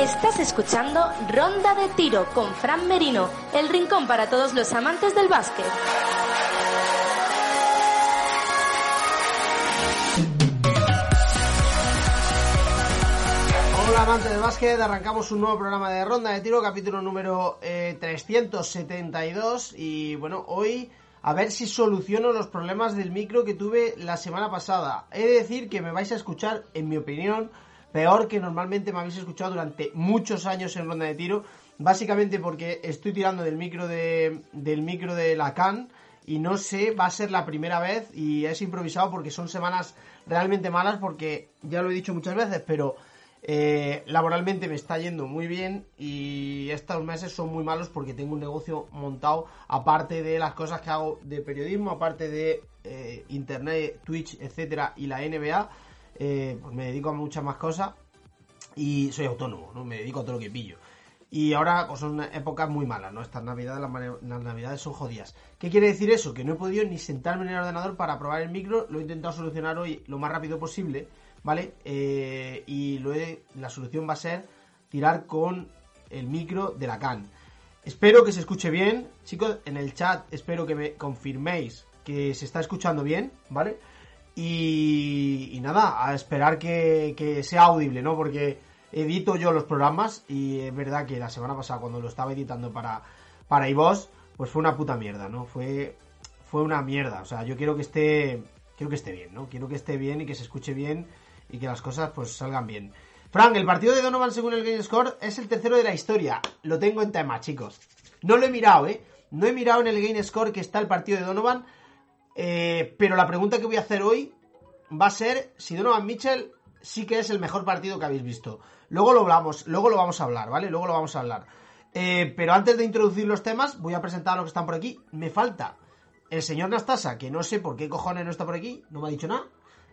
Estás escuchando Ronda de Tiro con Fran Merino, el rincón para todos los amantes del básquet. Hola amantes del básquet, arrancamos un nuevo programa de Ronda de Tiro, capítulo número eh, 372 y bueno, hoy a ver si soluciono los problemas del micro que tuve la semana pasada. He de decir que me vais a escuchar, en mi opinión, peor que normalmente me habéis escuchado durante muchos años en Ronda de Tiro, básicamente porque estoy tirando del micro de, del micro de la CAN y no sé, va a ser la primera vez y es improvisado porque son semanas realmente malas porque ya lo he dicho muchas veces, pero eh, laboralmente me está yendo muy bien y estos meses son muy malos porque tengo un negocio montado aparte de las cosas que hago de periodismo, aparte de eh, internet, Twitch, etcétera y la NBA, eh, pues me dedico a muchas más cosas y soy autónomo, ¿no? Me dedico a todo lo que pillo. Y ahora pues, son épocas muy malas, ¿no? Estas navidades, las, navidades son jodidas. ¿Qué quiere decir eso? Que no he podido ni sentarme en el ordenador para probar el micro, lo he intentado solucionar hoy lo más rápido posible, ¿vale? Eh, y lo la solución va a ser tirar con el micro de la CAN. Espero que se escuche bien, chicos, en el chat espero que me confirméis que se está escuchando bien, ¿vale? Y, nada, a esperar que, sea audible, ¿no? Porque edito yo los programas y es verdad que la semana pasada cuando lo estaba editando para, para pues fue una puta mierda, ¿no? Fue, fue una mierda. O sea, yo quiero que esté, quiero que esté bien, ¿no? Quiero que esté bien y que se escuche bien y que las cosas pues salgan bien. Frank, el partido de Donovan según el Game Score es el tercero de la historia. Lo tengo en tema, chicos. No lo he mirado, ¿eh? No he mirado en el Game Score que está el partido de Donovan. Eh, pero la pregunta que voy a hacer hoy va a ser si Donovan Mitchell sí que es el mejor partido que habéis visto. Luego lo hablamos, luego lo vamos a hablar, ¿vale? Luego lo vamos a hablar. Eh, pero antes de introducir los temas, voy a presentar a los que están por aquí. Me falta el señor Nastasa, que no sé por qué cojones no está por aquí, no me ha dicho nada.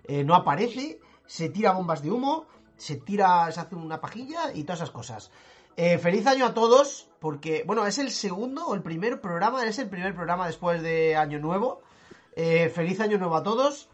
Eh, no aparece, se tira bombas de humo, se tira, se hace una pajilla y todas esas cosas. Feliz año a todos, porque, bueno, es el segundo o el primer programa, es el primer programa después de Año Nuevo. Eh, feliz año nuevo a todos.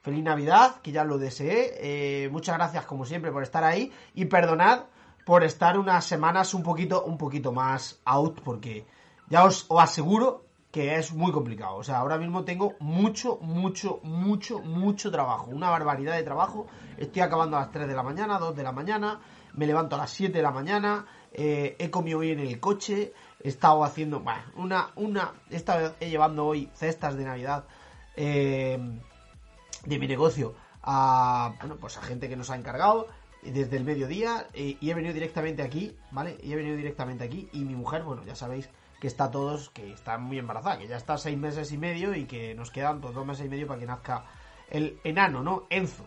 Feliz Navidad, que ya lo deseé. Eh, muchas gracias, como siempre, por estar ahí. Y perdonad por estar unas semanas un poquito, un poquito más out, porque ya os, os aseguro que es muy complicado. O sea, ahora mismo tengo mucho, mucho, mucho, mucho trabajo. Una barbaridad de trabajo. Estoy acabando a las 3 de la mañana, 2 de la mañana. Me levanto a las 7 de la mañana. eh, he comido hoy en el coche. He estado haciendo, bueno, una, una, he llevando hoy cestas de Navidad. Eh, de mi negocio a bueno pues a gente que nos ha encargado desde el mediodía eh, y he venido directamente aquí vale y he venido directamente aquí y mi mujer bueno ya sabéis que está todos que está muy embarazada que ya está seis meses y medio y que nos quedan pues, dos meses y medio para que nazca el enano no Enzo.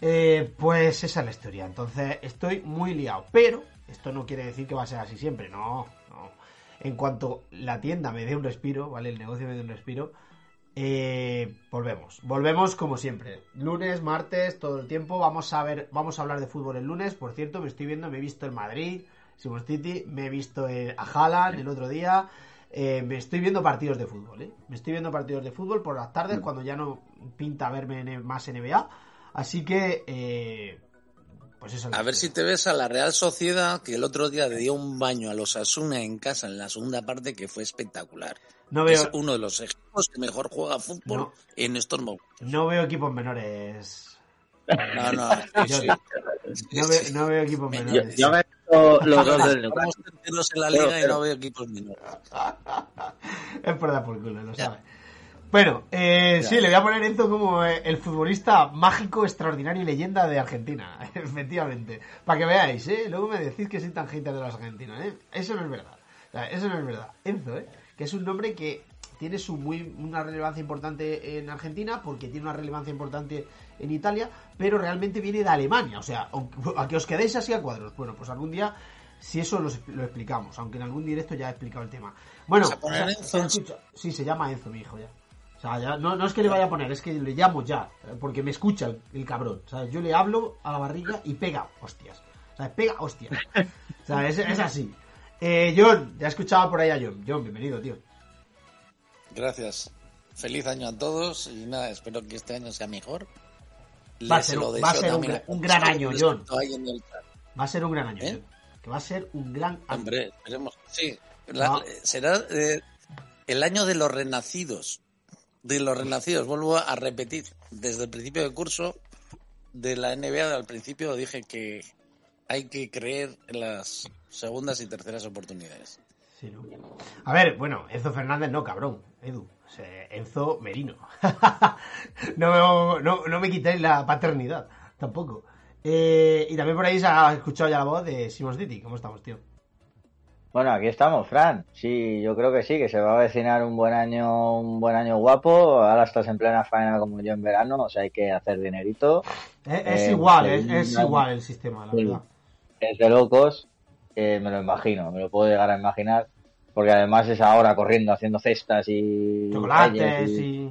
Eh, pues esa es la historia. Entonces estoy muy liado pero esto no quiere decir que va a ser así siempre no no. En cuanto la tienda me dé un respiro vale el negocio me dé un respiro eh, volvemos, volvemos como siempre. Lunes, martes, todo el tiempo. Vamos a ver, vamos a hablar de fútbol el lunes. Por cierto, me estoy viendo, me he visto en Madrid, Simon City, me he visto en, a Haaland el otro día. Eh, me estoy viendo partidos de fútbol, ¿eh? Me estoy viendo partidos de fútbol por las tardes cuando ya no pinta verme en- más NBA. Así que, eh, pues eso. A ver si te ves a la Real Sociedad, que el otro día le dio un baño a los Asuna en casa en la segunda parte, que fue espectacular. No veo, Es uno de los equipos que mejor juega fútbol No. en estos momentos. no veo equipos menores. No, no, Yo- sí, No veo, no veo equipos Yo- Yo, menores. yo me visto los dos del Estamos en la Pero, liga y no veo equipos menores. es por dar por culo, lo sabe. Bueno, eh, sí, le voy a poner Enzo como eh, el futbolista mágico, extraordinario y leyenda de Argentina. Efectivamente. Para que veáis, ¿eh? Luego me decís que soy tan hater de los argentinos, ¿eh? Eso no es verdad. Eso no es verdad. Enzo, ¿eh? Que es un nombre que tiene su muy una relevancia importante en Argentina porque tiene una relevancia importante en Italia, pero realmente viene de Alemania. O sea, aunque- a que os quedéis así a cuadros. Bueno, pues algún día, si eso lo, lo explicamos, aunque en algún directo ya he explicado el tema. Bueno, ¿Vas a poner o sea, Enzo? escucha- sí, se llama Enzo, mi hijo ya. O sea, ya, no, no es que le vaya a poner, es que le llamo ya, eh, porque me escucha el, el cabrón. Yo le hablo a la barriga y pega hostias. O sea, pega hostias. O sea, es, es así. Eh, John, ya he escuchado por ahí a John. John, bienvenido, tío. Gracias. Feliz año a todos y nada, espero que este año sea mejor. Va a ser- lo va a deseo ser un gran año, John. Va a ser un gran año. ¿Eh? John. que va a ser un gran año. Hombre, esperemos. Sí, la- No. será eh, el año de los renacidos. De los renacidos, vuelvo a repetir. Desde el principio del curso de la NBA, al principio dije que hay que creer en las segundas y terceras oportunidades. A ver, bueno, Enzo Fernández no, cabrón, Edu. Enzo Merino. no, no, no me quitéis la paternidad, tampoco. Eh, y también por ahí se ha escuchado ya la voz de Simons Diti. ¿Cómo estamos, tío? Bueno, aquí estamos, Fran. Sí, yo creo que sí, que se va a avecinar un buen año, un buen año guapo. Ahora estás en plena faena como yo en verano, o sea, hay que hacer dinerito. Es, es Eh, igual, sí, es, igual el sistema, la Sí. verdad. Es de locos, eh, me lo imagino, me lo puedo llegar a imaginar, porque además es ahora corriendo, haciendo cestas y Chocolates y...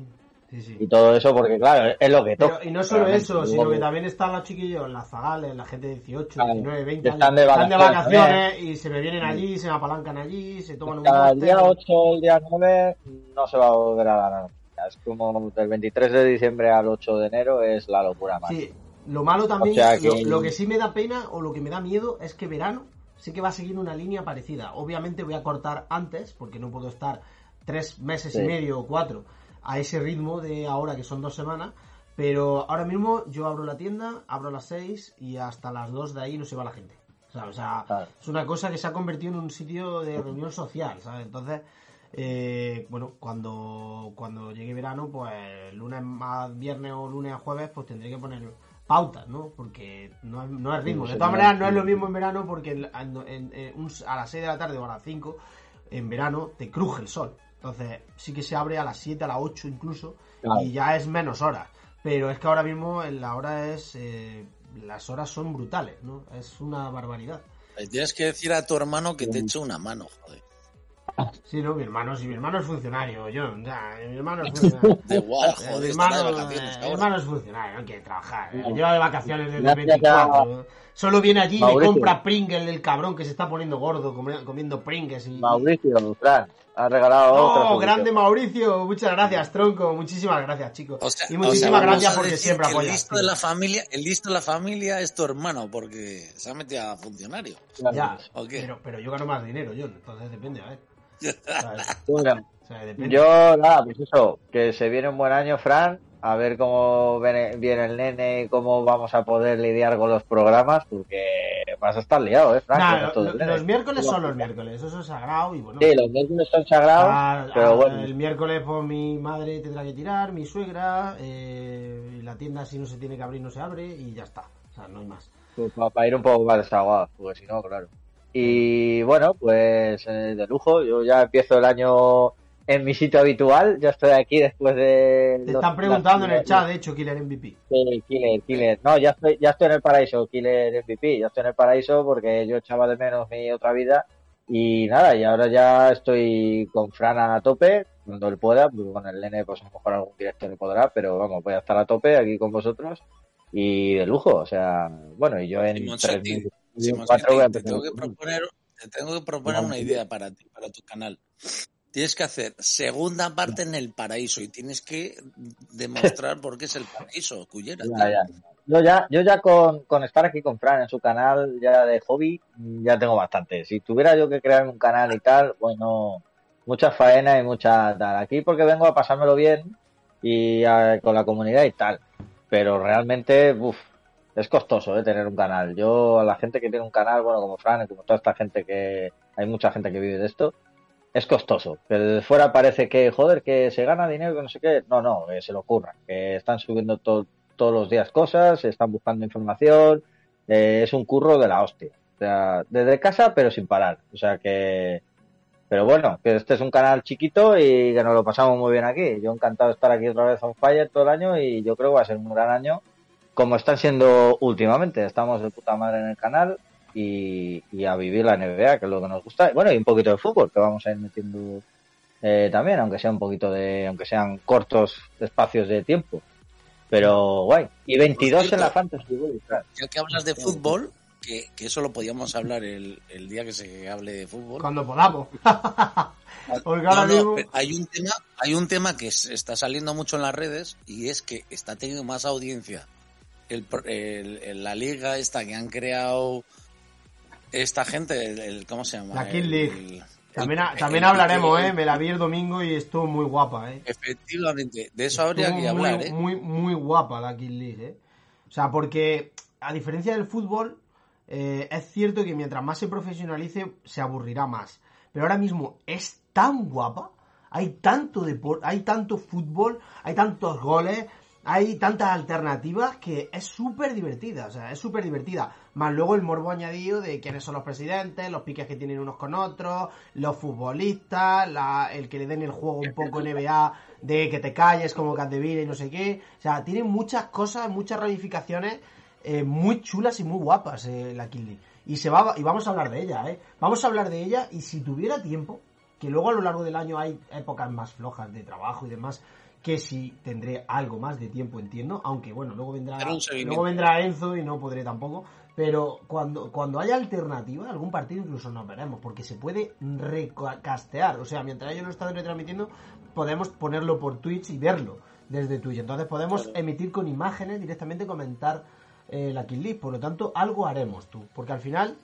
Sí, sí. y todo eso, porque claro, es lo que Pero, toca. y no solo realmente. eso, sino que también están los chiquillos, las zagales, la gente de 18, Claro, 19, 20 que años, están de vacaciones vacaciones y se me vienen allí, se me apalancan allí, se toman un el día 8 el día 9 no se va a volver a ganar. Es como del 23 de diciembre al 8 de enero es la locura más. Sí, lo malo también, O sea lo, que- lo que sí me da pena o lo que me da miedo es que verano sí que va a seguir una línea parecida. Obviamente voy a cortar antes, porque no puedo estar tres meses y medio o cuatro a ese ritmo de ahora que son dos semanas. Pero ahora mismo yo abro la tienda, abro a las seis y hasta las dos de ahí no se va la gente. Sea, o sea, Claro. es una cosa que se ha convertido en un sitio de reunión social, ¿sabes? Entonces, eh, bueno, cuando, cuando llegue verano, pues lunes a viernes o lunes a jueves, pues tendré que poner pautas, ¿no? Porque no es, no es ritmo. De todas maneras, no es lo mismo en verano porque en- en- en- en un- a las 6 de la tarde o a las 5, en verano te cruje el sol. Entonces, sí que se abre a las 7, a las 8 incluso, Claro. y ya es menos horas. Pero es que ahora mismo en la hora es... eh, las horas son brutales, ¿no? Es una barbaridad. Le tienes que decir a tu hermano que te eche una mano, joder. Sí, no, mi hermano, sí, mi hermano es funcionario, yo, ya, mi hermano es funcionario. Da igual, Eh, joder, mi, estará hermano, de vacaciones eh, mi hermano es funcionario, no quiere trabajar. eh, Lleva de vacaciones desde el Gracias 24. Solo viene allí y Mauricio. compra Pringles el cabrón que se está poniendo gordo comi- comiendo Pringles. Y... Mauricio, Fran, has regalado otra ¡Oh, grande Mauricio! Muchas gracias, tronco. Muchísimas gracias, chicos. O sea, y o muchísimas sea, gracias porque siempre que el apoyas. listo tío. de la familia, el listo de la familia es tu hermano porque se ha metido a funcionario. Claro. Ya, pero, pero yo gano más dinero, John. Entonces depende, a ver. ¿sabes? Bueno, O sea, depende. yo, nada, pues eso, que se viene un buen año, Fran, a ver cómo viene, el nene y cómo vamos a poder lidiar con los programas, porque vas a estar liado, ¿eh? Nah, lo- lo- los miércoles son los miércoles, eso es sagrado y bueno. Sí, los miércoles son sagrados, Ah, pero ah, bueno. El miércoles pues mi madre tendrá que tirar, mi suegra, eh, la tienda si no se tiene que abrir no se abre y ya está. O sea, no hay más. Pues para, ir un poco más desaguados, porque si no, claro. Y bueno, pues eh, de lujo, yo ya empiezo el año en mi sitio habitual, ya estoy aquí después de... Te los- están preguntando en el chat, de hecho, Killer MVP. Sí, Killer, Killer. No, ya estoy, ya estoy en el paraíso, Killer MVP. Ya estoy en el paraíso porque yo echaba de menos mi otra vida. Y nada, y ahora ya estoy con Fran a tope, cuando él pueda. Porque con el nene, pues a lo mejor algún directo le podrá, pero vamos, voy a estar a tope aquí con vosotros. Y de lujo, o sea, bueno, y yo en Simón Simón tengo que proponer, te tengo que proponer una idea para ti, para tu canal. Tienes que hacer segunda parte en el paraíso y tienes que demostrar por qué es el paraíso, Cullera. Ya, ya. Yo ya, yo ya con, con estar aquí con Fran en su canal ya de hobby, ya tengo bastante. Si tuviera yo que crearme un canal y tal, bueno, mucha faena y mucha tal. Aquí porque vengo a pasármelo bien y a- con la comunidad y tal. Pero realmente, uff, es costoso ¿eh? tener un canal. Yo, a la gente que tiene un canal, bueno, como Fran y como toda esta gente que, hay mucha gente que vive de esto, es costoso. Desde fuera parece que, joder, que se gana dinero, que no sé qué. No, no, se lo ocurra. Que están subiendo to- todos los días cosas, están buscando información. eh, es un curro de la hostia. O sea, desde casa, pero sin parar. O sea que. Pero bueno, que este es un canal chiquito y que nos lo pasamos muy bien aquí. Yo encantado de estar aquí otra vez on fire todo el año y yo creo que va a ser un gran año como están siendo últimamente. Estamos de puta madre en el canal y, y a vivir la NBA, que es lo que nos gusta. Bueno, y un poquito de fútbol, que vamos a ir metiendo eh, también, aunque sea un poquito de, aunque sean cortos espacios de tiempo. Pero guay. Y 22 en la Fantasy claro. Ya que hablas de fútbol, que, que eso lo podíamos hablar el, el día que se hable de fútbol. Cuando podamos. Porque No, ahora no, mismo- pero hay un tema, hay un tema que se está saliendo mucho en las redes y es que está teniendo más audiencia el, pro- el- el- la liga esta que han creado esta gente, el, el- ¿cómo se llama? La King El- League. También, ha- también hablaremos, ¿eh? Me la vi el domingo y estuvo muy guapa, ¿eh? Efectivamente, de eso habría Estuvo que hablar, muy, ¿eh? muy, muy guapa la King League, ¿eh? O sea, porque a diferencia del fútbol, eh, es cierto que mientras más se profesionalice, se aburrirá más. Pero ahora mismo es tan guapa, hay tanto deporte, hay tanto fútbol, hay tantos goles, hay tantas alternativas que es súper divertida, o sea, es súper divertida. Más luego el morbo añadido de quiénes son los presidentes, los piques que tienen unos con otros, los futbolistas, la- el que le den el juego un poco NBA de que te calles como Candeville y no sé qué. O sea, tiene muchas cosas, muchas ramificaciones eh, muy chulas y muy guapas eh, la Kill. Y, se va, y vamos a hablar de ella, ¿eh? Vamos a hablar de ella y si tuviera tiempo, que luego a lo largo del año hay épocas más flojas de trabajo y demás, que si tendré algo más de tiempo, entiendo, aunque bueno, luego vendrá, luego vendrá Enzo y no podré tampoco, pero cuando, cuando haya alternativa, algún partido incluso nos veremos, porque se puede recastear, o sea, mientras ellos lo están retransmitiendo, podemos ponerlo por Twitch y verlo desde Twitch, entonces podemos Claro. emitir con imágenes, directamente comentar eh, la Kill League, por lo tanto, algo haremos tú, porque al final...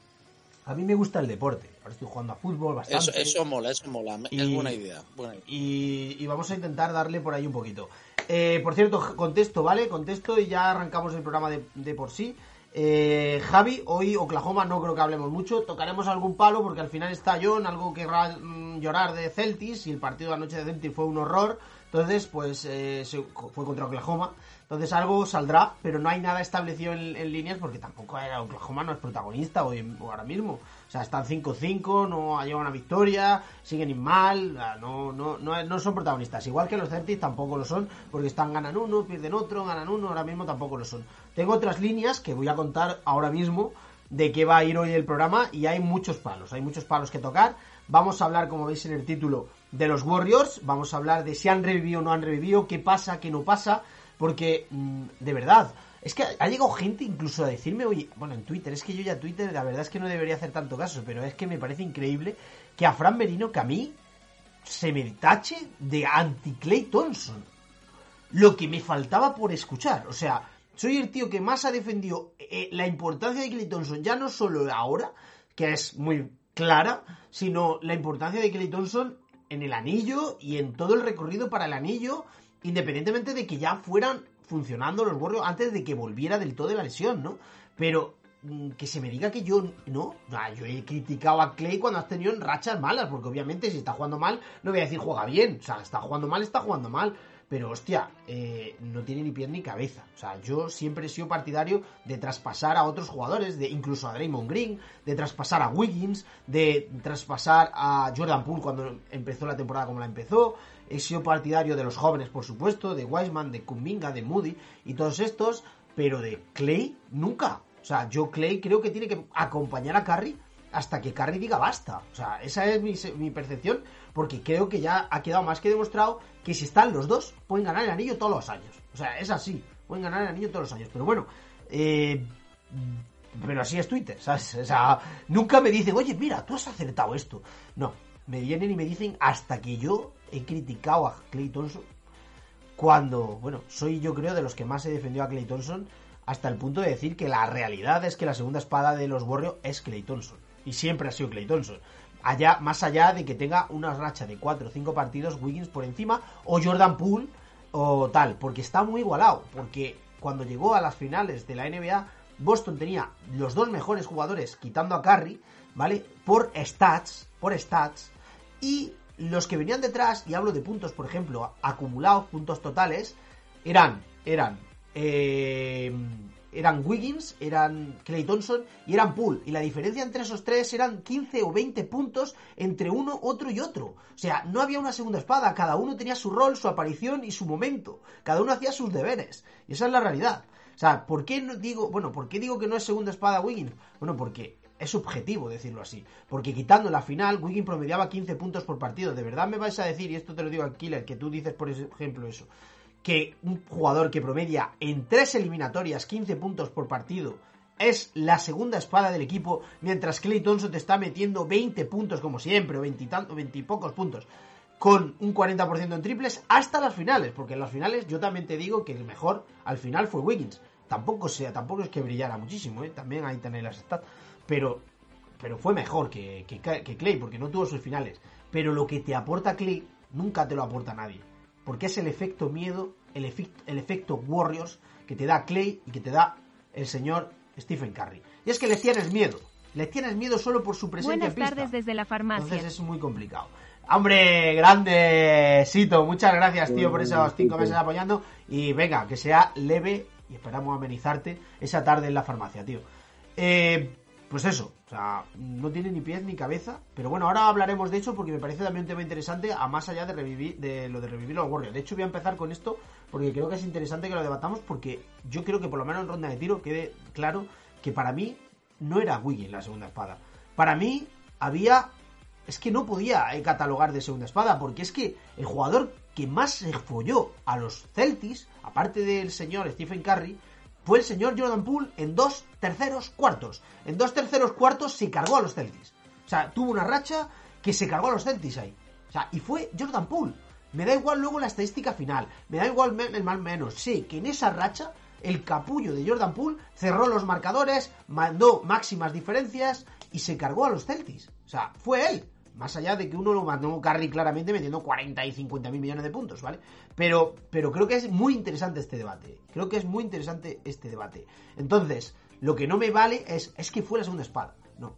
A mí me gusta el deporte. Ahora estoy jugando a fútbol bastante. Eso, eso mola, eso mola. Es Y- buena idea. Buena idea. y, y vamos a intentar darle por ahí un poquito. Eh, por cierto, contesto, ¿vale? Contesto y ya arrancamos el programa de, de por sí. Eh, Javi, hoy Oklahoma no creo que hablemos mucho, tocaremos algún palo porque al final está John, algo que mm, llorar de Celtics y el partido de anoche de Celtics fue un horror, entonces pues eh, se- fue contra Oklahoma, entonces algo saldrá, pero no hay nada establecido en, líneas porque tampoco era- Oklahoma no es protagonista hoy, ahora mismo, o sea, están 5-5, no llevan una victoria, siguen in mal, no, no, no, no son protagonistas. Igual que los Celtics tampoco lo son, porque están ganan uno, pierden otro, ganan uno, ahora mismo tampoco lo son. Tengo otras líneas que voy a contar ahora mismo de qué va a ir hoy el programa y hay muchos palos, hay muchos palos que tocar. Vamos a hablar, como veis en el título, de los Warriors, vamos a hablar de si han revivido o no han revivido, qué pasa, qué no pasa, porque mm, de verdad, es que ha llegado gente incluso a decirme, oye, bueno, en Twitter, es que yo ya Twitter, la verdad es que no debería hacer tanto caso, pero es que me parece increíble que a Fran Merino, que a mí se me tache de anti-Clay Thompson. Lo que me faltaba por escuchar. O sea, soy el tío que más ha defendido eh, la importancia de Clay Thompson, ya no solo ahora, que es muy clara, sino la importancia de Clay Thompson en el anillo y en todo el recorrido para el anillo, independientemente de que ya fueran funcionando los Warriors antes de que volviera del todo de la lesión, ¿no? Pero mm, que se me diga que yo no, Ah, yo he criticado a Clay cuando has tenido en rachas malas, porque obviamente si está jugando mal, no voy a decir juega bien, o sea, está jugando mal, está jugando mal, pero hostia, eh, no tiene ni pie ni cabeza. O sea, yo siempre he sido partidario de traspasar a otros jugadores, de incluso a Draymond Green, de traspasar a Wiggins, de traspasar a Jordan Poole cuando empezó la temporada como la empezó. He sido partidario de los jóvenes, por supuesto, de Wiseman, de Kuminga, de Moody y todos estos, pero de Clay nunca. O sea, yo Clay creo que tiene que acompañar a Curry hasta que Curry diga basta. O sea, esa es mi, mi percepción, porque creo que ya ha quedado más que demostrado que si están los dos, pueden ganar el anillo todos los años. O sea, es así, pueden ganar el anillo todos los años. Pero bueno, eh, pero así es Twitter. O sea, nunca me dicen, oye, mira, tú has acertado esto. No, me vienen y me dicen hasta que yo he criticado a Clay Thompson cuando, bueno, soy yo creo de los que más he defendido a Clay Thompson hasta el punto de decir que la realidad es que la segunda espada de los Warriors es Clay Thompson. Y siempre ha sido Clay Thompson. Allá, más allá de que tenga una racha de 4 o 5 partidos Wiggins por encima o Jordan Poole o tal, porque está muy igualado. Porque cuando llegó a las finales de la NBA, Boston tenía los dos mejores jugadores, quitando a Curry, ¿vale? Por stats, por stats, y los que venían detrás, y hablo de puntos, por ejemplo, acumulados, puntos totales, eran, eran, eh, eran Wiggins, eran Clay Thompson y eran Poole. Y la diferencia entre esos tres eran 15 o 20 puntos entre uno, otro y otro. O sea, no había una segunda espada, cada uno tenía su rol, su aparición y su momento. Cada uno hacía sus deberes. Y esa es la realidad. O sea, ¿por qué no digo, bueno, por qué digo que no es segunda espada Wiggins? Bueno, porque es subjetivo decirlo así. Porque quitando la final, Wiggins promediaba 15 puntos por partido. ¿De verdad me vais a decir, y esto te lo digo al Killer, que tú dices por ejemplo eso, que un jugador que promedia en tres eliminatorias 15 puntos por partido es la segunda espada del equipo, mientras Clay Thompson te está metiendo 20 puntos como siempre, o 20 y, tanto, 20 y pocos puntos, con un 40% en triples hasta las finales, porque en las finales yo también te digo que el mejor al final fue Wiggins. Tampoco sea, tampoco es que brillara muchísimo, ¿eh? también ahí tenéis las stats, pero pero fue mejor que, que, que Clay, porque no tuvo sus finales. Pero lo que te aporta Clay nunca te lo aporta nadie. Porque es el efecto miedo, el, efecto, el efecto Warriors que te da Clay y que te da el señor Stephen Curry. Y es que le tienes miedo. Le tienes miedo solo por su presencia Buenas en pista. tardes desde la farmacia. Entonces es muy complicado. Hombre, grande, Sito. Muchas gracias, tío, por esos cinco meses apoyando. Y venga, que sea leve y esperamos amenizarte esa tarde en la farmacia, tío. Eh, pues eso, o sea, no tiene ni pies ni cabeza. Pero bueno, ahora hablaremos de eso porque me parece también un tema interesante, a más allá de revivir de lo de revivir los Warriors. De hecho, voy a empezar con esto porque creo que es interesante que lo debatamos porque yo creo que por lo menos en ronda de tiro quede claro que para mí no era Wiggins la segunda espada. Para mí había... Es que no podía eh, catalogar de segunda espada, porque es que el jugador que más se folló a los Celtics, aparte del señor Stephen Curry, fue el señor Jordan Poole en dos terceros cuartos. En dos terceros cuartos se cargó a los Celtics. O sea, tuvo una racha que se cargó a los Celtics ahí. O sea, y fue Jordan Poole. Me da igual luego la estadística final. Me da igual el mal menos. Sé que en esa racha el capullo de Jordan Poole cerró los marcadores, mandó máximas diferencias y se cargó a los Celtics. O sea, fue él. Más allá de que uno lo mandó Curry claramente metiendo 40 y 50 mil millones de puntos, ¿vale? Pero, pero creo que es muy interesante este debate. Creo que es muy interesante este debate. Entonces, lo que no me vale es, es que fue la segunda espada. No.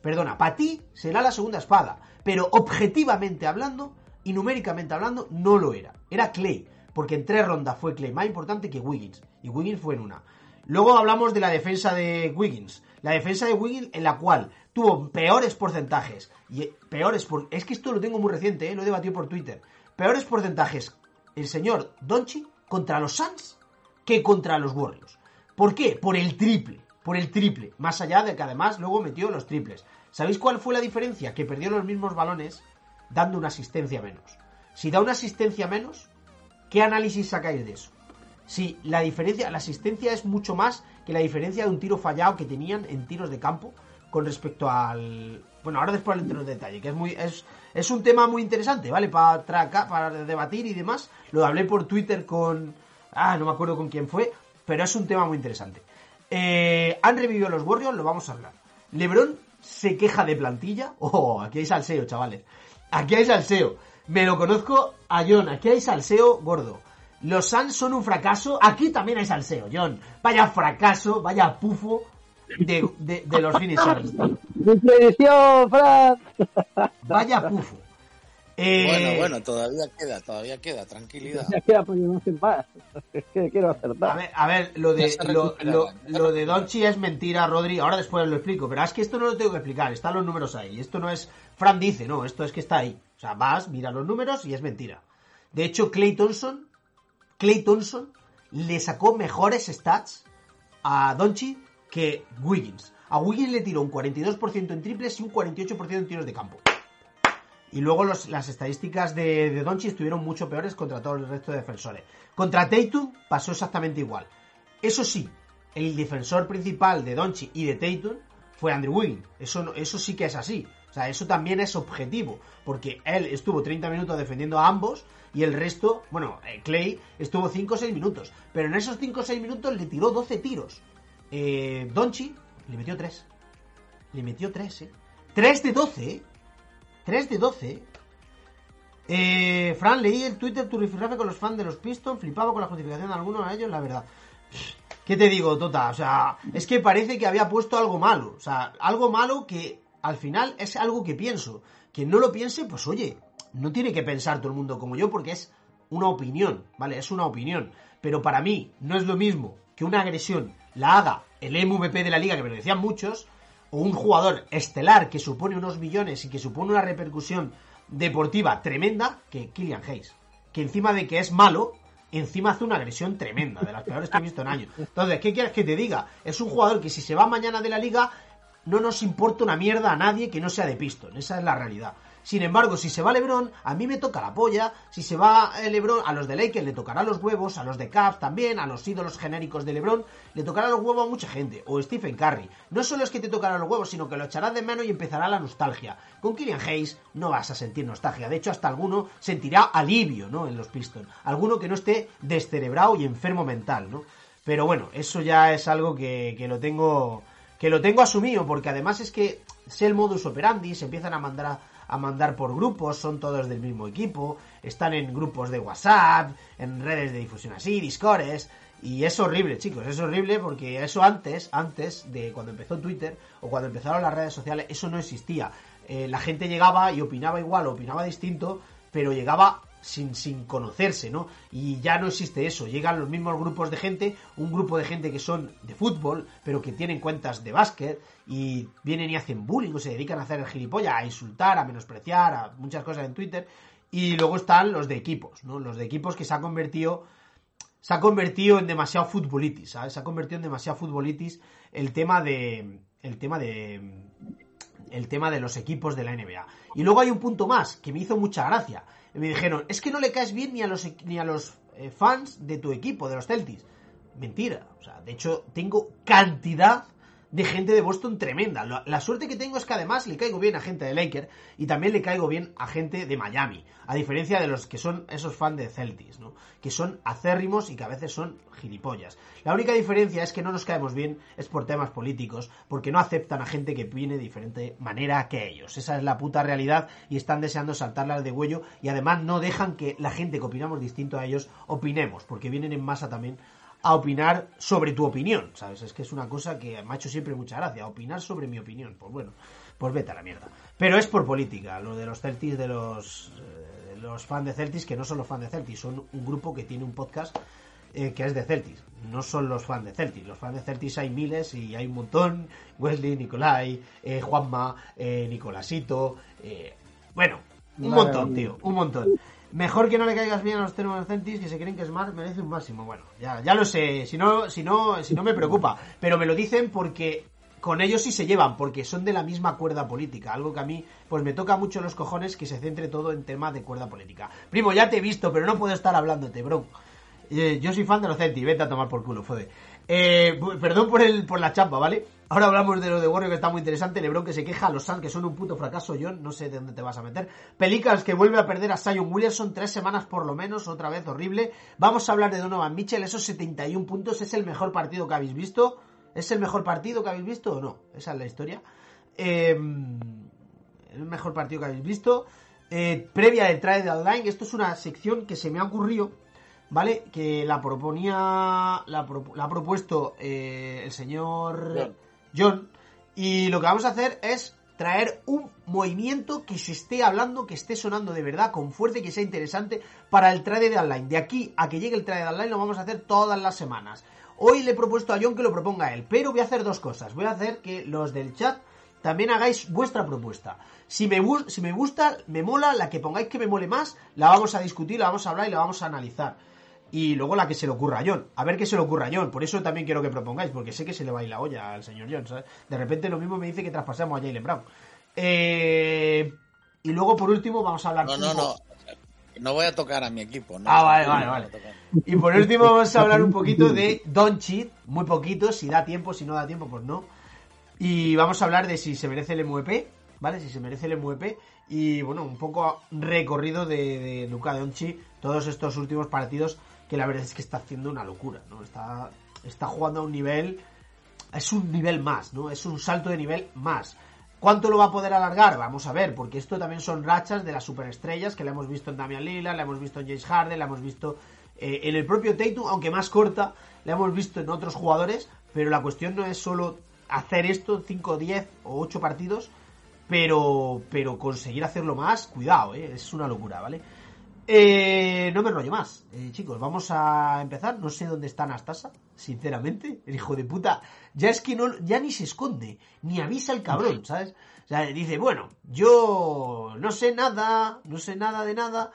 Perdona, para ti será la segunda espada. Pero objetivamente hablando y numéricamente hablando, no lo era. Era Clay. Porque en tres rondas fue Clay más importante que Wiggins. Y Wiggins fue en una. Luego hablamos de la defensa de Wiggins. La defensa de Wiggins en la cual tuvo peores porcentajes. Y peores por... Es que esto lo tengo muy reciente, ¿eh? lo he debatido por Twitter. Peores porcentajes el señor Donchi contra los Suns que contra los Warriors. ¿Por qué? Por el triple. Por el triple. Más allá de que además luego metió los triples. ¿Sabéis cuál fue la diferencia? Que perdió los mismos balones dando una asistencia menos. Si da una asistencia menos, ¿qué análisis sacáis de eso? Si la diferencia, la asistencia es mucho más que la diferencia de un tiro fallado que tenían en tiros de campo con respecto al. Bueno, ahora después entro en detalle, que es muy. Es, es un tema muy interesante, ¿vale? Para, para debatir y demás. Lo hablé por Twitter con. Ah, no me acuerdo con quién fue. Pero es un tema muy interesante. Eh, han revivido los Warriors, lo vamos a hablar. LeBron se queja de plantilla. Oh, aquí hay salseo, chavales. Aquí hay salseo. Me lo conozco a John. Aquí hay salseo gordo. Los Suns son un fracaso. Aquí también hay salseo, John. Vaya fracaso, vaya pufo de, de, de los finishers. ¡Mi predicción, Fran! Vaya pufo. Eh, bueno, bueno, todavía queda, todavía queda, tranquilidad. Ya queda por no más. Es que quiero acertar. A ver, a ver lo de lo, lo, lo, de Donchi es mentira, Rodri. Ahora después lo explico, pero es que esto no lo tengo que explicar. Están los números ahí. Esto no es Fran dice, no, esto es que está ahí. O sea, vas, mira los números y es mentira. De hecho, Clay Thompson, Clay Thompson le sacó mejores stats a Donchi que Wiggins. A Wiggins le tiró un 42% en triples y un 48% en tiros de campo. Y luego las estadísticas de, Doncic estuvieron mucho peores contra todo el resto de defensores. Contra Tatum pasó exactamente igual. Eso sí, el defensor principal de Doncic y de Tatum fue Andrew Wiggins. Eso, eso sí que es así. O sea, eso también es objetivo. Porque él estuvo 30 minutos defendiendo a ambos y el resto, bueno, Clay estuvo 5 o 6 minutos. Pero en esos 5 o 6 minutos le tiró 12 tiros. Eh, Donchi le metió 3. Le metió 3, ¿eh? 3 de 12, ¿eh? 3 de 12. Eh, Fran, leí el Twitter tu rifirrafe con los fans de los Pistons, flipaba con la justificación de algunos de ellos, la verdad. ¿Qué te digo, Tota? O sea, es que parece que había puesto algo malo. O sea, algo malo que al final es algo que pienso. Quien no lo piense, pues oye, no tiene que pensar todo el mundo como yo porque es una opinión, ¿vale? Es una opinión. Pero para mí no es lo mismo que una agresión la haga el MVP de la liga, que me lo decían muchos, o un jugador estelar que supone unos millones y que supone una repercusión deportiva tremenda que Killian Hayes. Que encima de que es malo, encima hace una agresión tremenda, de las peores que he visto en años. Entonces, ¿qué quieres que te diga? Es un jugador que si se va mañana de la liga, no nos importa una mierda a nadie que no sea de Piston. Esa es la realidad. Sin embargo, si se va LeBron, a mí me toca la polla. Si se va LeBron, a los de Lakers le tocará los huevos, a los de Cavs también, a los ídolos genéricos de LeBron, le tocará los huevos a mucha gente. O Stephen Curry. No solo es que te tocará los huevos, sino que lo echarás de menos y empezará la nostalgia. Con Killian Hayes no vas a sentir nostalgia. De hecho, hasta alguno sentirá alivio, ¿no? En los Pistons. Alguno que no esté descerebrado y enfermo mental, ¿no? Pero bueno, eso ya es algo que, que lo tengo que lo tengo asumido, porque además es que sé el modus operandi, se empiezan a mandar a, a mandar por grupos, son todos del mismo equipo, están en grupos de WhatsApp, en redes de difusión así, Discords, y es horrible, chicos, es horrible porque eso antes, antes de cuando empezó Twitter o cuando empezaron las redes sociales, eso no existía. Eh, la gente llegaba y opinaba igual, opinaba distinto, pero llegaba sin, sin conocerse, ¿no? Y ya no existe eso, llegan los mismos grupos de gente, un grupo de gente que son de fútbol, pero que tienen cuentas de básquet, y vienen y hacen bullying, o se dedican a hacer el gilipollas, a insultar, a menospreciar, a muchas cosas en Twitter, y luego están los de equipos, ¿no? Los de equipos que se ha convertido se ha convertido en demasiado futbolitis, ¿sabes? Se ha convertido en demasiado futbolitis el tema de el tema de el tema de los equipos de la NBA. Y luego hay un punto más que me hizo mucha gracia. Me dijeron, es que no le caes bien ni a los, ni a los eh, fans de tu equipo, de los Celtics. Mentira. O sea, de hecho, tengo cantidad de gente de Boston tremenda. La, suerte que tengo es que además le caigo bien a gente de Lakers y también le caigo bien a gente de Miami. A diferencia de los que son esos fans de Celtics, ¿no? Que son acérrimos y que a veces son gilipollas. La única diferencia es que no nos caemos bien es por temas políticos, porque no aceptan a gente que viene de diferente manera que ellos. Esa es la puta realidad y están deseando saltarla al de huello y además no dejan que la gente que opinamos distinto a ellos opinemos, porque vienen en masa también a opinar sobre tu opinión, ¿sabes? Es que es una cosa que me ha hecho siempre mucha gracia, opinar sobre mi opinión. Pues bueno, pues vete a la mierda. Pero es por política, lo de los Celtics, de los, eh, los fans de Celtics, que no son los fans de Celtics, son un grupo que tiene un podcast eh, que es de Celtics. No son los fans de Celtics. Los fans de Celtics hay miles y hay un montón. Wesley, Nicolai, eh, Juanma, eh, Nicolasito. Eh, bueno, un montón, tío. Un montón. Mejor que no le caigas bien a los Celtics que se creen que Smart merece un máximo. Bueno, ya, ya lo sé. Si no, si no, si no me preocupa. Pero me lo dicen porque con ellos sí se llevan, porque son de la misma cuerda política. Algo que a mí, pues me toca mucho los cojones que se centre todo en temas de cuerda política. Primo, ya te he visto, pero no puedo estar hablándote, bro. Eh, yo soy fan de los Celtics, vete a tomar por culo, fode. Eh, perdón por el por la chapa, ¿vale? Ahora hablamos de lo de Warrior que está muy interesante. Lebron que se queja, los Suns que son un puto fracaso, John, no sé de dónde te vas a meter. Pelicans que vuelve a perder a Zion Williamson tres semanas por lo menos, otra vez horrible. Vamos a hablar de Donovan Mitchell, esos 71 puntos, ¿es el mejor partido que habéis visto? ¿Es el mejor partido que habéis visto o no? Esa es la historia. Eh, el mejor partido que habéis visto. Eh, previa del trade deadline, esto es una sección que se me ha ocurrido, ¿vale? Que la proponía, la, ha propuesto eh, el señor. John. Y lo que vamos a hacer es traer un movimiento que se esté hablando, que esté sonando de verdad, con fuerza y que sea interesante para el trade deadline. De aquí a que llegue el trade deadline lo vamos a hacer todas las semanas. Hoy le he propuesto a John que lo proponga él, pero voy a hacer dos cosas. Voy a hacer que los del chat también hagáis vuestra propuesta. Si me, si me gusta, me mola, la que pongáis que me mole más, la vamos a discutir, la vamos a hablar y la vamos a analizar. Y luego la que se le ocurra a John. A ver qué se le ocurra a John. Por eso también quiero que propongáis, porque sé que se le va a ir la olla al señor John, ¿sabes? De repente lo mismo me dice que traspasemos a Jalen Brown. Eh, y luego, por último, vamos a hablar... No, no, no. No voy a tocar a mi equipo. ¿no? Ah, vale, vale, vale. Y por último vamos a hablar un poquito de Doncic, muy poquito, si da tiempo, si no da tiempo, pues no. Y vamos a hablar de si se merece el MVP, ¿vale? Si se merece el MVP y bueno, un poco recorrido de, de Luka Doncic todos estos últimos partidos que la verdad es que está haciendo una locura, ¿no? Está está jugando a un nivel es un nivel más, ¿no? Es un salto de nivel más. ¿Cuánto lo va a poder alargar? Vamos a ver, porque esto también son rachas de las superestrellas que la hemos visto en Damian Lillard, la hemos visto en James Harden, la hemos visto eh, en el propio Tatum, aunque más corta, la hemos visto en otros jugadores, pero la cuestión no es solo hacer esto 5, 10 o 8 partidos, pero pero conseguir hacerlo más, cuidado, ¿eh? es una locura, ¿vale? Eh, no me enrollo más, Eh, chicos, vamos a empezar. No sé dónde está Anastasa, sinceramente. El hijo de puta, ya es que no, ya ni se esconde, ni avisa el cabrón, ¿sabes? O sea, dice, bueno, yo no sé nada, no sé nada de nada,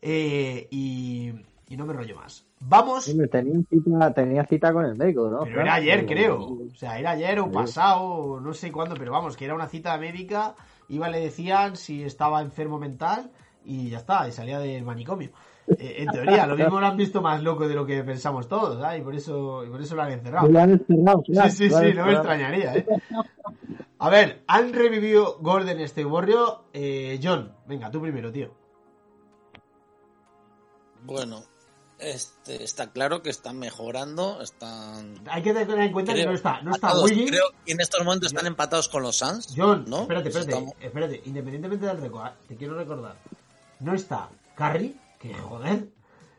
eh, y, y no me enrollo más. Vamos, Tenía cita, tenía cita con el médico, ¿no? pero era ayer, creo. O sea, era ayer o Sí. pasado, no sé cuándo, pero vamos, que era una cita médica. Iba, le decían si estaba enfermo mental y ya está, y salía del manicomio. Eh, en teoría, lo mismo lo han visto más loco de lo que pensamos todos, ¿sabes? Y por eso, y por eso lo han encerrado. Lo han encerrado, claro, Sí, sí, sí, no me extrañaría, ¿eh? A ver, han revivido Gordon este borrio. Eh, John, venga, tú primero, tío. Bueno, Este, está claro que están mejorando, están... Hay que tener en cuenta que no está, no está empatados. Wiggins. Creo que en estos momentos están empatados con los Suns, John, ¿no? espérate, espérate, estamos- espérate, independientemente del récord, te quiero recordar, no está Curry, que joder,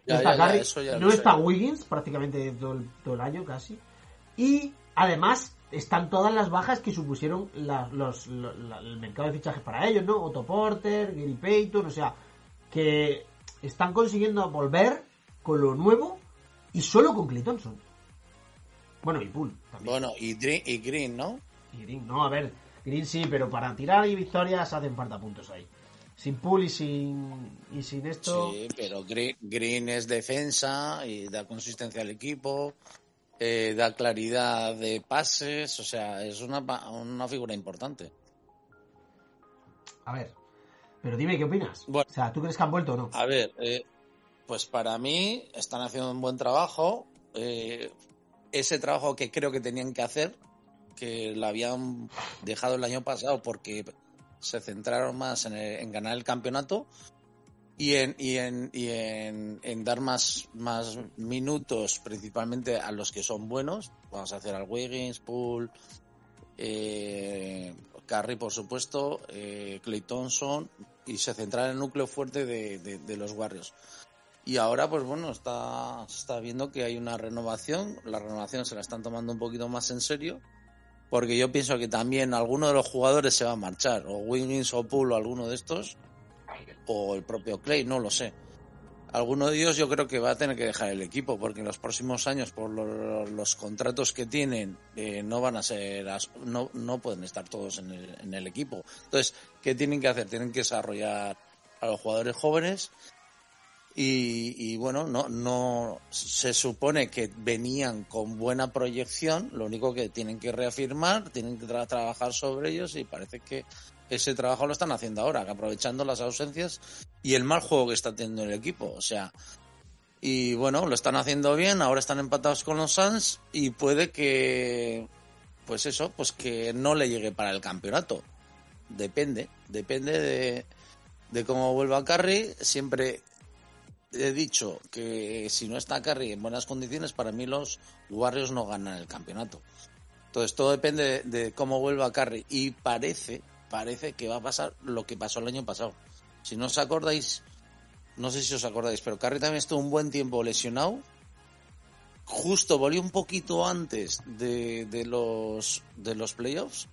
Ya, está ya, Curry, no sé. está Wiggins prácticamente todo el, todo el año casi, y además están todas las bajas que supusieron la- los, la- el mercado de fichajes para ellos, ¿no? Otto Porter, Gary Payton, o sea, que están consiguiendo volver con lo nuevo y solo con Clay Thompson. Bueno, y Poole también. Bueno, y, Dre- y Green, ¿no? Y Green, no, a ver, Green sí, pero para tirar y victorias hacen falta puntos ahí. Sin pool y sin, y sin esto. Sí, pero Green, Green es defensa y da consistencia al equipo, eh, da claridad de pases, o sea, es una, una figura importante. A ver, pero dime qué opinas. Bueno. o sea, ¿tú crees que han vuelto o no? A ver, eh, pues para mí están haciendo un buen trabajo. eh, ese trabajo que creo que tenían que hacer, que lo habían dejado el año pasado porque se centraron más en, el- en ganar el campeonato y en, y en, y en, en dar más, más minutos principalmente a los que son buenos. Vamos a hacer al Wiggins, Poole, eh, Curry, por supuesto, eh, Clay Thompson y se centrar en el núcleo fuerte de, los Warriors. Y ahora, pues bueno, está, está viendo que hay una renovación. La renovación se la están tomando un poquito más en serio. Porque yo pienso que también alguno de los jugadores se va a marchar. O Wiggins o Poole o alguno de estos. O el propio Clay, no lo sé. Alguno de ellos yo creo que va a tener que dejar el equipo. Porque en los próximos años, por lo- los contratos que tienen, eh, no van a ser. No, no pueden estar todos en el, en el equipo. Entonces, ¿qué tienen que hacer? Tienen que desarrollar a los jugadores jóvenes y, y, bueno, no, no se supone que venían con buena proyección, lo único que tienen que reafirmar, tienen que tra- trabajar sobre ellos y parece que ese trabajo lo están haciendo ahora, aprovechando las ausencias y el mal juego que está teniendo el equipo, o sea, y bueno, lo están haciendo bien, ahora están empatados con los Suns y puede que, pues eso, pues que no le llegue para el campeonato. Depende, depende de, de cómo vuelva Curry, siempre he dicho que si no está Curry en buenas condiciones, para mí los Warriors no ganan el campeonato. Entonces todo depende de, cómo vuelva Curry y parece, parece que va a pasar lo que pasó el año pasado. Si no os acordáis, no sé si os acordáis, pero Curry también estuvo un buen tiempo lesionado. Justo volvió un poquito antes de, de los de los playoffs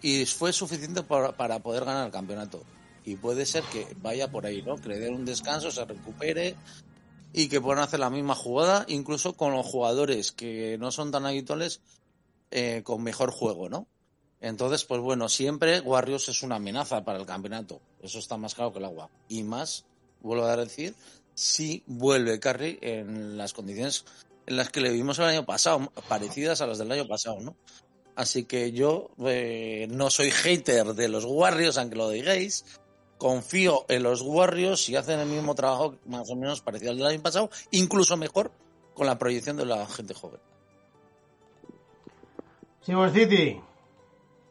y fue suficiente para, para poder ganar el campeonato y puede ser que vaya por ahí, ¿no? Que le den un descanso, se recupere y que puedan hacer la misma jugada, incluso con los jugadores que no son tan habituales, eh, con mejor juego, ¿no? Entonces, pues bueno, siempre Warriors es una amenaza para el campeonato. Eso está más claro que el agua. Y más, vuelvo a decir, si vuelve Curry en las condiciones en las que le vimos el año pasado, parecidas a las del año pasado, ¿no? Así que yo eh, no soy hater de los Warriors, aunque lo digáis. Confío en los Warriors y hacen el mismo trabajo más o menos parecido al del año pasado, incluso mejor con la proyección de la gente joven. Simon City,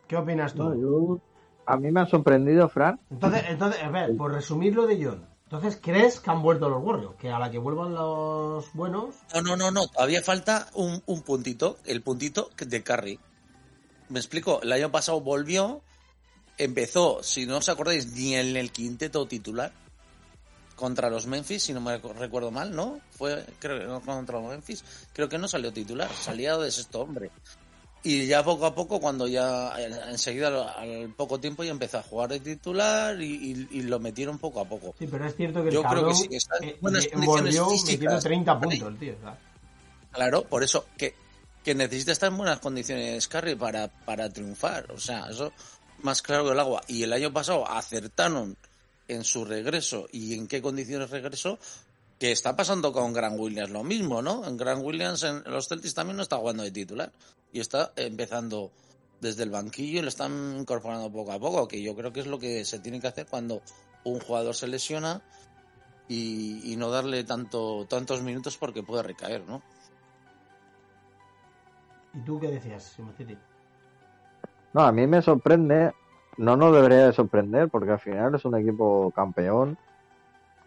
¿qué opinas tú? No, yo- A mí me ha sorprendido, Fran. Entonces, entonces, a ver, por resumir lo de John, entonces, ¿crees que han vuelto los Warriors? Que a la que vuelvan los buenos, No, no, no, no, todavía falta un, un puntito, el puntito de Curry. Me explico, el año pasado volvió, empezó, si no os acordáis, ni en el quinteto titular contra los Memphis, si no me recuerdo mal, ¿no? Fue, creo que no, contra los Memphis, creo que no salió titular, salía de sexto hombre. Y ya poco a poco, cuando ya enseguida al, poco tiempo ya empezó a jugar de titular y, y- y lo metieron poco a poco. sí, pero es cierto que el Yo creo cabrón que sí que está en buenas condiciones volvió físicas. metiendo 30 ¿vale? puntos, el tío. ¿sabes? Claro, por eso que, que necesita estar en buenas condiciones Curry para, para triunfar. O sea, eso más claro que el agua. Y el año pasado acertaron en su regreso y en qué condiciones regresó, que está pasando con Grant Williams lo mismo, ¿no? En Grant Williams en los Celtics también no está jugando de titular y está empezando desde el banquillo y lo están incorporando poco a poco, que yo creo que es lo que se tiene que hacer cuando un jugador se lesiona y, no darle tanto tantos minutos porque puede recaer, ¿no? ¿Y tú qué decías, Simon City? No, a mí me sorprende, no nos debería de sorprender porque al final es un equipo campeón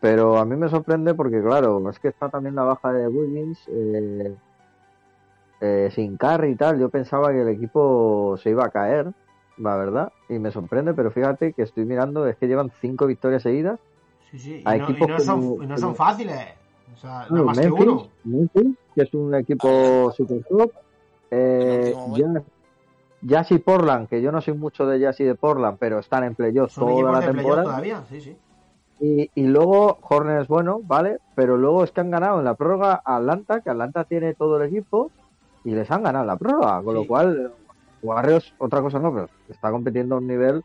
pero a mí me sorprende porque, claro, es que está también la baja de Wiggins, eh, eh, sin carry y tal. Yo pensaba que el equipo se iba a caer, la verdad, y me sorprende, pero fíjate que estoy mirando, es que llevan cinco victorias seguidas. Sí, sí. Y A no, y equipos no son, como- y no son fáciles. O sea, más que uno. Memphis, que es un equipo super top. Eh, Jazz, y Portland, que yo no soy mucho de Jazz y de Portland, pero están en playoffs toda la temporada. todavía. Sí, sí. Y, y luego Hornets, bueno, ¿vale? Pero luego es que han ganado en la prórroga a Atlanta, que Atlanta tiene todo el equipo, y les han ganado en la prórroga. Con Sí. lo cual, Warriors, otra cosa no, pero está compitiendo a un nivel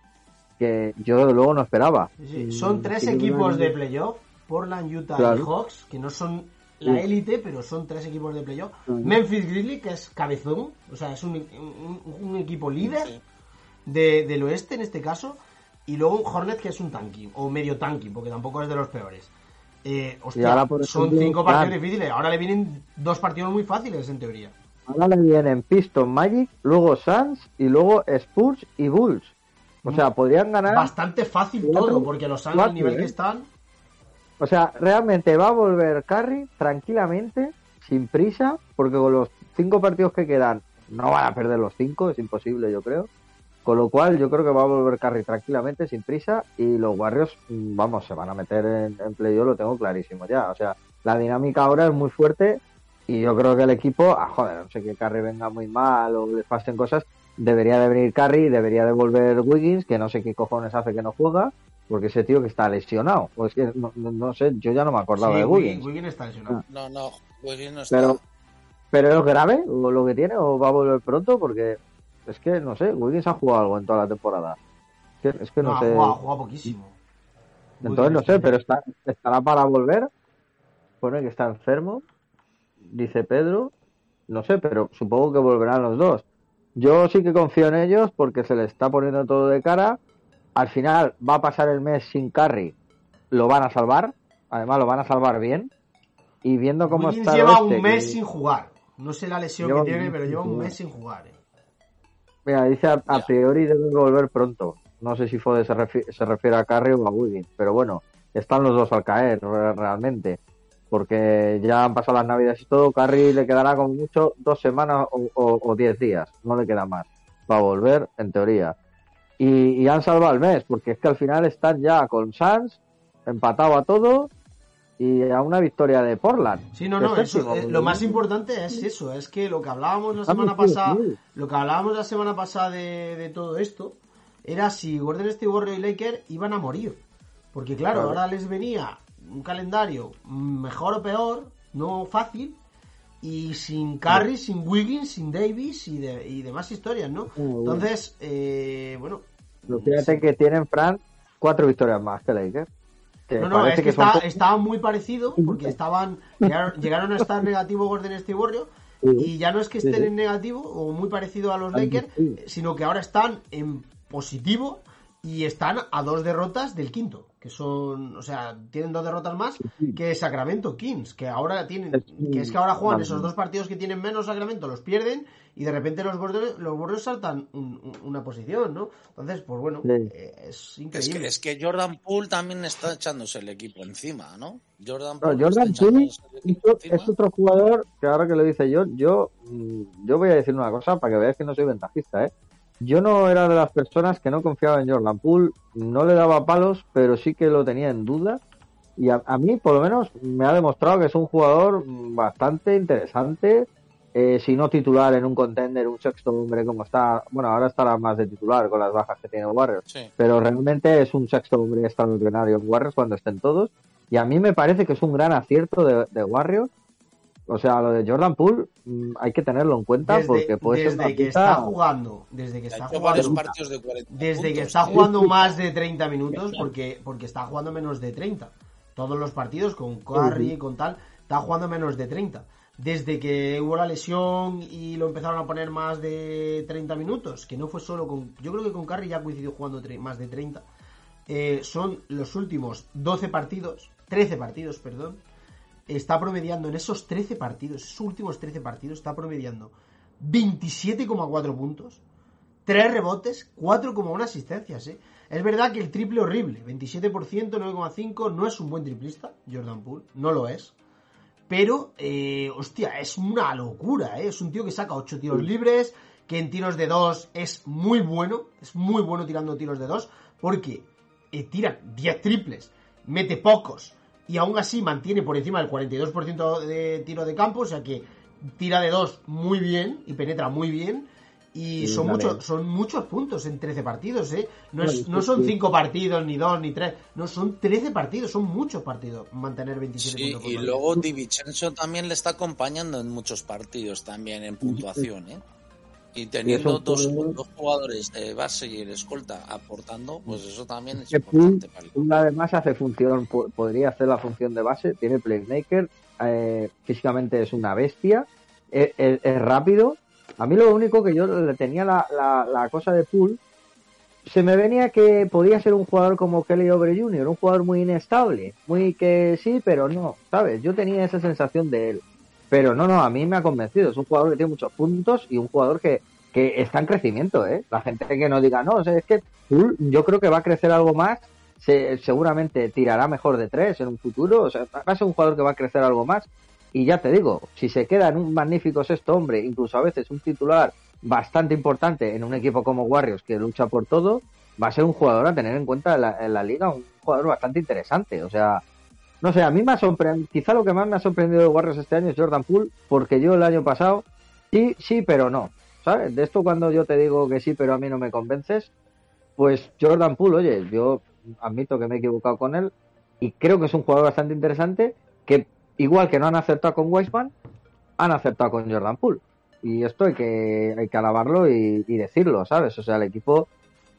que yo desde luego no esperaba. Sí, sí. Y- Son tres equipos de playoff, Portland, Utah y. Hawks, que no son la élite, pero son tres equipos de playoff. Memphis Grizzlies, que es cabezón, o sea, es un, un- un equipo líder de- del oeste en este caso, y luego un Hornet que es un tanking, o medio tanking, porque tampoco es de los peores. Eh, hostia, ahora, son cinco partidos claro. difíciles, ahora le vienen dos partidos muy fáciles en teoría. Ahora le vienen Piston Magic, luego Suns y luego Spurs y Bulls. O sea, podrían ganar. Bastante fácil todo, porque los Suns al nivel que están, O sea, realmente va a volver Curry tranquilamente, sin prisa, porque con los cinco partidos que quedan no van a perder los cinco, es imposible, yo creo. Con lo cual, yo creo que va a volver Curry tranquilamente, sin prisa, y los Warriors, mm, vamos, se van a meter en, en play, yo lo tengo clarísimo ya. O sea, la dinámica ahora es muy fuerte, y yo creo que el equipo, ah, joder, no sé que Curry venga muy mal o les pasen cosas, debería de venir Curry, debería de volver Wiggins, que no sé qué cojones hace que no juega, porque ese tío que está lesionado, o es que no, sé, yo ya no me acordaba sí, de Wiggins, Wiggins. Wiggins está lesionado. No, no, Wiggins no está. Pero, pero es grave o lo que tiene o va a volver pronto porque es que no sé, Wiggins ha jugado algo en toda la temporada. Es que, es que no, no, sé. ha jugado, ha jugado poquísimo. Entonces no sé, pero está, estará para volver. Pone que está enfermo, dice Pedro. No sé, pero supongo que volverán los dos. Yo sí que confío en ellos porque se les está poniendo todo de cara. Al final va a pasar el mes sin carry. Lo van a salvar. Además lo van a salvar bien. Y viendo cómo Wiggins está lleva un mes que- sin jugar. No sé la lesión Lleva que tiene, pero lleva un mes sin jugar. eh. Mira, dice a, a priori deben volver pronto. No sé si Fode se, refi- se refiere a Carry o a Wiggins, pero bueno, están los dos al caer re- realmente. Porque ya han pasado las navidades y todo. Carry le quedará como mucho dos semanas o, o- o diez días. No le queda más. Va a volver, en teoría. Y, y han salvado el mes, porque es que al final están ya con Sans, empatado a todo y a una victoria de Portland. Sí, no, no, es eso, eh, lo más importante es eso, es que lo que hablábamos la muy semana pasada, lo que hablábamos la semana pasada de, de todo esto, era si Golden State Warriors y Lakers iban a morir. Porque Claro. ahora les venía un calendario mejor o peor, no fácil, y sin Curry, sin Wiggins, sin Davis y, de- y demás historias, ¿no? Entonces, eh, bueno, Pero fíjate que tienen, Fran, cuatro victorias más que Lakers. Que No, no, es que, está, estaba muy parecido porque estaban llegaron, llegaron a estar negativo Golden State Warriors Sí. y ya no es que estén en negativo o muy parecido a los Lakers, sino que ahora están en positivo y están a dos derrotas del quinto, que son, o sea, tienen dos derrotas más que Sacramento Kings, que ahora tienen, Es- que es que ahora juegan esos dos partidos que tienen menos Sacramento, los pierden y de repente los Warriors, los Warriors saltan un- un- una posición, ¿no? Entonces, pues bueno, Sí. eh, es Es increíble. que, es que Jordan Poole también está echándose el equipo encima, ¿no? Jordan No, Poole Jordan es, es otro jugador que ahora que lo dice yo, yo, mm, yo voy a decir una cosa para que veáis que no soy ventajista, ¿eh? Yo no era de las personas que no confiaba en Jordan Poole, no le daba palos, pero sí que lo tenía en duda. Y a, a mí, por lo menos, me ha demostrado que es un jugador bastante interesante, eh, si no titular en un contender, un sexto hombre como está, bueno, ahora estará más de titular con las bajas que tiene Warriors, Sí. pero realmente es un sexto hombre extraordinario en Warriors cuando estén todos. Y a mí me parece que es un gran acierto de, de Warriors. O sea, lo de Jordan Poole mm, hay que tenerlo en cuenta desde, porque puede ser desde una que está jugando, desde que está jugando, partidos de 40 desde que está jugando más de 30 minutos, porque, porque está jugando menos de 30. Todos los partidos con Curry, con tal, está jugando menos de 30. Desde que hubo la lesión y lo empezaron a poner más de 30 minutos, que no fue solo con. Yo creo que con Curry ya coincidió jugando más de 30. eh, son los últimos 12 partidos, 13 partidos, perdón. Está promediando en esos 13 partidos, esos últimos 13 partidos, está promediando 27,4 puntos, 3 rebotes, 4,1 asistencias, ¿eh? Es verdad que el triple horrible, 27%, 9,5, no es un buen triplista, Jordan Poole, no lo es. Pero, eh, hostia, es una locura, ¿eh? Es un tío que saca 8 tiros libres, que en tiros de 2 es muy bueno, es muy bueno tirando tiros de 2, porque eh, tira 10 triples, mete pocos, y aún así mantiene por encima del 42% de tiro de campo, o sea que tira de 2 muy bien y penetra muy bien. Y Sí, son, muchos, son muchos puntos en 13 partidos, ¿eh? No, es- No, son sí. 5 partidos, ni 2, ni 3. No, son 13 partidos, son muchos partidos mantener 27 Sí, puntos. y partido. luego Di Vincenzo también le está acompañando en muchos partidos también en puntuación, ¿eh? Y teniendo un dos, dos jugadores de base y el escolta aportando, pues eso también es importante para el Poole además hace función, po- podría hacer la función de base, tiene playmaker, eh, físicamente es una bestia, es, es- es rápido. A mí lo único que yo le tenía la, la, la cosa de Poole, se me venía que podía ser un jugador como Kelly Obre Jr., un jugador muy inestable, muy que sí, pero no, ¿sabes? Yo tenía esa sensación de él. Pero no, no, a mí me ha convencido. Es un jugador que tiene muchos puntos y un jugador que, que está en crecimiento, ¿eh? La gente que no diga, no, es que yo creo que va a crecer algo más, se, seguramente tirará mejor de tres en un futuro, o sea, va a ser un jugador que va a crecer algo más. Y ya te digo, si se queda en un magnífico sexto hombre, incluso a veces un titular bastante importante en un equipo como Warriors que lucha por todo, va a ser un jugador a tener en cuenta en la, en la liga, un jugador bastante interesante. O sea, no sé, a mí me ha sorprendido, quizá lo que más me ha sorprendido de Warriors este año es Jordan Poole, porque yo el año pasado, sí, sí, pero no. ¿Sabes? De esto cuando yo te digo que sí, pero a mí no me convences, pues Jordan Poole, oye, yo admito que me he equivocado con él y creo que es un jugador bastante interesante que igual que no han acertado con Weisman, han acertado con Jordan Poole. Y esto hay que, hay que alabarlo y, y decirlo, ¿sabes? O sea, el equipo,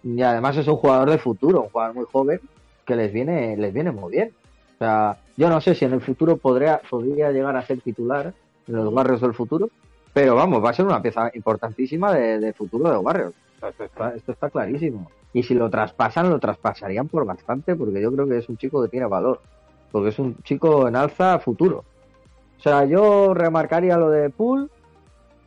y además es un jugador de futuro, un jugador muy joven, que les viene, les viene muy bien. O sea, yo no sé si en el futuro podría, podría llegar a ser titular en los barrios del futuro, pero vamos, va a ser una pieza importantísima de, de futuro de. O sea, Esto está, esto está clarísimo. Y si lo traspasan, lo traspasarían por bastante, porque yo creo que es un chico que tiene valor. Porque es un chico en alza futuro. O sea, yo remarcaría lo de Pool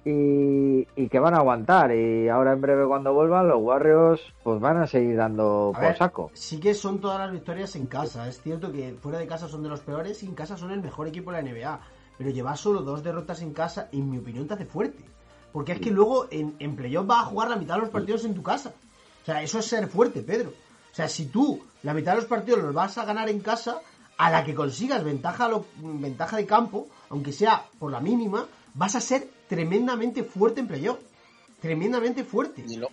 y, y que van a aguantar. Y ahora en breve cuando vuelvan, los Warriors pues van a seguir dando A por ver, saco. Sí que son todas las victorias en casa. Es cierto que fuera de casa son de los peores y en casa son el mejor equipo de la NBA. Pero llevar solo dos derrotas en casa, en mi opinión, te hace fuerte. Porque es que luego en, en playoff vas a jugar la mitad de los partidos en tu casa. O sea, eso es ser fuerte, Pedro. O sea, si tú la mitad de los partidos los vas a ganar en casa, a la que consigas ventaja, lo- ventaja de campo, aunque sea por la mínima, vas a ser tremendamente fuerte en playoff. Tremendamente fuerte. Y, lo-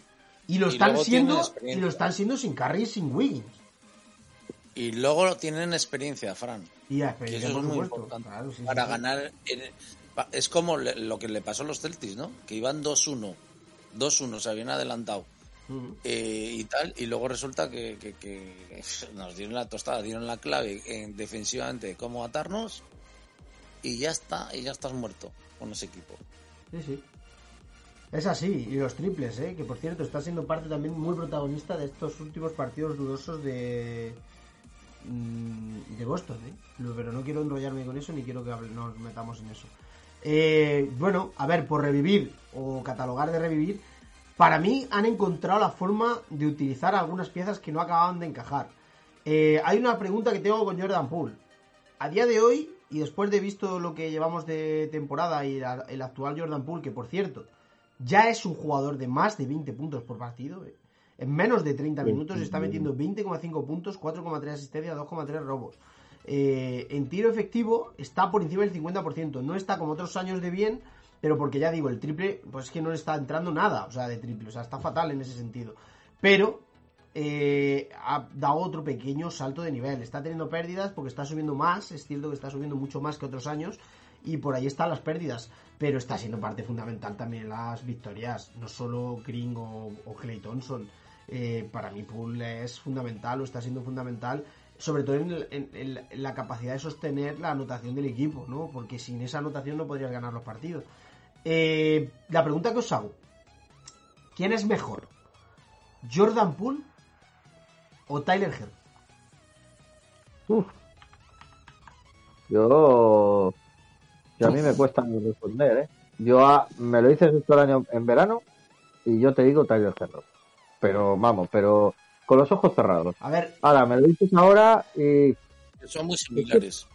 Y lo y están siendo, y lo están siendo sin Curry y sin Wiggins. y luego tienen experiencia, Fran. Y experiencia, eso es muy supuesto. importante. Claro, sí, sí, para sí. ganar. es como le- lo que le pasó a los Celtics, ¿no? Que iban 2-1. 2-1, se habían adelantado. Eh, y tal, y luego resulta que, que- que nos dieron la tostada, dieron la clave en defensivamente de cómo atarnos y ya está, y ya estás muerto con ese equipo. Sí, sí. Es así, y los triples, ¿eh? que por cierto está siendo parte también muy protagonista de estos últimos partidos dudosos de mm, de Boston, ¿eh? Pero no quiero enrollarme con eso ni quiero que nos metamos en eso. Eh, bueno, a ver, por revivir o catalogar de revivir, para mí han encontrado la forma de utilizar algunas piezas que no acababan de encajar. Eh, hay una pregunta que tengo con Jordan Poole. A día de hoy, y después de visto lo que llevamos de temporada y la- el actual Jordan Poole, que por cierto, ya es un jugador de más de 20 puntos por partido, eh. en menos de 30 minutos está metiendo 20,5 puntos, 4,3 asistencias, 2,3 robos. Eh, en tiro efectivo está por encima del 50%, no está como otros años de bien, pero porque ya digo, el triple, pues es que no le está entrando nada, o sea, de triple, o sea, está fatal en ese sentido. Pero eh, ha dado otro pequeño salto de nivel. Está teniendo pérdidas porque está subiendo más. Es cierto que está subiendo mucho más que otros años. Y por ahí están las pérdidas. Pero está siendo parte fundamental también las victorias. No solo Green o, o Clay Thompson. Eh, para mí Poole es fundamental o está siendo fundamental. Sobre todo en, en- en en la capacidad de sostener la anotación del equipo. ¿no? Porque sin esa anotación no podrías ganar los partidos. Eh, la pregunta que os hago. ¿Quién es mejor? ¿Jordan Poole o Tyler Herro? Uf. Yo, yo a mí me cuesta responder, ¿eh? Yo a- me lo hice el año en verano y yo te digo Tyler Herro. Pero vamos, pero con los ojos cerrados. A ver, Ahora, me lo dices ahora y Son muy similares.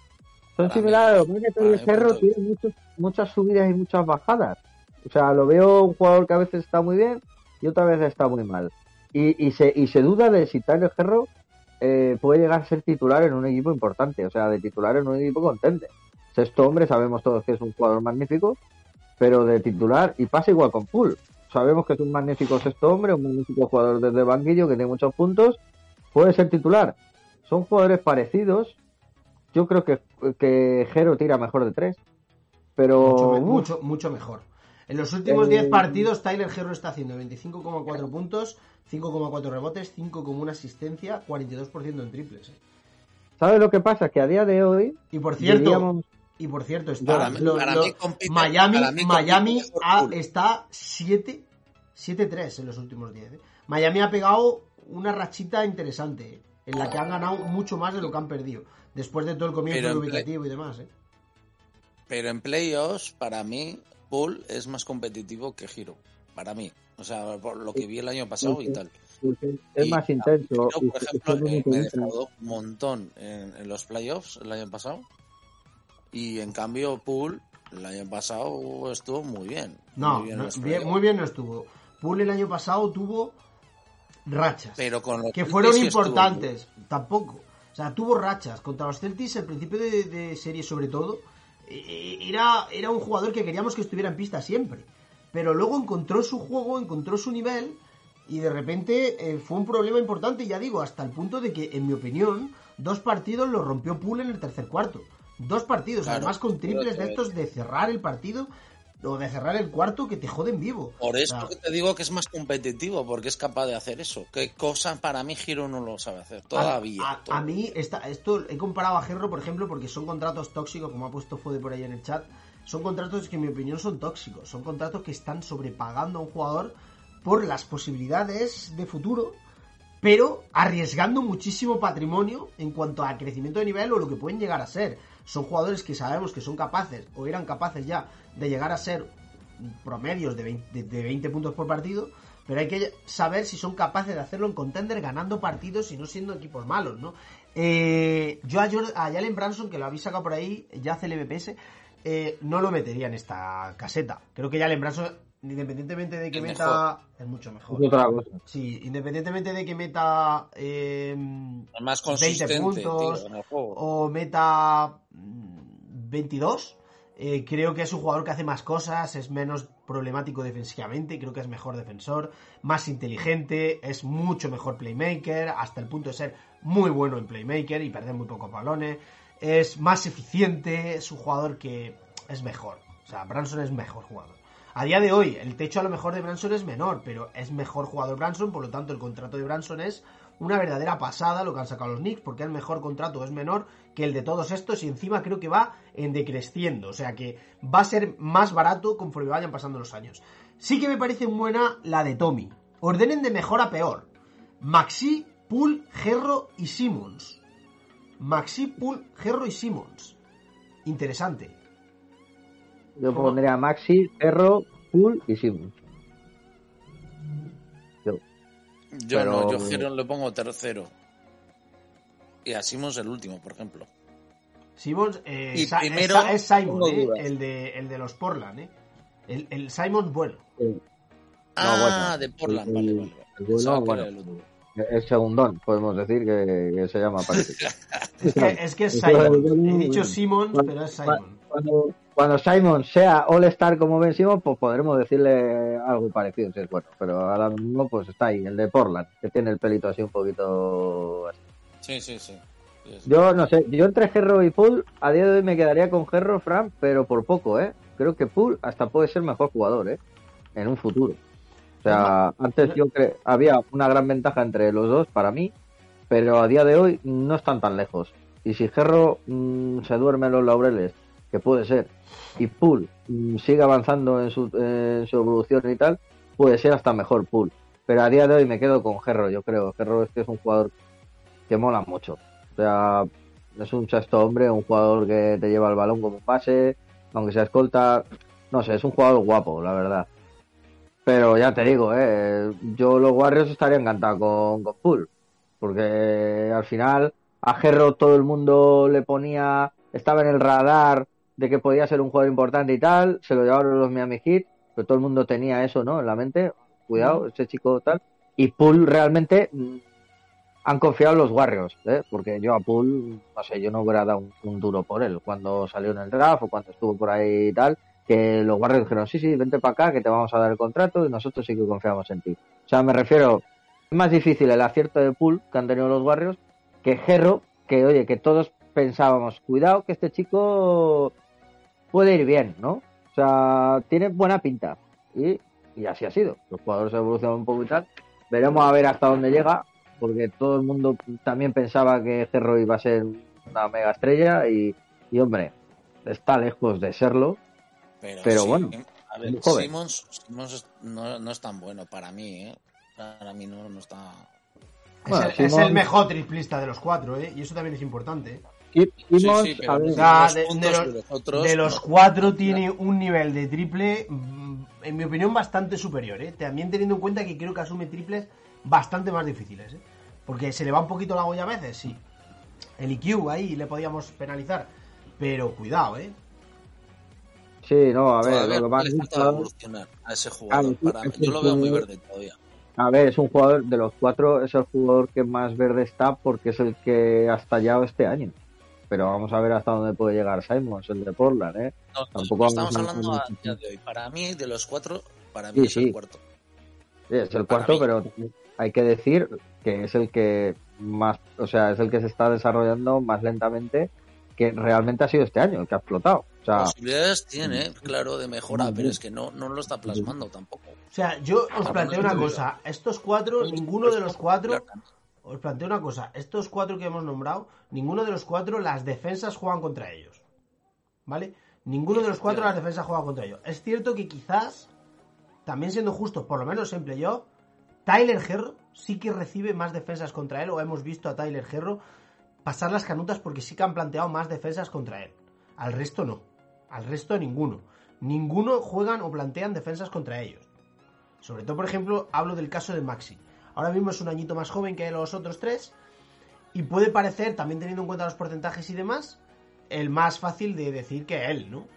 son similares. mí- Lo que Tyler Herro tiene muchos- muchas subidas y muchas bajadas. O sea, lo veo un jugador que a veces está muy bien y otra vez está muy mal. Y, y, se, y se duda de si Tyler Herro eh, puede llegar a ser titular en un equipo importante, o sea, de titular en un equipo contente. Sexto hombre, sabemos todos que es un jugador magnífico, pero de titular, y pasa igual con Pool. Sabemos que es un magnífico sexto hombre, un magnífico jugador desde el banquillo que tiene muchos puntos, puede ser titular. Son jugadores parecidos. Yo creo que, que Jero tira mejor de tres, pero mucho, me- mucho, mucho mejor. En los últimos Eh, 10 partidos, Tyler Herro está haciendo 25,4 puntos, 5,4 rebotes, 5,1 asistencia, 42% en triples. eh. ¿sabes lo que pasa? Que a día de hoy Y por cierto, diríamos- y por cierto, está mí- lo- para lo- compite- Miami, Miami ha- está 7 7-3 en los últimos 10. eh. Miami ha pegado una rachita interesante eh, en la que han ganado mucho más de lo que han perdido después de todo el comienzo ubicativo y demás. eh. Pero en playoffs, para mí, Pool es más competitivo que Giro. Para mí. O sea, por lo que vi el año pasado y tal. es Y más intenso. Giro, y por ejemplo, eh, me defraudó un montón en, en los playoffs el año pasado. Y en cambio, Pool el año pasado estuvo muy bien. No, muy bien en no, los bien- playoffs. muy bien no estuvo. Poole el año pasado tuvo rachas. Pero con los que fueron estuvo importantes. Tampoco. O sea, tuvo rachas. Contra los Celtics, el principio de, de serie sobre todo, eh, era, era un jugador que queríamos que estuviera en pista siempre. Pero luego encontró su juego, encontró su nivel y de repente eh, fue un problema importante, ya digo, hasta el punto de que, en mi opinión, dos partidos los rompió Poole en el tercer cuarto. Dos partidos, Claro, además con triples de estos de cerrar el partido o de cerrar el cuarto que te joden vivo. Por eso que te digo que es más competitivo, porque es capaz de hacer eso. ¿Qué cosa para mí Giro no lo sabe hacer? Todavía. A, a- todavía. a mí, esta, esto he comparado a Gerro, por ejemplo, porque son contratos tóxicos, como ha puesto Fode por ahí en el chat. Son contratos que, en mi opinión, son tóxicos. Son contratos que están sobrepagando a un jugador por las posibilidades de futuro, pero arriesgando muchísimo patrimonio en cuanto a crecimiento de nivel o lo que pueden llegar a ser. Son jugadores que sabemos que son capaces, o eran capaces ya, de llegar a ser promedios de 20, de- de 20 puntos por partido, pero hay que saber si son capaces de hacerlo en contender ganando partidos y no siendo equipos malos, ¿no? Eh, yo a, Jor- a Jalen Branson, que lo habéis sacado por ahí, ya hace el MPS, eh, no lo metería en esta caseta. Creo que Jalen Branson, independientemente de que Es meta... Es mucho mejor. es otra cosa. Sí, independientemente de que meta... eh, más 20 consistente, puntos tío, en el juego. o meta mm, 22. eh, creo que es un jugador que hace más cosas, es menos problemático defensivamente, creo que es mejor defensor, más inteligente, es mucho mejor playmaker, hasta el punto de ser muy bueno en playmaker y perder muy pocos balones, es más eficiente, es un jugador que es mejor, o sea, Branson es mejor jugador. A día de hoy, el techo a lo mejor de Branson es menor, pero es mejor jugador Branson, por lo tanto el contrato de Branson es una verdadera pasada lo que han sacado los Knicks, porque el mejor contrato es menor que el de todos estos y encima creo que va en decreciendo, o sea que va a ser más barato conforme vayan pasando los años. Sí que me parece buena la de Tommy. Ordenen de mejor a peor. Maxi, Pool, Gerro y Simmons. Maxi, Pool, Gerro y Simmons. Interesante. Yo ¿Cómo? pondría a Maxi, Perro, Pool y Simmons. Yo. Yo pero- no, yo Giro le pongo tercero. Y a Simons el último, por ejemplo. Simmons eh, Y Sa- primero, es, es Simon, eh, el, de, el de los Portland. Eh. El, el Simon bueno. Ah, bueno. de Portland, El- vale, vale. vale. el bueno. El segundón, podemos decir que, que se llama parecido. Es que es, que es Eso Simon. He dicho Bueno, pero es Simon. Cuando, cuando Simon sea All-Star como Ben Simmons, pues podremos decirle algo parecido, si es bueno. Pero ahora mismo pues está ahí, el de Portland, que tiene el pelito así un poquito... así. Sí, sí, sí. Sí, sí. Yo no sé, yo entre Gerro y Pool, a día de hoy me quedaría con Gerro, Fran, pero por poco, ¿eh? Creo que Pool hasta puede ser mejor jugador, ¿eh? En un futuro. O sea, antes yo creo había una gran ventaja entre los dos para mí, pero a día de hoy no están tan lejos. Y si Gerro mm, se duerme en los laureles, que puede ser, y Pool mm, sigue avanzando en su, en su evolución y tal, puede ser hasta mejor Pool. Pero a día de hoy me quedo con Gerro, yo creo. Gerro es que es un jugador que mola mucho. O sea, es un sexto hombre, un jugador que te lleva el balón como un pase, aunque sea escolta. No sé, es un jugador guapo, la verdad. Pero ya te digo, eh, yo los Warriors estaría encantado con, con. Porque al final a Gerro todo el mundo le ponía, estaba en el radar de que podía ser un jugador importante y tal, se lo llevaron los Miami Heat, pero todo el mundo tenía eso, ¿no? En la mente, cuidado, ese chico tal. Y Poole realmente mm, han confiado en los Warriors, ¿eh? porque yo a Poole, no sé, yo no hubiera dado un, un duro por él cuando salió en el draft o cuando estuvo por ahí y tal, que los Warriors dijeron, sí, sí, vente para acá, que te vamos a dar el contrato y nosotros sí que confiamos en ti. O sea, me refiero, es más difícil el acierto de Poole que han tenido los Warriors que Gerro, que oye, que todos pensábamos, cuidado que este chico puede ir bien, ¿no? O sea, tiene buena pinta. Y, y así ha sido. Los jugadores evolucionan un poco y tal. Veremos a ver hasta dónde llega, porque todo el mundo también pensaba que Gerro iba a ser una mega estrella y, y hombre, está lejos de serlo. Pero, Pero sí, bueno, a ver. Simmons, Simmons es- no, no es tan bueno para mí, ¿eh? Para mí no, no está. Es, el, es Simón- el mejor triplista de los cuatro, ¿eh? Y eso también es importante. Simmons, sí, pero ver, los de, los, otros, de los cuatro tiene un nivel de triple, mm, en mi opinión, bastante superior. ¿eh? También teniendo en cuenta que creo que asume triples bastante más difíciles. ¿eh? Porque se le va un poquito la olla a veces, sí. El IQ ahí le podíamos penalizar. Pero cuidado, ¿eh? Sí, no, a ver, Todavía lo que más falta evolucionar a ese jugador. Claro, para es Yo lo veo muy verde todavía. A ver, es un jugador de los cuatro, es el jugador que más verde está porque es el que ha estallado este año. Pero vamos a ver hasta dónde puede llegar Simons, el de Portland, ¿eh? No, Tampoco no estamos hablando a día de hoy. Para mí, de los cuatro, para mí Sí, es sí. el cuarto. Sí, es el Para cuarto, mí. pero hay que decir que es el que más, o sea, es el que se está desarrollando más lentamente que realmente ha sido este año, el que ha explotado. Sea, Posibilidades tiene, claro, de mejora, Muy pero es que no, no lo está plasmando tampoco. O sea, yo os planteo una cosa. Estos cuatro, ninguno de los cuatro... Os planteo una cosa. Estos cuatro que hemos nombrado, ninguno de los cuatro las defensas juegan contra ellos. ¿Vale? Ninguno de los cuatro las defensas juega contra ellos. Es cierto que quizás, también siendo justos, por lo menos en playoff, Tyler Herro sí que recibe más defensas contra él, o hemos visto a Tyler Herro pasar las canutas porque sí que han planteado más defensas contra él. Al resto no. Al resto ninguno. Ninguno juegan o plantean defensas contra ellos. Sobre todo, por ejemplo, hablo del caso de Maxi. Ahora mismo es un añito más joven que los otros tres. Y puede parecer, también teniendo en cuenta los porcentajes y demás, el más fácil de decir que él, ¿no?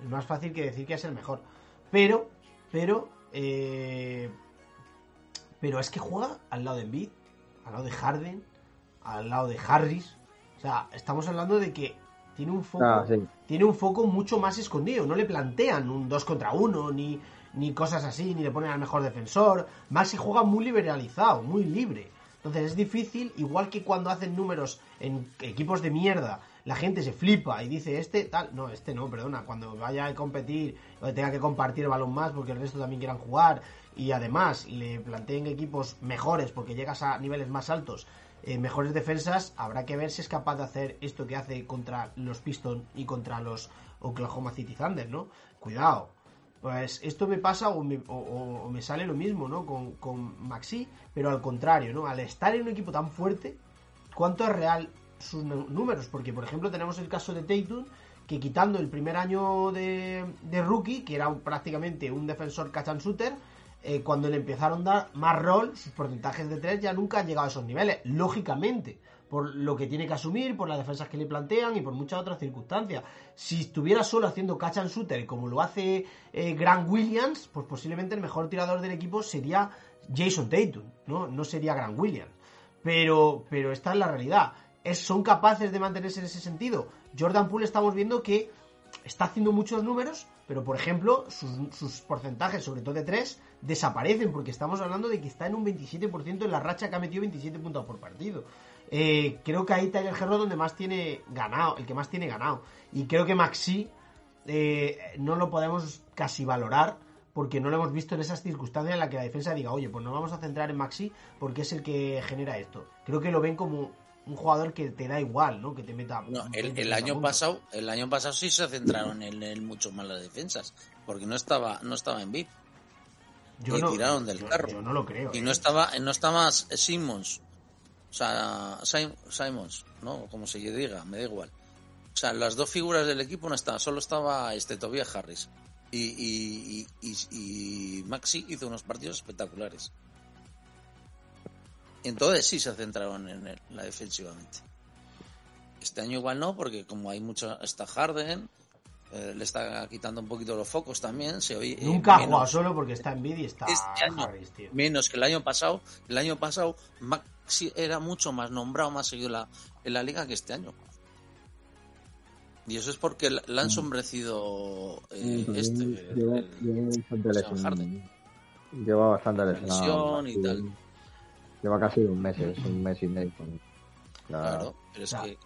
El más fácil que decir que es el mejor. Pero, pero, eh, pero es que juega al lado de Embiid, al lado de Harden, al lado de Harris. O sea, estamos hablando de que tiene un foco, ah, sí. tiene un foco mucho más escondido. No le plantean un 2 contra 1, ni, ni cosas así, ni le ponen al mejor defensor. Maxi juega muy liberalizado, muy libre. Entonces es difícil, igual que cuando hacen números en equipos de mierda, la gente se flipa y dice este tal, no, este no, perdona, cuando vaya a competir o tenga que compartir el balón más porque el resto también quieran jugar y además le planteen equipos mejores porque llegas a niveles más altos, eh, mejores defensas, habrá que ver si es capaz de hacer esto que hace contra los Pistons y contra los Oklahoma City Thunder, ¿no? Cuidado. Pues esto me pasa o me, o- me sale lo mismo, ¿no? Con, con Maxi, pero al contrario, ¿no? Al estar en un equipo tan fuerte, ¿cuánto es real sus números? Porque, por ejemplo, tenemos el caso de Tatum, que quitando el primer año de, de rookie, que era prácticamente un defensor catch and shooter, eh, cuando le empezaron a dar más rol, sus porcentajes de tres ya nunca han llegado a esos niveles, lógicamente, por lo que tiene que asumir, por las defensas que le plantean y por muchas otras circunstancias. Si estuviera solo haciendo catch and shooter como lo hace eh, Grant Williams, pues posiblemente el mejor tirador del equipo sería Jason Tatum, ¿no? No sería Grant Williams. Pero, pero esta es la realidad. Es, ¿Son capaces de mantenerse en ese sentido? Jordan Poole estamos viendo que está haciendo muchos números, pero por ejemplo, sus, sus porcentajes, sobre todo de 3, desaparecen, porque estamos hablando de que está en un 27% en la racha que ha metido 27 puntos por partido. Eh, creo que ahí Tyler Herro donde más tiene ganado, el que más tiene ganado. Y creo que Maxi eh, no lo podemos casi valorar porque no lo hemos visto en esas circunstancias en las que la defensa diga, oye, pues nos vamos a centrar en Maxi porque es el que genera esto. Creo que lo ven como un jugador que te da igual, ¿no? Que te meta. No, 20, el, el 30 año pasado, el año pasado sí se centraron en él mucho más las defensas, porque no estaba, no estaba en VIP Yo y no, tiraron del yo- carro. Yo no lo creo. y ¿eh? no estaba, no estaba Simmons, o sea, Sim- Simons, no, como se diga, me da igual. O sea, las dos figuras del equipo no estaban, solo estaba este Tobias Harris Y, y, Maxi hizo unos partidos espectaculares. Entonces sí se centraron en la defensivamente. Este año igual no, porque como hay mucho, está Harden, eh, le está quitando un poquito los focos también. Se oye, eh, Nunca ha jugado solo porque está en Bid y está este Menos que el año pasado. El año pasado Maxi era mucho más nombrado, más seguido la, en la liga que este año. Y eso es porque le han mm. sombrecido eh, este. Lleva, bastante Lleva bastante lesionado. Y tal. Lleva casi un mes, un mes y medio. Claro, pero es que...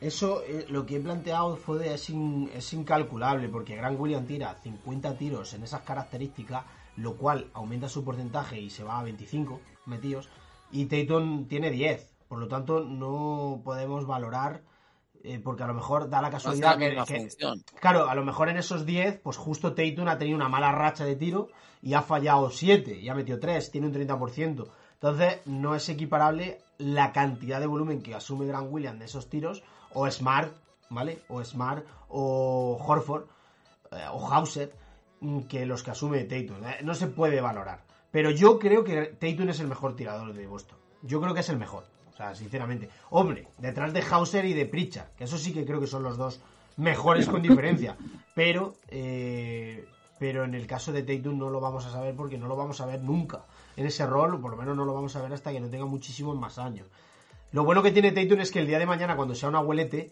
Eso, eh, lo que he planteado fue es, es incalculable, porque Gran William tira 50 tiros en esas características, lo cual aumenta su porcentaje y se va a 25 metidos, y Tatum tiene 10. Por lo tanto, no podemos valorar, eh, porque a lo mejor da la casualidad que, Claro, a lo mejor en esos 10, pues justo Tatum ha tenido una mala racha de tiro y ha fallado 7 y ha metido 3, tiene un 30%. Entonces, no es equiparable la cantidad de volumen que asume Grant Williams de esos tiros, o Smart, ¿vale? O Smart, o Horford, eh, o Hauser, mm, que los que asume Tatum. ¿eh? No se puede valorar. Pero yo creo que Tatum es el mejor tirador de Boston. Yo creo que es el mejor. O sea, sinceramente. Hombre, detrás de Hauser y de Pritchard, que eso sí que creo que son los dos mejores con diferencia. Pero, eh, pero en el caso de Tatum no lo vamos a saber porque no lo vamos a ver nunca en ese rol, o por lo menos no lo vamos a ver hasta que no tenga muchísimos más años. Lo bueno que tiene Tatum es que el día de mañana, cuando sea un abuelete,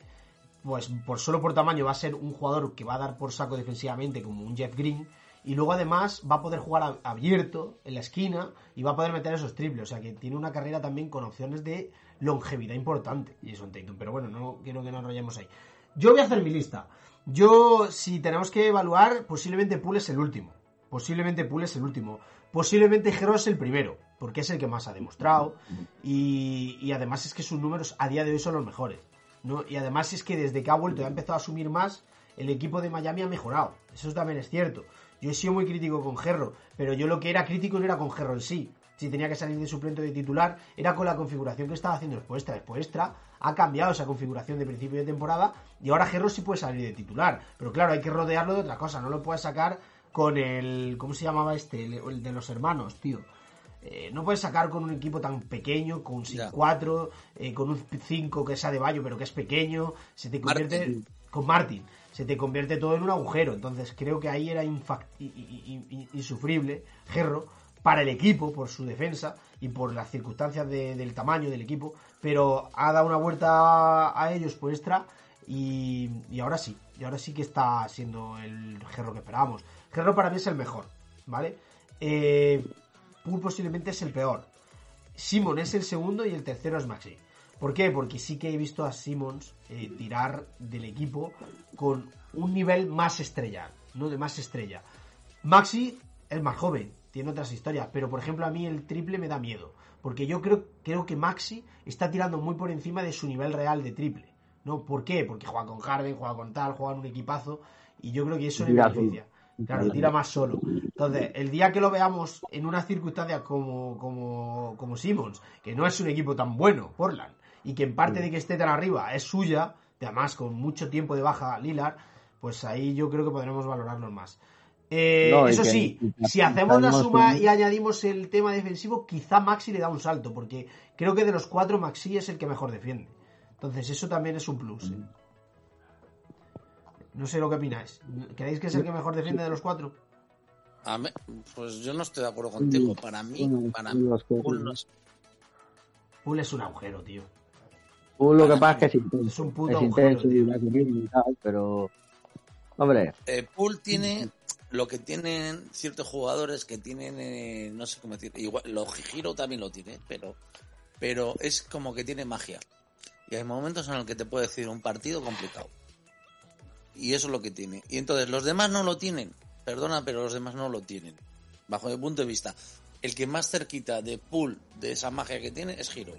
pues por solo por tamaño va a ser un jugador que va a dar por saco defensivamente como un Jeff Green y luego además va a poder jugar abierto en la esquina y va a poder meter esos triples, o sea que tiene una carrera también con opciones de longevidad importante y eso en Tatum, pero bueno, no quiero que nos enrollemos ahí. Yo voy a hacer mi lista. Yo, si tenemos que evaluar, posiblemente Poole es el último. Posiblemente Poole es el último. Posiblemente Hero es el primero, porque es el que más ha demostrado. Y, además es que sus números a día de hoy son los mejores. ¿no? Y además es que desde que ha vuelto y ha empezado a asumir más, el equipo de Miami ha mejorado. Eso también es cierto. Yo he sido muy crítico con Gerro, pero yo lo que era crítico no era con Gerro en sí. Si tenía que salir de suplente de titular, era con la configuración que estaba haciendo Espuestra. Espuestra ha cambiado esa configuración de principio de temporada y ahora Gerro sí puede salir de titular. Pero claro, hay que rodearlo de otra cosa. No lo puedes sacar con el. ¿Cómo se llamaba este? El, de los hermanos, tío. Eh, no puedes sacar con un equipo tan pequeño, con un 6-4, eh, con un 5 que es Bayo pero que es pequeño. Se te convierte. Con Martin. Se te convierte todo en un agujero. Entonces creo que ahí era insufrible, Gerro, para el equipo, por su defensa y por las circunstancias del tamaño del equipo. Pero ha dado una vuelta a ellos por extra. Y, y ahora sí, y ahora sí que está siendo el Gerro que esperábamos. Gerro para mí es el mejor, ¿vale? Eh, posiblemente es el peor. Simon es el segundo y el tercero es Maxi. ¿Por qué? Porque sí que he visto a Simons eh, tirar del equipo con un nivel más estrella, no de más estrella. Maxi es más joven, tiene otras historias, pero por ejemplo a mí el triple me da miedo, porque yo creo, creo que Maxi está tirando muy por encima de su nivel real de triple. ¿No? ¿Por qué? Porque juega con Harden, juega con tal, juega en un equipazo, y yo creo que eso le beneficia. Claro, tira más solo. Entonces, el día que lo veamos en una circunstancia como, como, como Simmons, que no es un equipo tan bueno, Portland, y que en parte de que esté tan arriba es suya, además con mucho tiempo de baja Lilar, pues ahí yo creo que podremos valorarlo más. Eh, eso sí, si hacemos la suma y añadimos el tema defensivo, quizá Maxi le da un salto, porque creo que de los cuatro Maxi es el que mejor defiende. Entonces, eso también es un plus. ¿eh? No sé lo que opináis. ¿Creéis que es el que mejor defiende de los cuatro? pues yo no estoy de acuerdo contigo. Para mí, para mí, Pool es un agujero, tío. Pool lo que pasa es que es, es un puto agujero. pero. Hombre. Eh, Pool tiene lo que tienen ciertos jugadores que tienen, eh, no sé cómo decir, igual, lo Giro también lo tiene, pero, pero es como que tiene magia. Y hay momentos en los que te puede decir un partido complicado. Y eso es lo que tiene. Y entonces los demás no lo tienen. Perdona, pero los demás no lo tienen. Bajo mi punto de vista. El que más cerquita de Pool de esa magia que tiene es Giro.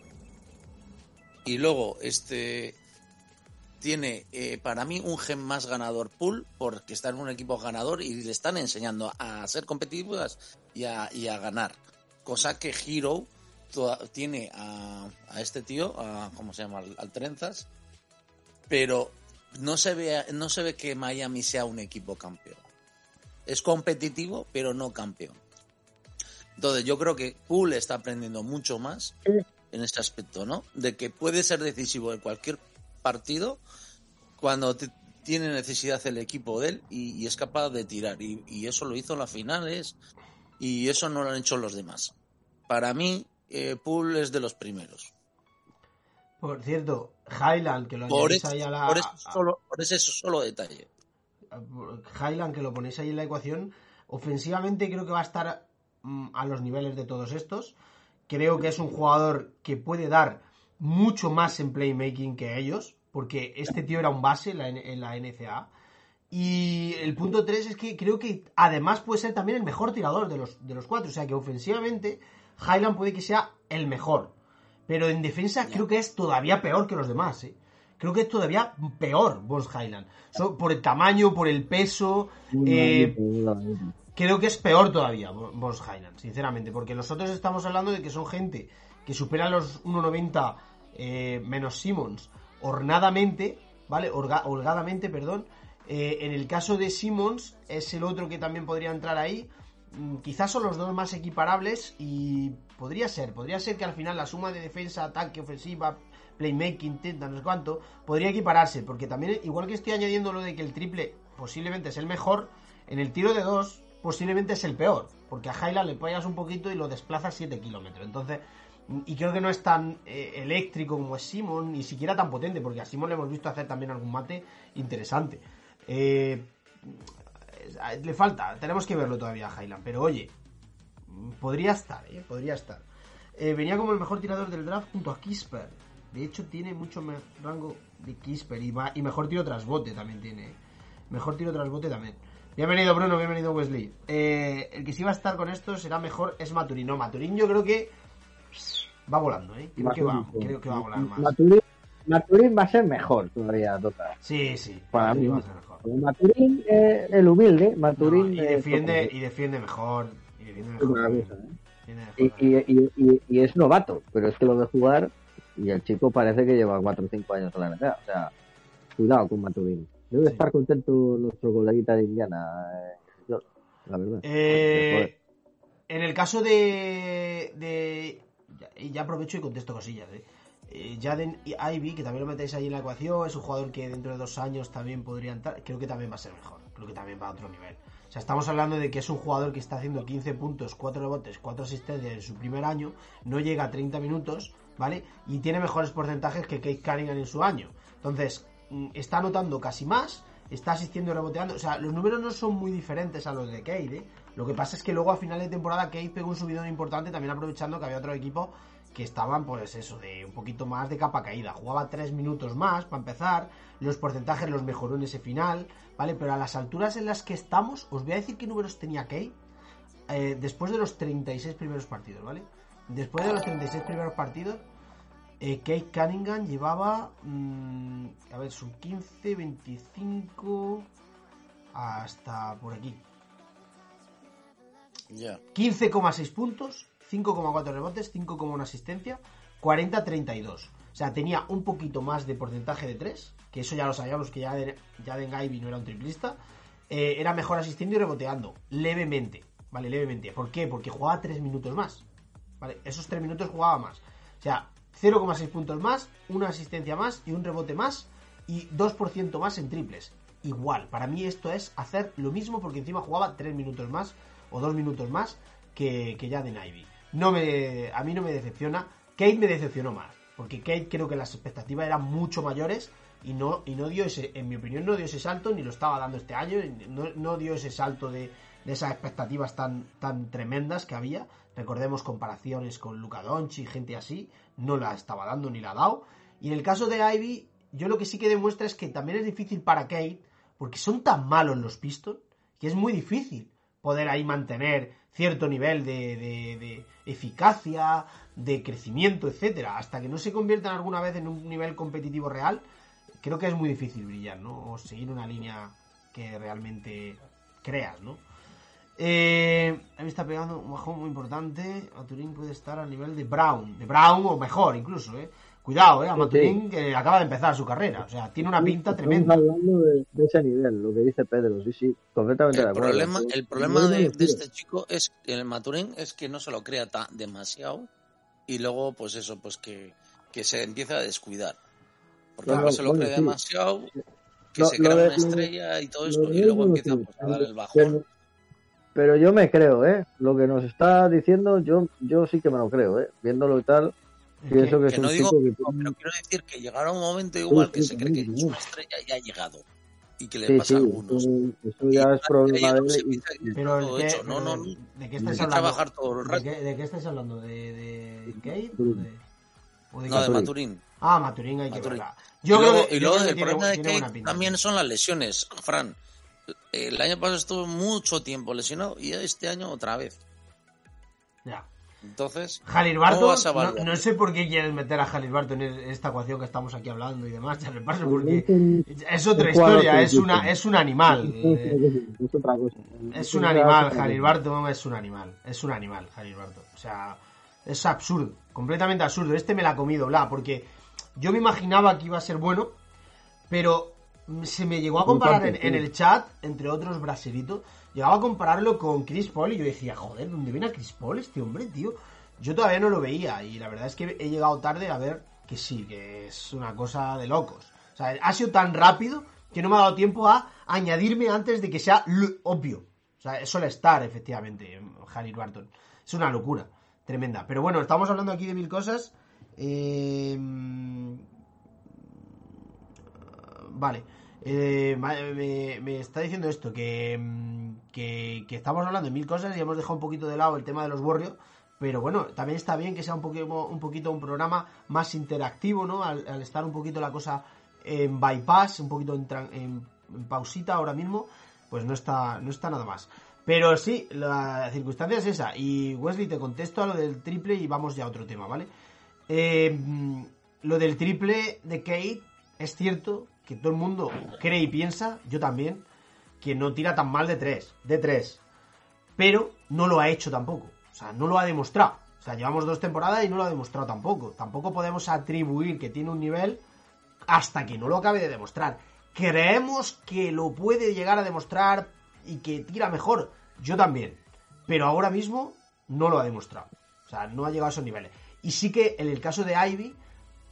Y luego, este tiene eh, para mí un gen más ganador Pool porque está en un equipo ganador y le están enseñando a ser competitivas y a, ganar. Cosa que Hero tiene a, este tío, a, ¿cómo se llama? al Trenzas, pero no se ve, no se ve que Miami sea un equipo campeón. es competitivo, pero no campeón. Entonces yo creo que Poole está aprendiendo mucho más en este aspecto, ¿no? De que puede ser decisivo en cualquier partido cuando tiene necesidad el equipo de él y, es capaz de tirar. Y, eso lo hizo en las finales y eso no lo han hecho los demás. Para mí, eh, Poole es de los primeros. Por cierto, Highland, que lo por ahí a la... Por, solo, por ese solo detalle. Highland, que lo ponéis ahí en la ecuación, ofensivamente creo que va a estar mm, a los niveles de todos estos. Creo que es un jugador que puede dar mucho más en playmaking que ellos, porque este tío era un base en la, NCA. Y el punto 3 es que creo que además puede ser también el mejor tirador de los, de los cuatro. O sea que ofensivamente Highland puede que sea el mejor. Pero en defensa creo que es todavía peor que los demás. ¿eh? Creo que es todavía peor Bones Highland. por el tamaño, por el peso. Eh, creo que es peor todavía Bones Highland, sinceramente. Porque nosotros estamos hablando de que son gente que supera los 1,90 eh, menos Simmons ornadamente, ¿vale? holgadamente, perdón. Eh, en el caso de Simmons, es el otro que también podría entrar ahí. Mm, quizás son los dos más equiparables y podría ser, podría ser que al final la suma de defensa, ataque, ofensiva, playmaking, tenta, no sé cuánto, podría equipararse, porque también, igual que estoy añadiendo lo de que el triple posiblemente es el mejor, en el tiro de dos posiblemente es el peor, porque a Highland le payas un poquito y lo desplazas 7 kilómetros. Entonces, y creo que no es tan eh, eléctrico como es Simon, ni siquiera tan potente, porque a Simon le hemos visto hacer también algún mate interesante. Eh, le falta, tenemos que verlo todavía a Highland, pero oye, podría estar, ¿eh? podría estar. Eh, venía como el mejor tirador del draft junto a Kisper. De hecho, tiene mucho rango de Kisper y, y mejor tiro tras bote también tiene. Mejor tiro tras bote también. Bienvenido Bruno, bienvenido Wesley. el que sí va a estar con esto será mejor es Maturín. No, Maturín yo creo que va volando, ¿eh? Creo, que va, creo que va a volar más. Maturín, va a ser mejor todavía, total. Sí, sí. Para mí va a ser mejor. Maturín es el humilde, Maturín y defiende y defiende mejor, y. ¿eh? y, y, es novato, pero es que lo de jugar y el chico parece que lleva 4 o 5 años en la NBA, o sea, cuidado con Maturín. Debe estar contento nuestro coleguita de Indiana, eh, la verdad. Eh, en el caso de, de y ya aprovecho y contesto cosillas. ¿eh? eh Jaden Ivy, que también lo metéis ahí en la ecuación, es un jugador que dentro de dos años también podría entrar. Creo que también va a ser mejor. Creo que también va a otro nivel. Sea, estamos hablando de que es un jugador que está haciendo 15 puntos, 4 rebotes, 4 asistencias en su primer año, no llega a 30 minutos, ¿vale? Y tiene mejores porcentajes que Kate Cunningham en su año. Entonces, mm, está anotando casi más, está asistiendo y reboteando. O sea, los números no son muy diferentes a los de Kate, ¿eh? Lo que pasa es que luego a final de temporada Kate pegó un subidón importante también aprovechando que había otro equipo que estaban pues eso, de un poquito más de capa caída. Jugaba tres minutos más para empezar, los porcentajes los mejoró en ese final, ¿vale? Pero a las alturas en las que estamos, os voy a decir qué números tenía Kate eh, después de los 36 primeros partidos, ¿vale? Después de los 36 primeros partidos, eh, Kate Cunningham llevaba, mm, a ver, son 15, 25, hasta por aquí. 15,6 puntos, 5,4 rebotes, 5,1 asistencia, 40-32. O sea, tenía un poquito más de porcentaje de 3, que eso ya lo sabíamos que ya de, ya no era un triplista. Eh, era mejor asistiendo y reboteando, levemente, ¿vale? Levemente. ¿Por qué? Porque jugaba 3 minutos más, ¿vale? Esos 3 minutos jugaba más. O sea, 0,6 puntos más, una asistencia más y un rebote más y 2% más en triples. Igual, para mí esto es hacer lo mismo porque encima jugaba 3 minutos más o dos minutos más que, que de Ivy. No me, a mí no me decepciona. Kate me decepcionó más, porque Kate creo que las expectativas eran mucho mayores y no, y no dio ese, en mi opinión, no dio ese salto, ni lo estaba dando este año, no, no dio ese salto de, de, esas expectativas tan, tan tremendas que había. Recordemos comparaciones con Luca Doncic y gente así, no la estaba dando ni la ha dado. Y en el caso de Ivy, yo lo que sí que demuestra es que también es difícil para Kate, porque son tan malos los Pistons, que es muy difícil poder ahí mantener cierto nivel de, eficacia, de crecimiento, etcétera, hasta que no se conviertan alguna vez en un nivel competitivo real, creo que es muy difícil brillar, ¿no? O seguir una línea que realmente creas, ¿no? Eh, a mí está pegando un bajón muy importante. Maturín puede estar al nivel de Brown. De Brown o mejor incluso, ¿eh? Cuidado, ¿eh? A Maturín que acaba de empezar su carrera. O sea, tiene una pinta Estamos tremenda. hablando de, de ese nivel, lo que dice Pedro, sí, sí, completamente de El acuerdo. problema, el problema de, de este chico es el Maturín es que no se lo crea demasiado y luego pues eso pues que, que se empieza a descuidar porque No, no, se lo bueno, cree sí. demasiado que Lo- se crea de- una estrella y todo de y luego no empieza pues, a dar el pero- bajón Pero yo me creo, ¿eh? Lo que nos está diciendo, yo yo sí que me lo creo, ¿eh? Viéndolo y tal, Es pienso que, que es un no digo chico que no, pero quiero decir que llegará un momento igual que sí, se cree que es una estrella y ha llegado y que le Sí, pasa sí, a algunos eso, ya es problema es de que que Pero ¿de qué, hecho. no no no. ¿de qué hay estáis que hablando? ¿De qué, de qué estáis hablando? ¿De, de Kate? ¿O Maturín. de, o de no de Kate? Maturín Ah, Maturín hay que Maturín. verla. Yo y creo luego, que, y luego creo que el tiene, problema de tiene pinta. también son las lesiones, Fran. El año pasado estuvo mucho tiempo lesionado y este año otra vez. Ya. Entonces, ¿cómo Barton, no, sé por qué quieren meter a Halil Barton en esta ecuación que estamos aquí hablando y demás, ya le paso, Es porque es otra historia, es, que- una, es un animal. Es otra cosa. Es un animal, Halil Barton es un animal. Es un animal, Halil Barton. O sea, es absurdo, completamente absurdo. Este me la ha comido, bla, porque yo me imaginaba que iba a ser bueno, pero se me llegó a comparar en, en el chat, entre otros brasilitos, llegaba a compararlo con Chris Paul y yo decía, joder, ¿dónde viene a Chris Paul este hombre, tío? Yo todavía no lo veía y la verdad es que he llegado tarde a ver que sí, que es una cosa de locos. O sea, ha sido tan rápido que no me ha dado tiempo a añadirme antes de que sea lo obvio. O sea, suele estar, efectivamente, Halil Barton. Es una locura, tremenda. Pero bueno, estamos hablando aquí de mil cosas. Eh, Vale. Eh, me, me está diciendo esto, que, que, estamos hablando de mil cosas y hemos dejado un poquito de lado el tema de los Warriors. Pero bueno, también está bien que sea un poquito un, poquito un programa más interactivo, ¿no? Al, al estar un poquito la cosa en bypass, un poquito en, en- en pausita ahora mismo, pues no está, no está nada más. Pero sí, la circunstancia es esa. Y Wesley, te contesto a lo del triple y vamos ya a otro tema, ¿vale? Eh, lo del triple de Kate, es cierto que todo el mundo cree y piensa, yo también, que no tira tan mal de tres, de tres. Pero no lo ha hecho tampoco. O sea, no lo ha demostrado. O sea, llevamos dos temporadas y no lo ha demostrado tampoco. Tampoco podemos atribuir que tiene un nivel hasta que no lo acabe de demostrar. Creemos que lo puede llegar a demostrar y que tira mejor. Yo también. Pero ahora mismo no lo ha demostrado. O sea, no ha llegado a esos niveles. Y sí que en el caso de Ivy,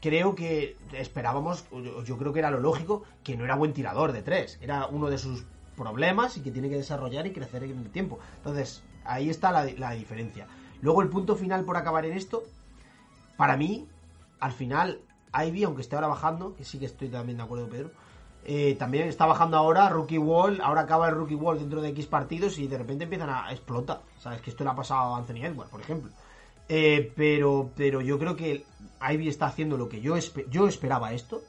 creo que esperábamos, yo, creo que era lo lógico, que no era buen tirador de tres. Era uno de sus problemas y que tiene que desarrollar y crecer en el tiempo. Entonces, ahí está la, la diferencia. Luego el punto final por acabar en esto, para mí, al final, Ivy, aunque esté ahora bajando, que sí que estoy también de acuerdo, Pedro, eh, también está bajando ahora Rookie Wall, ahora acaba el Rookie Wall dentro de X partidos y de repente empiezan a explotar. Sabes que esto le ha pasado a Anthony Edwards, por ejemplo. Eh, pero, pero yo creo que Ivy está haciendo lo que yo, yo esperaba esto.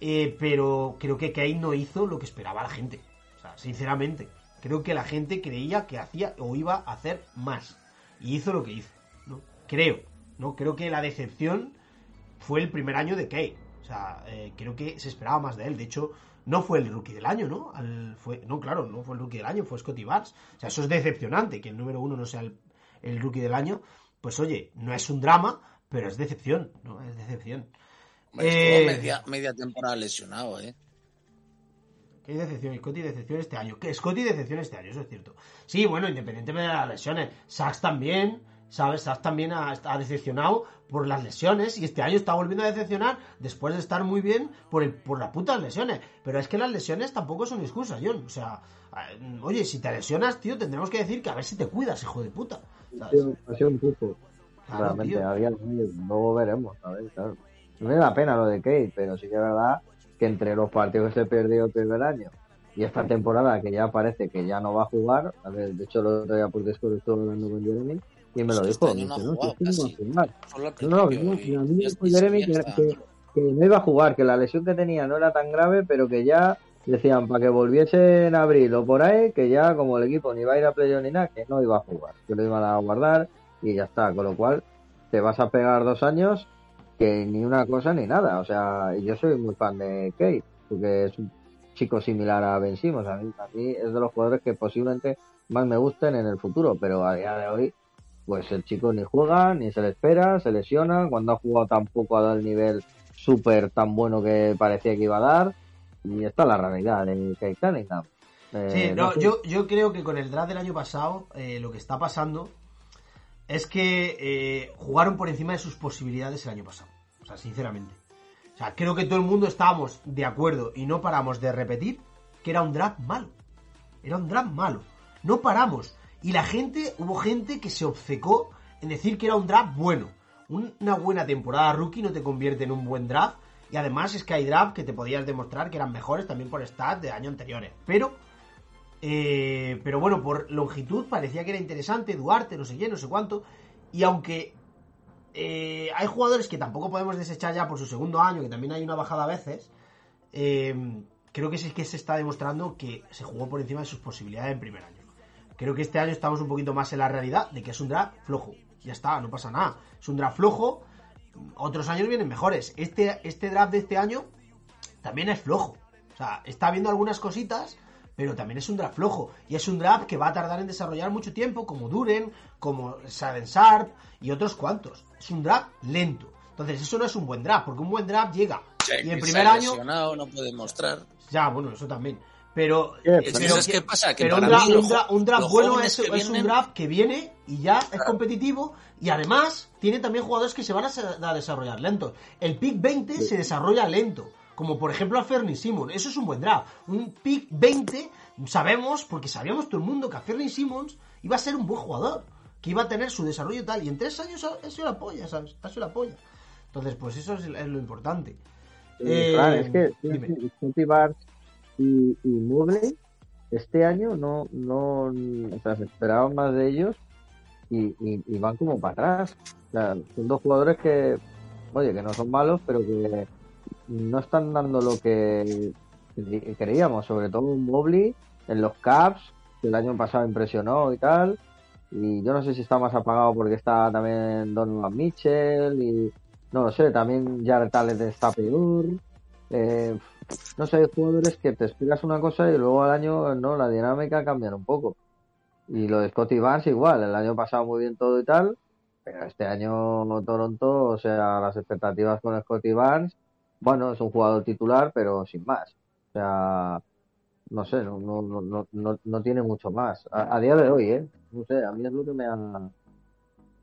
eh, pero creo que Kane no hizo lo que esperaba la gente. O sea, sinceramente. Creo que la gente creía que hacía o iba a hacer más. Y hizo lo que hizo. ¿no? Creo. ¿no? Creo que la decepción fue el primer año de Kane. O sea, eh, creo que se esperaba más de él. De hecho, no fue el rookie del año, ¿no? Al- fue, no, claro, no fue el rookie del año, fue Scotty Barnes. O sea, eso es decepcionante, que el número uno no sea el, el rookie del año. Pues oye, no es un drama, pero es decepción, ¿no? Es decepción. Eh, media, media temporada lesionado, ¿eh? ¿Qué decepción? Scotty decepción este año. ¿Qué? Scotty decepción este año, eso es cierto. Sí, bueno, independientemente de las lesiones. Sachs también, ¿sabes? Sachs también ha, ha decepcionado por las lesiones y este año está volviendo a decepcionar después de estar muy bien por, el, por las putas lesiones. Pero es que las lesiones tampoco son excusa, John. O sea, eh, oye, si te lesionas, tío, tendremos que decir que a ver si te cuidas, hijo de puta. ¿sabes? sido, ha sido un poco, Claro, realmente. tío. A día de hoy, luego veremos, claro. No me da pena lo de Kate, pero sí que es verdad que entre los partidos que se perdió el primer año y esta temporada que ya parece que ya no va a jugar, a ver, de hecho lo otro día por Discord estuve hablando con Jeremy y me lo Este dijo, me no dice, jugado que no va Jeremy que, que- que iba a jugar, que la lesión que tenía no era tan grave, pero que ya decían para que volviese en abril o por ahí, que ya como el equipo ni iba a ir a playoff ni nada, que no iba a jugar, que lo iban a guardar y ya está, con lo cual te vas a pegar dos años que ni una cosa ni nada, o sea, yo soy muy fan de Kate, porque es un chico similar a Ben Simmons. A mí, a mí es de los jugadores que posiblemente más me gusten en el futuro, pero a día de hoy, pues el chico ni juega, ni se le espera, se lesiona. Cuando ha jugado tampoco ha dado el nivel súper tan bueno que parecía que iba a dar. Y está la realidad de Kate Cunningham. Eh, Sí, no, sé. yo, yo creo que con el draft del año pasado eh, lo que está pasando es que eh, jugaron por encima de sus posibilidades el año pasado. O sea, sinceramente. O sea, creo que todo el mundo estábamos de acuerdo y no paramos de repetir que era un draft malo. Era un draft malo. No paramos. Y la gente, hubo gente que se obcecó en decir que era un draft bueno. Un- Una buena temporada rookie no te convierte en un buen draft. Y además es que hay draft que te podías demostrar que eran mejores también por stats de años anteriores. Pero eh, pero bueno, por longitud parecía que era interesante, Duarte, no sé qué, no sé cuánto. Y aunque eh, hay jugadores que tampoco podemos desechar ya por su segundo año, que también hay una bajada a veces, eh, creo que sí que se está demostrando que se jugó por encima de sus posibilidades en primer año. Creo que este año estamos un poquito más en la realidad de que es un draft flojo. Ya está, no pasa nada. Es un draft flojo. Otros años vienen mejores. Este, este draft de este año también es flojo. O sea, está viendo algunas cositas, pero también es un draft flojo. Y es un draft que va a tardar en desarrollar mucho tiempo, como Duren, como Saden Sharp y otros cuantos. Es un draft lento. Entonces, eso no es un buen draft, porque un buen draft llega. y el primer año. no puede mostrar. Ya, bueno, eso también. Pero, eh, pero pero ¿sabes que- qué pasa? Que pero un, mí draft los bueno es, que es un draft que viene y ya es competitivo y además tiene también jugadores que se van a, desarrollar lentos. El pick 20 se desarrolla lento, como por ejemplo a Fernie Simmons. Eso es un buen draft. Un pick 20 sabemos, porque sabíamos todo el mundo que a Fernie Simmons iba a ser un buen jugador, que iba a tener su desarrollo y tal. Y en tres años ha sido la polla, ¿sabes? Ha sido la polla. Entonces, pues eso es, es lo importante. Eh, Eh, Fran, es que dime. Scotty Barnes y, y Mobley este año no, no, o sea, se esperaban más de ellos y, y- van como para atrás. O sea, son dos jugadores que, oye, que no son malos, pero que no están dando lo que cre- creíamos, sobre todo Mobley en los Caps, que el año pasado impresionó y tal. Y yo no sé si está más apagado porque está también Donovan Mitchell y no lo sé, también Jared Allen está peor. Eh, no sé, hay jugadores que te esperas una cosa y luego al año no, la dinámica cambia un poco. Y lo de Scotty Barnes igual, el año pasado muy bien todo y tal, pero este año Toronto, o sea, las expectativas con Scotty Barnes, bueno, es un jugador titular, pero sin más. O sea, no sé, no, no, no, no, no, no tiene mucho más. A, a día de hoy, ¿eh? No sé, a mí es lo que me ha...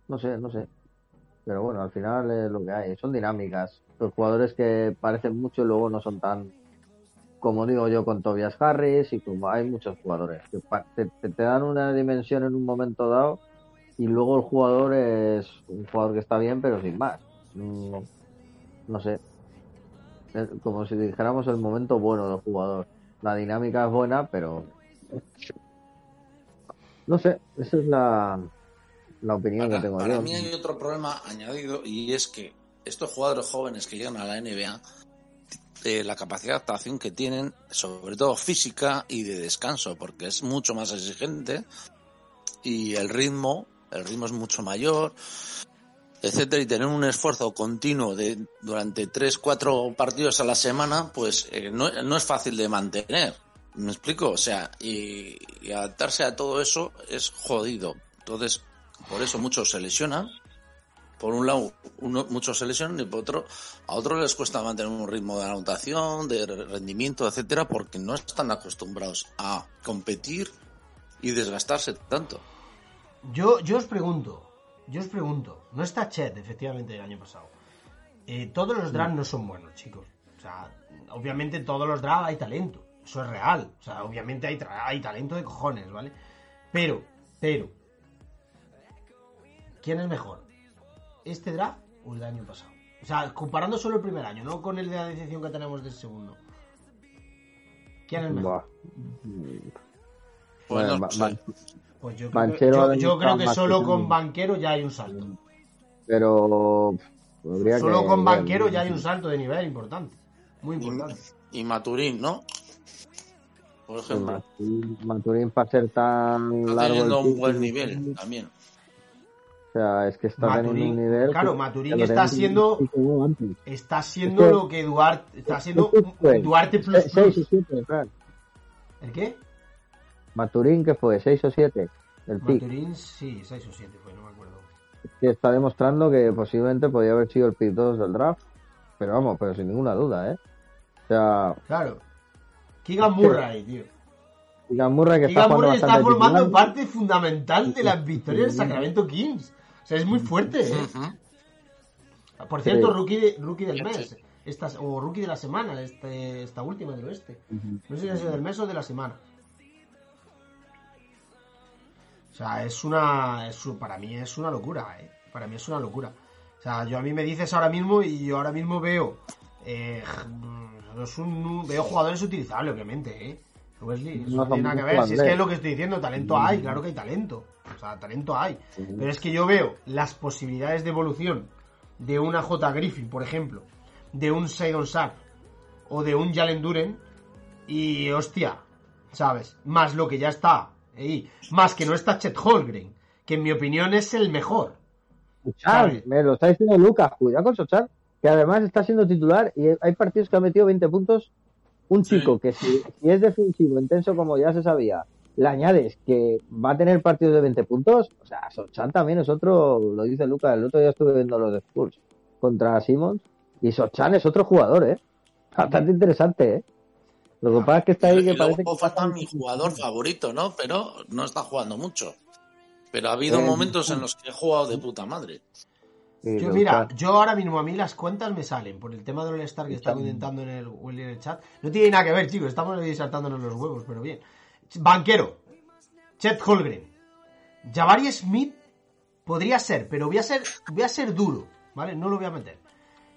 No sé, no sé. Pero bueno, al final es lo que hay. Son dinámicas. Los jugadores que parecen mucho y luego no son tan, como digo yo, con Tobias Harris y como hay muchos jugadores que te, te- dan una dimensión en un momento dado y luego el jugador es un jugador que está bien pero sin más. No, no sé. Como si dijéramos el momento bueno del jugador. La dinámica es buena, pero no sé. Esa es la, la opinión Para, que tengo para yo. mí hay otro problema añadido y es que estos jugadores jóvenes que llegan a la NBA, eh, la capacidad de adaptación que tienen, sobre todo física y de descanso, porque es mucho más exigente y el ritmo, el ritmo es mucho mayor, etcétera, y tener un esfuerzo continuo de durante tres, cuatro partidos a la semana, pues eh, no, no es fácil de mantener. ¿Me explico? O sea, y, y adaptarse a todo eso es jodido. Entonces, por eso muchos se lesionan. Por un lado, uno, muchos se lesionan y por otro, a otros les cuesta mantener un ritmo de anotación, de rendimiento, etcétera, porque no están acostumbrados a competir y desgastarse tanto. Yo, yo os pregunto, yo os pregunto, no está Chet, efectivamente, el año pasado. Eh, todos los drafts no son buenos, chicos. O sea, obviamente en todos los drafts hay talento. Eso es real. O sea, obviamente hay, hay talento de cojones, ¿vale? Pero, pero, ¿quién es mejor? ¿Este draft o el del año pasado? O sea, comparando solo el primer año, no con el de la decepción que tenemos del segundo. ¿Quién es mejor? Pues Bueno, no Pues yo creo, yo- yo creo que solo con que- banquero ya hay un salto. pero pff, habría Solo que con banquero ya hay un salto de nivel importante. Muy importante. y Maturín, ¿no? Por ejemplo, Maturín, mm, Maturín, para ser tan está largo el teniendo un buen nivel también. Mm, sea, es que está teniendo un Maturín, nivel. claro, Maturín está siendo-. Está siendo Es que- lo que Duarte. Está siendo. Duarte plus. Se- Seis o plus. siete, Fran. ¿El qué? Maturín, que fue? ¿Seis o siete? El pick. Maturín, sí, 6 o 7 fue, no me acuerdo. Que está demostrando que posiblemente podía haber sido el pick 2 del draft. Pero vamos, pero sin ninguna duda, ¿eh? O sea, Claro. Keegan Murray, tío. Keegan Murray que está Keegan jugando Murray está formando parte fundamental de las victorias del Sacramento Kings. O sea, es muy fuerte, ¿eh? Por cierto, Sí. rookie, de- rookie del mes. Esta, o rookie de la semana, este, esta última del oeste. No sé si ha sido del mes o de la semana. O sea, es una. Es, para mí es una locura, ¿eh? Para mí es una locura. O sea, yo a mí me dices ahora mismo y yo ahora mismo veo. Eh, es un- veo jugadores utilizables, obviamente, ¿eh? Wesley, eso No tiene nada que ver. Si es que es lo que estoy diciendo, talento hay, claro que hay talento. O sea, talento hay. Pero es que yo veo las posibilidades de evolución de una J. Griffin, por ejemplo, de un Seidon Sharp o de un Jalen Duren y hostia, ¿sabes? Más lo que ya está más que no está Chet Holgren, que en mi opinión es el mejor. ¿sabes? me lo está diciendo Lucas, cuidado con Sochan, que además está siendo titular y hay partidos que ha metido 20 puntos. Un Sí. chico que si, si es defensivo, intenso como ya se sabía, le añades que va a tener partidos de 20 puntos, o sea, Sochan también es otro, lo dice Lucas, el otro día estuve viendo los de Spurs contra Simmons y Sochan es otro jugador, ¿eh? Bastante interesante, ¿eh? Lo que pasa es que está ahí Y que luego parece que... mi jugador favorito, ¿no? Pero no está jugando mucho. Pero ha habido Eh, momentos en los que he jugado de puta madre. Sí, Yo, mira, yo ahora mismo a mí las cuentas me salen por el tema del All-Star que está comentando en el, en el chat. No tiene nada que ver, chicos, estamos saltándonos los huevos, pero bien. Banquero, Chet Holgren, Jabari Smith podría ser, pero voy a ser, voy a ser duro, ¿vale? No lo voy a meter.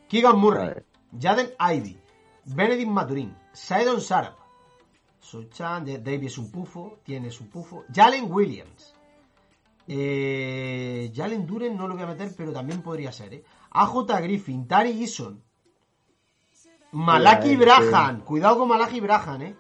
Keegan Murray. Jaden Ivy, Benedict Maturin, Saidon Sarap, Sochan, Davis es un pufo, tienes un pufo, Jalen Williams, eh, Jalen Duren no lo voy a meter, pero también podría ser, ¿eh? AJ Griffin, Tari Eason, Malaki Brahan, cuidado con Malaki Brahan, ¿eh?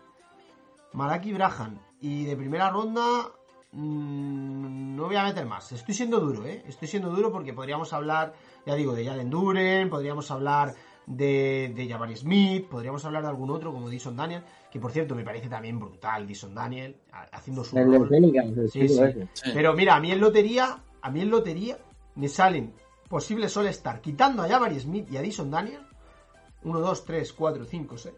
Malaki Brahan. Y de primera ronda mm, no voy a meter más. Estoy siendo duro, ¿eh? Estoy siendo duro porque podríamos hablar, ya digo, de Jalen Duren, podríamos hablar de, de Jabari Smith, podríamos hablar de algún otro como Dison Daniel, que por cierto me parece también brutal Dison Daniel, ha- haciendo su El de rol. Pelicans, el Sí, chico sí. ese. Sí. Pero mira, a mí en lotería, a mí en lotería me salen posibles All-Star, quitando a Jabari Smith y a Dison Daniel, 1, 2, 3, 4, 5, 6,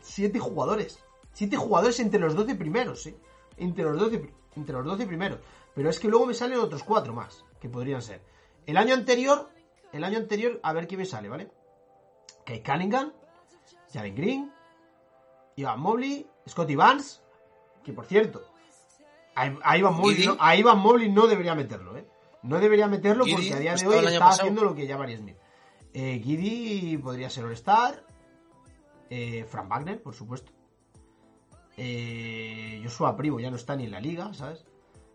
7 jugadores. 7 jugadores entre los 12 primeros, ¿eh? Entre los 12, pri- entre los 12 primeros. Pero es que luego me salen otros 4 más, que podrían ser. El año anterior, el año anterior, a ver qué me sale, ¿vale? Kate Cunningham, Jalen Green, Ivan Mobley, Scotty Barnes, que por cierto, a, Ivan Mobley no, a Ivan Mobley no debería meterlo, ¿eh? No debería meterlo Giddy, porque a día de hoy está pasado. haciendo lo que ya Barry Smith. Eh, Giddy podría ser All-Star. Eh, Frank Wagner, por supuesto. Eh, Joshua Primo ya no está ni en la liga, ¿sabes?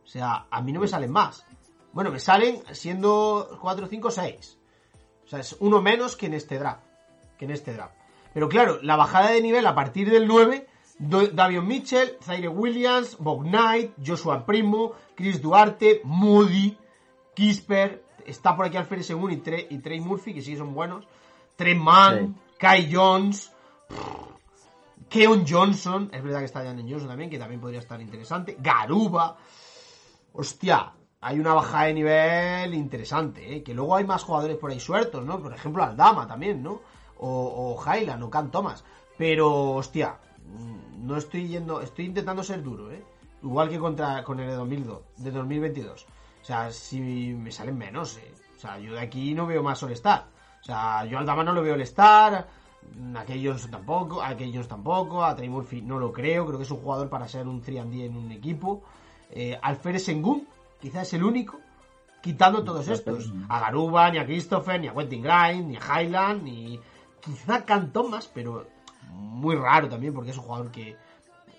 O sea, a mí no me salen más. Bueno, me salen siendo 4, 5, 6. O sea, es uno menos que en este draft. Que en este draft. Pero claro, la bajada de nivel a partir del 9, Do- Davion Mitchell, Zaire Williams, Bob Knight, Joshua Primo, Chris Duarte, Moody, Kisper, está por aquí Alfred Segun y, Trey- y Trey Murphy, que sí son buenos. Trey Mann, Kai Jones, Keon Johnson, es verdad que está Janet Johnson también, que también podría estar interesante. Garuba, hostia, hay una bajada de nivel interesante, ¿eh? que luego hay más jugadores por ahí sueltos, ¿no? Por ejemplo, Aldama también, ¿no? O, o Highland o Can Thomas. Pero, hostia, mm, no estoy yendo, estoy intentando ser duro, ¿eh? Igual que contra, con el de, 2002, de 2022. O sea, si me salen menos, ¿eh? O sea, yo de aquí no veo más All-Star. O sea, yo a Aldama no lo veo All-Star. A Key Johnson tampoco, a Key tampoco, a Trey Murphy no lo creo, creo que es un jugador para ser un 3D en un equipo. Eh, Alfred Sengun, quizás es el único, quitando todos estos. A Garuba, ni a Christopher, ni a Quentin Grimes, ni a Highland, ni quizá Can Thomas, pero muy raro también porque es un jugador que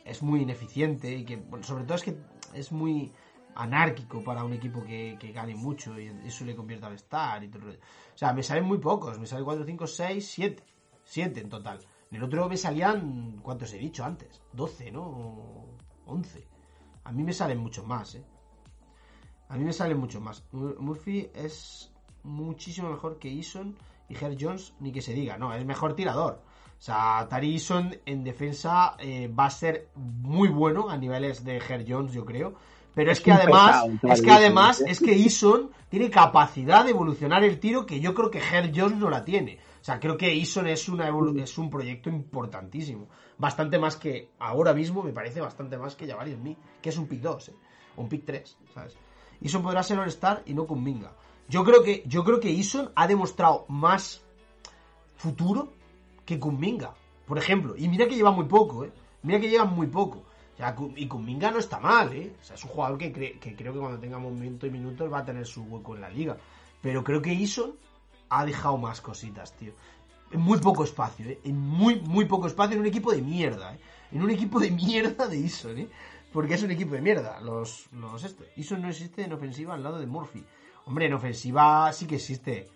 es muy ineficiente y que, sobre todo es que es muy anárquico para un equipo que, que gane mucho y eso le convierte al star y todo. O sea, me salen muy pocos, me salen 4, 5, 6, 7. 7 en total. En el otro me salían, ¿cuántos he dicho antes? 12, ¿no? O 11. A mí me salen muchos más, ¿eh? A mí me sale mucho más. Mur- Murphy es muchísimo mejor que Eason y Herb Jones, ni que se diga, no, es mejor tirador. O sea, Tari en defensa eh, va a ser muy bueno a niveles de Herb Jones, yo creo. Pero es que además, es que además, ¿eh? es que Eason tiene capacidad de evolucionar el tiro que yo creo que Herb Jones no la tiene. O sea, creo que Eason es, una evolu- es un proyecto importantísimo. Bastante más que, ahora mismo, me parece bastante más que Jabari Smith, que es un pick 2, ¿eh? Un pick 3, ¿sabes? Eason podrá ser All-Star y no Kuminga. Yo creo que, yo creo que Eason ha demostrado más futuro que Kuminga, por ejemplo. Y mira que lleva muy poco, ¿eh? Mira que lleva muy poco. O sea, y Kuminga no está mal, ¿eh? O sea, es un jugador que, cre- que creo que cuando tenga momento y minutos va a tener su hueco en la liga. Pero creo que Eason ha dejado más cositas, tío. En muy poco espacio, ¿eh? En muy, muy poco espacio en un equipo de mierda, ¿eh? En un equipo de mierda de Eason, ¿eh? Porque es un equipo de mierda. Los, los este. Eason no existe en ofensiva al lado de Murphy. Hombre, en ofensiva sí que existe.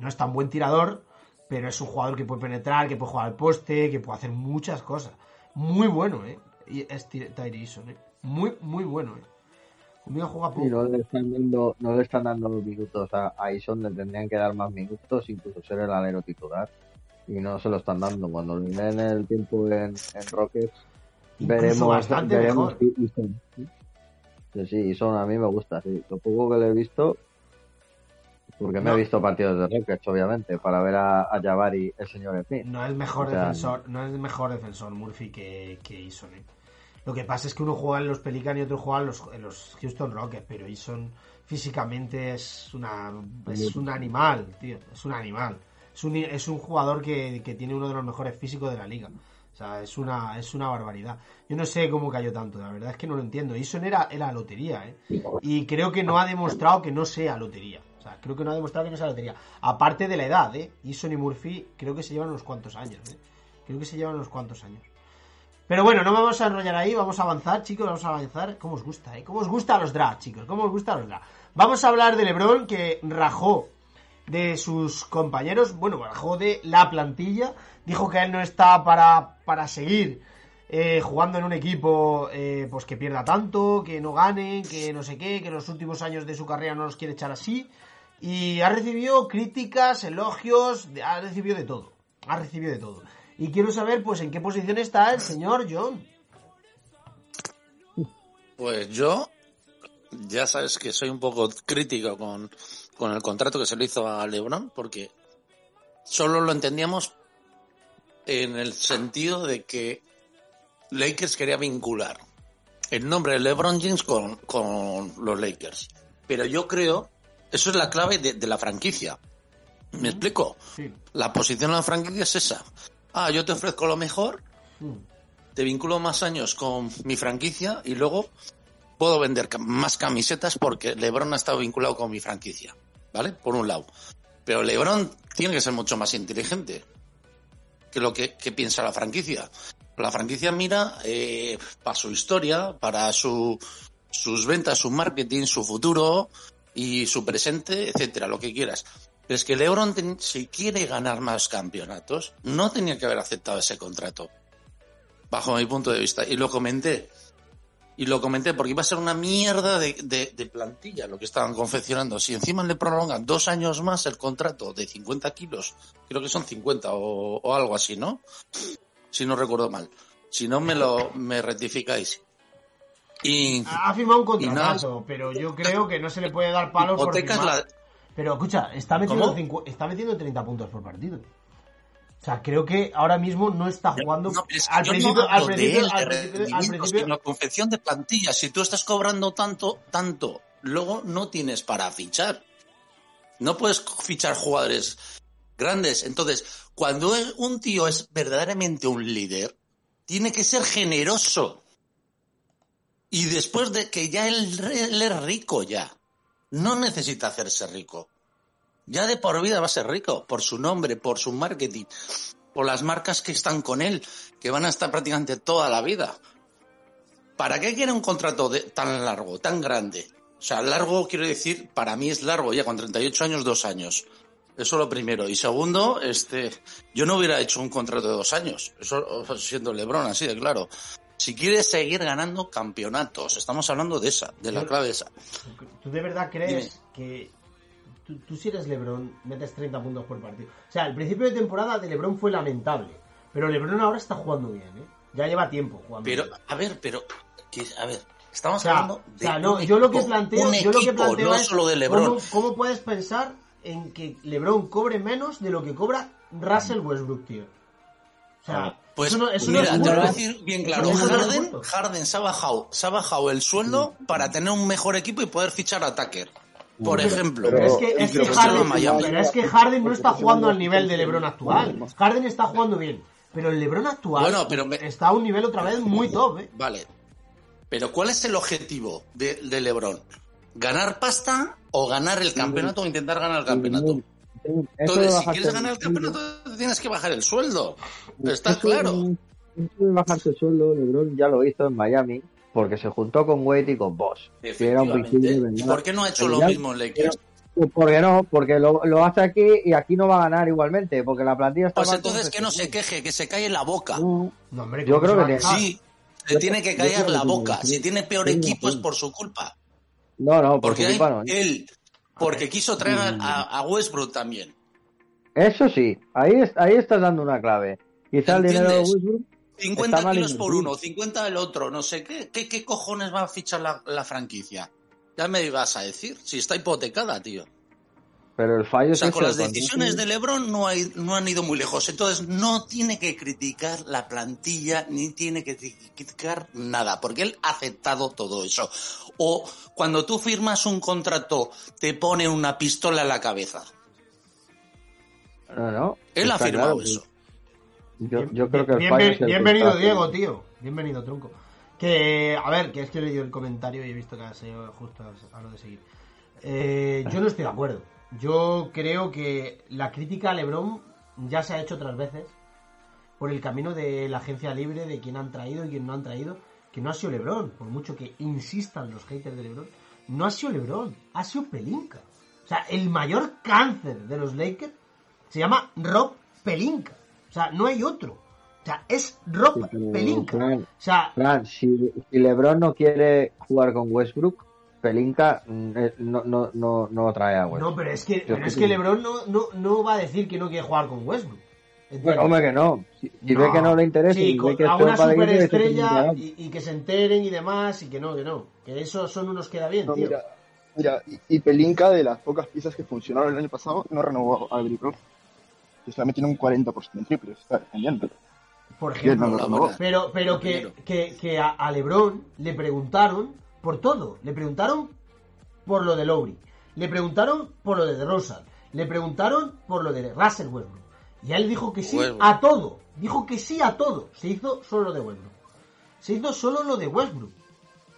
No es tan buen tirador, pero es un jugador que puede penetrar, que puede jugar al poste, que puede hacer muchas cosas. Muy bueno, ¿eh? Y es Ty- Tyree Eason, ¿eh? Muy, muy bueno, ¿eh? Conmigo juega poco. Y no le están dando, no le están dando los minutos a, a Ison, le tendrían que dar más minutos, incluso ser el alero titular. Y no se lo están dando. Cuando le den el tiempo en, en Rockets, Incluso veremos, bastante veremos mejor. si Eason- Sí, sí, Ison a mí me gusta, sí. Lo poco que le he visto, porque me he visto partidos de Rockets, obviamente, para ver a, a Jabari, el señor Smith. No es mejor O sea, defensor, no es mejor defensor Murphy que, que Eason, ¿eh? Lo que pasa es que uno juega en los Pelicans y otro juega en los, en los Houston Rockets, pero Eason físicamente es una es un animal, tío, es un animal. Es un, es un jugador que, que tiene uno de los mejores físicos de la liga. O sea, es una, es una barbaridad. Yo no sé cómo cayó tanto, la verdad es que no lo entiendo. Eason era, era lotería, ¿eh? Y creo que no ha demostrado que no sea lotería. Sea, creo que no ha demostrado que no sea lotería. Aparte de la edad, ¿eh? Eason y Murphy creo que se llevan unos cuantos años, ¿eh? Creo que se llevan unos cuantos años. Pero bueno, no vamos a enrollar ahí, vamos a avanzar, chicos, vamos a avanzar. ¿Cómo os gusta, eh? ¿Cómo os gusta los drafts, chicos? ¿Cómo os gusta los drafts? Vamos a hablar de LeBron, que rajó de sus compañeros, bueno, rajó de la plantilla, dijo que él no está para, para seguir eh, jugando en un equipo eh, pues que pierda tanto, que no gane, que no sé qué, que los últimos años de su carrera no los quiere echar así. Y ha recibido críticas, elogios, ha recibido de todo. Ha recibido de todo. Y quiero saber, pues, en qué posición está el señor John. Pues yo, ya sabes que soy un poco crítico con, con el contrato que se le hizo a LeBron, porque solo lo entendíamos en el sentido de que Lakers quería vincular el nombre de LeBron James con, con los Lakers. Pero yo creo, eso es la clave de, de la franquicia. ¿Me explico? Sí. La posición de la franquicia es esa. Ah, yo te ofrezco lo mejor, Mm. te vinculo más años con mi franquicia y luego puedo vender más camisetas porque LeBron ha estado vinculado con mi franquicia, ¿vale? Por un lado. Pero LeBron tiene que ser mucho más inteligente que lo que, que piensa la franquicia. La franquicia mira eh, para su historia, para su, sus ventas, su marketing, su futuro y su presente, etcétera, lo que quieras. Pero es que LeBron, si quiere ganar más campeonatos, no tenía que haber aceptado ese contrato bajo mi punto de vista. Y lo comenté. Y lo comenté porque iba a ser una mierda de, de- de plantilla lo que estaban confeccionando. Si encima le prolongan dos años más el contrato de 50 kilos, creo que son 50 o, o algo así, ¿no? Si no recuerdo mal. Si no, me lo me rectificáis. Y Ha firmado un nada. contrato, pero yo creo que no se le puede dar palos por firmar. la, Pero escucha, está metiendo, cincu- está metiendo 30 puntos por partido. O sea, creo que ahora mismo no está jugando. No, es que al no al principio, él, al principio, al confección de plantillas. Si tú estás cobrando tanto, tanto, luego no tienes para fichar. No puedes fichar jugadores grandes. Entonces, cuando un tío es verdaderamente un líder, tiene que ser generoso. Y después de que ya él, él es rico ya, no necesita hacerse rico. Ya de por vida va a ser rico, por su nombre, por su marketing, por las marcas que están con él, que van a estar prácticamente toda la vida. ¿Para qué quiere un contrato de- tan largo, tan grande? O sea, largo quiero decir, para mí es largo ya, con 38 años, dos años. Eso lo primero. Y segundo, este, yo no hubiera hecho un contrato de dos años. Eso siendo Lebron, así de claro. Si quiere seguir ganando campeonatos. Estamos hablando de esa, de la Yo- clave esa. ¿Tú de verdad crees que tú, tú si eres LeBron metes 30 puntos por partido? O sea, el principio de temporada de LeBron fue lamentable, pero LeBron ahora está jugando bien, ¿eh? Ya lleva tiempo jugando Pero, bien. a ver, pero, a ver, estamos O sea, hablando o de sea, no, yo lo que equipo, planteo, un yo lo que equipo, planteo no es solo de LeBron. ¿cómo, cómo puedes pensar en que LeBron cobre menos de lo que cobra Russell Westbrook, tío? O sea, Pues eso no, eso no mira, es te lo voy a decir bien claro. no Harden. Harden se ha bajado, se ha bajado el sueldo para tener un mejor equipo y poder fichar a Tucker. Por Pero- ejemplo. Pero es que, es que Harden, se va a Miami. pero es que Harden no está jugando al nivel de LeBron actual. Harden está jugando bien, pero el LeBron actual Bueno, pero me- está a un nivel otra vez muy top, ¿eh? Vale. Pero ¿cuál es el objetivo de, de LeBron? ¿Ganar pasta o ganar el campeonato o intentar ganar el campeonato? Entonces, si quieres ganar el campeonato, te tienes que bajar el sueldo. Está eso- claro. Eso de bajarse el sueldo, LeBron ya lo hizo en Miami, porque se juntó con Wade y con Boss. Que era un Efectivamente. principio de ¿Y verdad. por qué no ha hecho lo ya- mismo en Lakers? Pues porque no, porque lo, lo hace aquí y aquí no va a ganar igualmente, porque la plantilla está Pues mal entonces que no se queje, que se calle la boca. No, No, hombre, Yo ¿cómo creo que? Sí, se tiene que callar la boca. Si tiene peor equipo es razón. por su culpa. no, no, por Porque su culpa no. él, porque quiso traer a, a Westbrook también. Eso sí, ahí, ahí estás dando una clave. Quizá el dinero de. Westbrook 50 Está mal kilos por invertido. uno, 50 el otro, no sé qué. ¿Qué, qué cojones va a fichar la, la franquicia? Ya me ibas a decir, si está hipotecada, tío. Pero el fallo O sea, es con las decisiones de LeBron no, hay, no han ido muy lejos. Entonces, no tiene que criticar la plantilla ni tiene que criticar nada, porque él ha aceptado todo eso. O cuando tú firmas un contrato, te ponen una pistola en la cabeza. No, no. Él ha firmado claro. eso. Yo, yo creo que el Bienven- fallo es el bienvenido, contrato. Diego, tío. Bienvenido, tronco. Que, a ver, que es que he leído el comentario y he visto que ha sido justo a lo de seguir. Eh, yo no estoy de acuerdo. Yo creo que la crítica a LeBron ya se ha hecho otras veces por el camino de la agencia libre, de quién han traído y quién no han traído, que no ha sido LeBron, por mucho que insistan los haters de LeBron, no ha sido LeBron, ha sido Pelinka. O sea, el mayor cáncer de los Lakers se llama Rob Pelinka. O sea, no hay otro. O sea, es Rob Sí, Pelinka. Fran, O sea, si LeBron no quiere jugar con Westbrook, Pelinka mm, no, no, no, no trae a Westbrook. no, pero es que, pero es que que no. LeBron no, no, no va a decir que no quiere jugar con Westbrook. Bueno, hombre, que no. Si, si ve que no le interesa Sí, y ve que dice que superestrella no. y, y que se enteren y demás y que no, que no. Que eso son unos queda bien, No, tío. mira, mira, y, y Pelinka, de las pocas piezas que funcionaron el año pasado, no renovó a Avery Croft. Que está metiendo un 40% en triples, está defendiendo. Por no ejemplo. verdad. Pero, pero que, que, que a, a LeBron le preguntaron por todo. Le preguntaron por lo de Lowry. Le preguntaron por lo de DeRozan. Le preguntaron por lo de Russell Westbrook. Y él dijo que sí Westbrook. a todo. Dijo que sí a todo. Se hizo solo lo de Westbrook. Se hizo solo lo de Westbrook.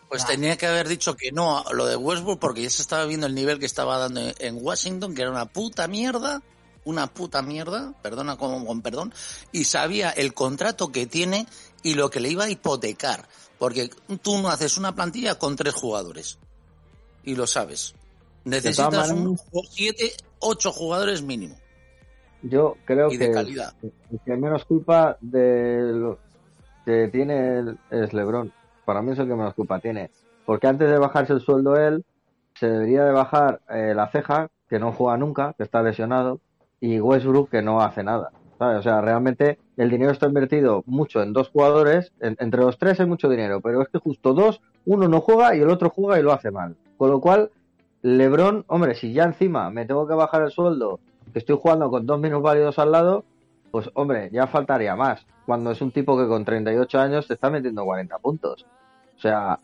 Pues Ah. tenía que haber dicho que no a lo de Westbrook porque ya se estaba viendo el nivel que estaba dando en Washington, que era una puta mierda, una puta mierda, perdona con, con perdón, y sabía el contrato que tiene y lo que le iba a hipotecar, porque tú no haces una plantilla con tres jugadores y lo sabes. Necesitas maneras- un siete, ocho jugadores mínimo Yo creo y que calidad. el que menos culpa de lo que tiene él es LeBron. Para mí es el que menos culpa tiene. Porque antes de bajarse el sueldo él, se debería de bajar eh, la ceja, que no juega nunca, que está lesionado, y Westbrook, que no hace nada. O sea, realmente el dinero está invertido mucho en dos jugadores. En- entre los tres hay mucho dinero, pero es que justo dos, uno no juega y el otro juega y lo hace mal. Con lo cual, LeBron, hombre, si ya encima me tengo que bajar el sueldo, que estoy jugando con dos minutos válidos al lado, pues hombre, ya faltaría más. Cuando es un tipo que con 38 años te está metiendo 40 puntos. O sea,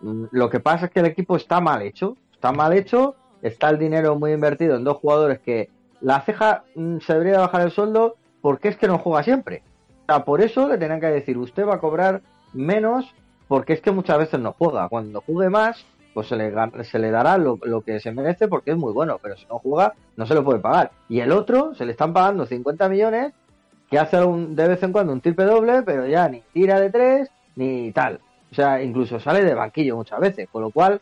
mm, lo que pasa es que el equipo está mal hecho. Está mal hecho, está el dinero muy invertido en dos jugadores que la ceja mm, se debería bajar el sueldo porque es que no juega siempre. O sea, por eso le tenían que decir, usted va a cobrar menos porque es que muchas veces no juega. Cuando juegue más, pues se le, se le dará lo, lo que se merece porque es muy bueno, pero si no juega, no se lo puede pagar. Y el otro, se le están pagando 50 millones, que hace un- de vez en cuando un triple doble, pero ya ni tira de tres, ni tal. O sea, incluso sale de banquillo muchas veces, con lo cual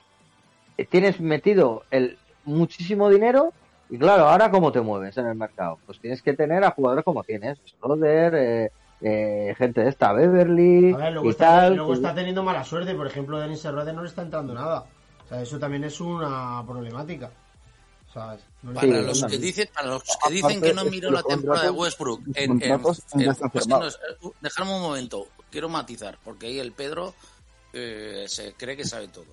eh, tienes metido el muchísimo dinero y claro, ahora cómo te mueves en el mercado. Pues tienes que tener a jugadores como tienes, Schroeder, eh, eh, gente de esta, Beverly A ver, luego, y está, tal. luego que- está teniendo mala suerte. Por ejemplo, Dennis Schroeder no le está entrando nada. O sea, eso también es una problemática. ¿Sabes? No le Para los que dicen, para los que Aparte, dicen que no miro la temporada de Westbrook, en, en- contratos en- ya están es que firmados. no es- dejadme un momento, quiero matizar, porque ahí el Pedro eh, se cree que sabe todo.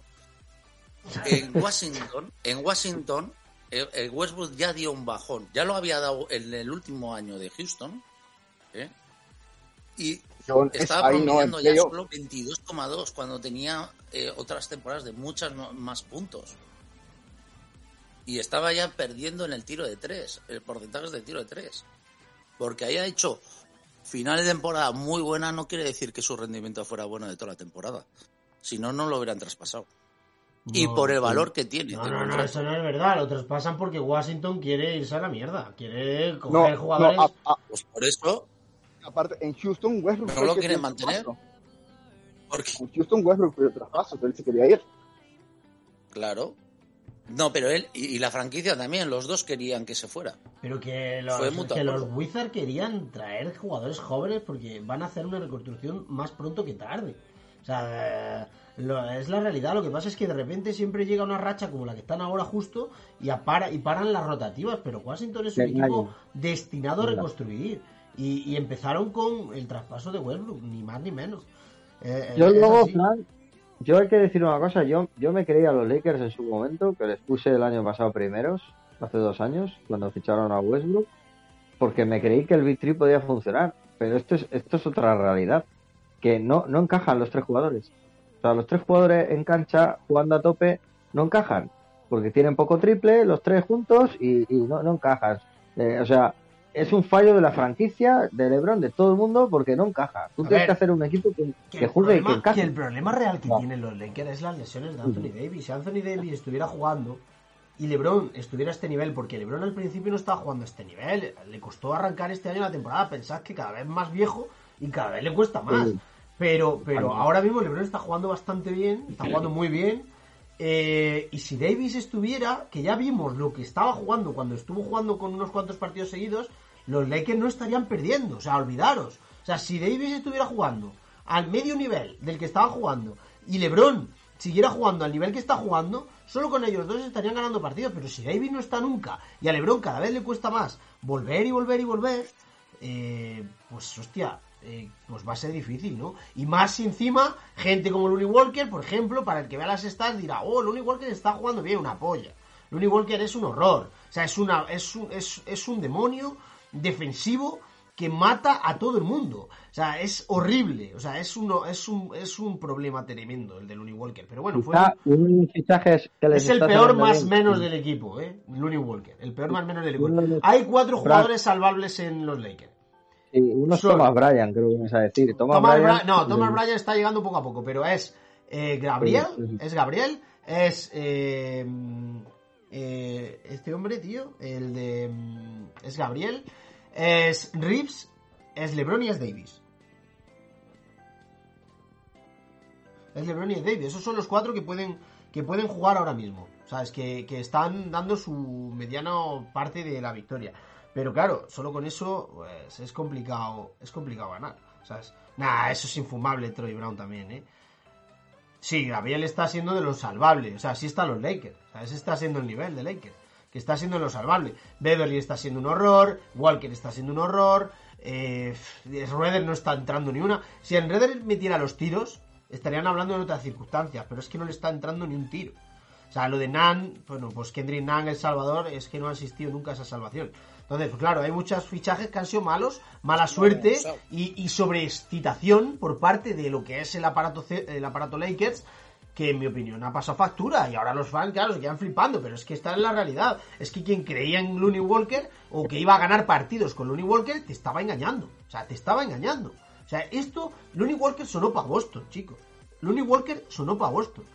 En Washington, en Washington, el, Westbrook ya dio un bajón, ya lo había dado en el último año de Houston, ¿eh? y John, es estaba no, en promediando ya solo 22,2 cuando tenía eh, otras temporadas de muchas más puntos. Y estaba ya perdiendo en el tiro de tres, el porcentaje de tiro de tres. Porque haya hecho final de temporada muy buena no quiere decir que su rendimiento fuera bueno de toda la temporada. Si no, no lo hubieran traspasado. Y No, por el valor que tiene. No, no, no, eso no es verdad. Lo traspasan porque Washington quiere irse a la mierda. Quiere coger No, jugadores. no, a- a- Pues por eso, aparte, en Houston, Westbrook. ¿No fue lo quieren mantener? porque, En Houston, Westbrook pidió el traspaso, pero él se quería ir. claro. No, pero él y, y la franquicia también, los dos querían que se fuera. Pero que los, Fue que los. Wizards querían traer jugadores jóvenes porque van a hacer una reconstrucción más pronto que tarde. O sea, eh, lo- es la realidad. Lo que pasa es que de repente siempre llega una racha como la que están ahora justo y, apara- y paran las rotativas. Pero Washington es un equipo destinado a reconstruir. Y, y empezaron con el traspaso de Westbrook, ni más ni menos. Eh, Yo es luego. Fran, yo hay que decir una cosa, yo, yo me creía a los Lakers en su momento, que les puse el año pasado primeros, hace dos años, cuando ficharon a Westbrook, porque me creí que el Big Three podía funcionar, pero esto es, esto es otra realidad, que no, no encajan los tres jugadores. Sea, los tres jugadores en cancha jugando a tope no encajan, porque tienen poco triple, los tres juntos, y, y no, no encajan. Eh, o sea, es un fallo de la franquicia, de LeBron, de todo el mundo, porque no encaja. Tú A tienes ver, que hacer un equipo que, que que y que encaje. que el problema real que No. tienen los Lakers es las lesiones de Anthony Davis. Si Anthony Davis estuviera jugando y LeBron estuviera a este nivel, porque LeBron al principio no estaba jugando a este nivel, le costó arrancar este año la temporada, pensad que cada vez más viejo y cada vez le cuesta más. Sí. Pero, pero ahora mismo LeBron está jugando bastante bien, está jugando muy bien. eh, y si Davis estuviera, que ya vimos lo que estaba jugando cuando estuvo jugando con unos cuantos partidos seguidos, los Lakers no estarían perdiendo. O sea, olvidaros. O sea, si Davis estuviera jugando al medio nivel del que estaba jugando y LeBron siguiera jugando al nivel que está jugando, solo con ellos dos estarían ganando partidos. Pero si Davis no está nunca y a LeBron cada vez le cuesta más volver y volver y volver, eh, pues hostia, eh, pues va a ser difícil, ¿no? Y más si encima, gente como Looney Walker, por ejemplo, para el que vea las stats dirá, oh, Looney Walker está jugando bien, una polla. Looney Walker es un horror. O sea, es, una, es, un, es, es un demonio defensivo que mata a todo el mundo. O sea, es horrible. O sea, es, uno, es, un, es un problema tremendo el de Looney Walker. Pero bueno, fue... Un fichaje que Es el peor más bien. menos del equipo, ¿eh? Looney Walker. El peor más menos del equipo. Hay cuatro jugadores salvables en los Lakers. Sí, uno es. Thomas Bryan, creo que me vas a decir. Thomas, Thomas Bryan, Bra- no, Thomas Bryan está llegando poco a poco, pero es eh, Gabriel, Sí, sí, sí. es Gabriel, es eh, eh, este hombre, tío, el de mm, es Gabriel, es Reeves, es LeBron y es Davis. Es LeBron y es Davis. Esos son los cuatro que pueden que pueden jugar ahora mismo. ¿Sabes? Que, que están dando su mediana parte de la victoria. Pero claro, solo con eso pues, es complicado es complicado ganar. ¿Sabes? Nah, eso es infumable Troy Brown también, ¿eh? Sí, Gabriel está siendo de los salvables. O sea, sí están los Lakers. Ese está siendo el nivel de Lakers. Que está siendo de lo salvable. Beverly está siendo un horror. Walker está siendo un horror. Eh, Schroeder no está entrando ni una. Si en Schroeder metiera los tiros, estarían hablando en otras circunstancias. Pero es que no le está entrando ni un tiro. O sea, lo de Nan, bueno, pues Kendrick Nan, El Salvador, es que no ha existido nunca esa salvación. Entonces, pues claro, hay muchos fichajes que han sido malos, mala suerte y, y sobreexcitación por parte de lo que es el aparato, el aparato Lakers, que en mi opinión ha pasado factura y ahora los fans, claro, se quedan flipando, pero es que esta es la realidad. Es que quien creía en Looney Walker o que iba a ganar partidos con Looney Walker te estaba engañando. O sea, te estaba engañando. O sea, esto, Looney Walker sonó para Boston, chicos. Looney Walker sonó para Boston.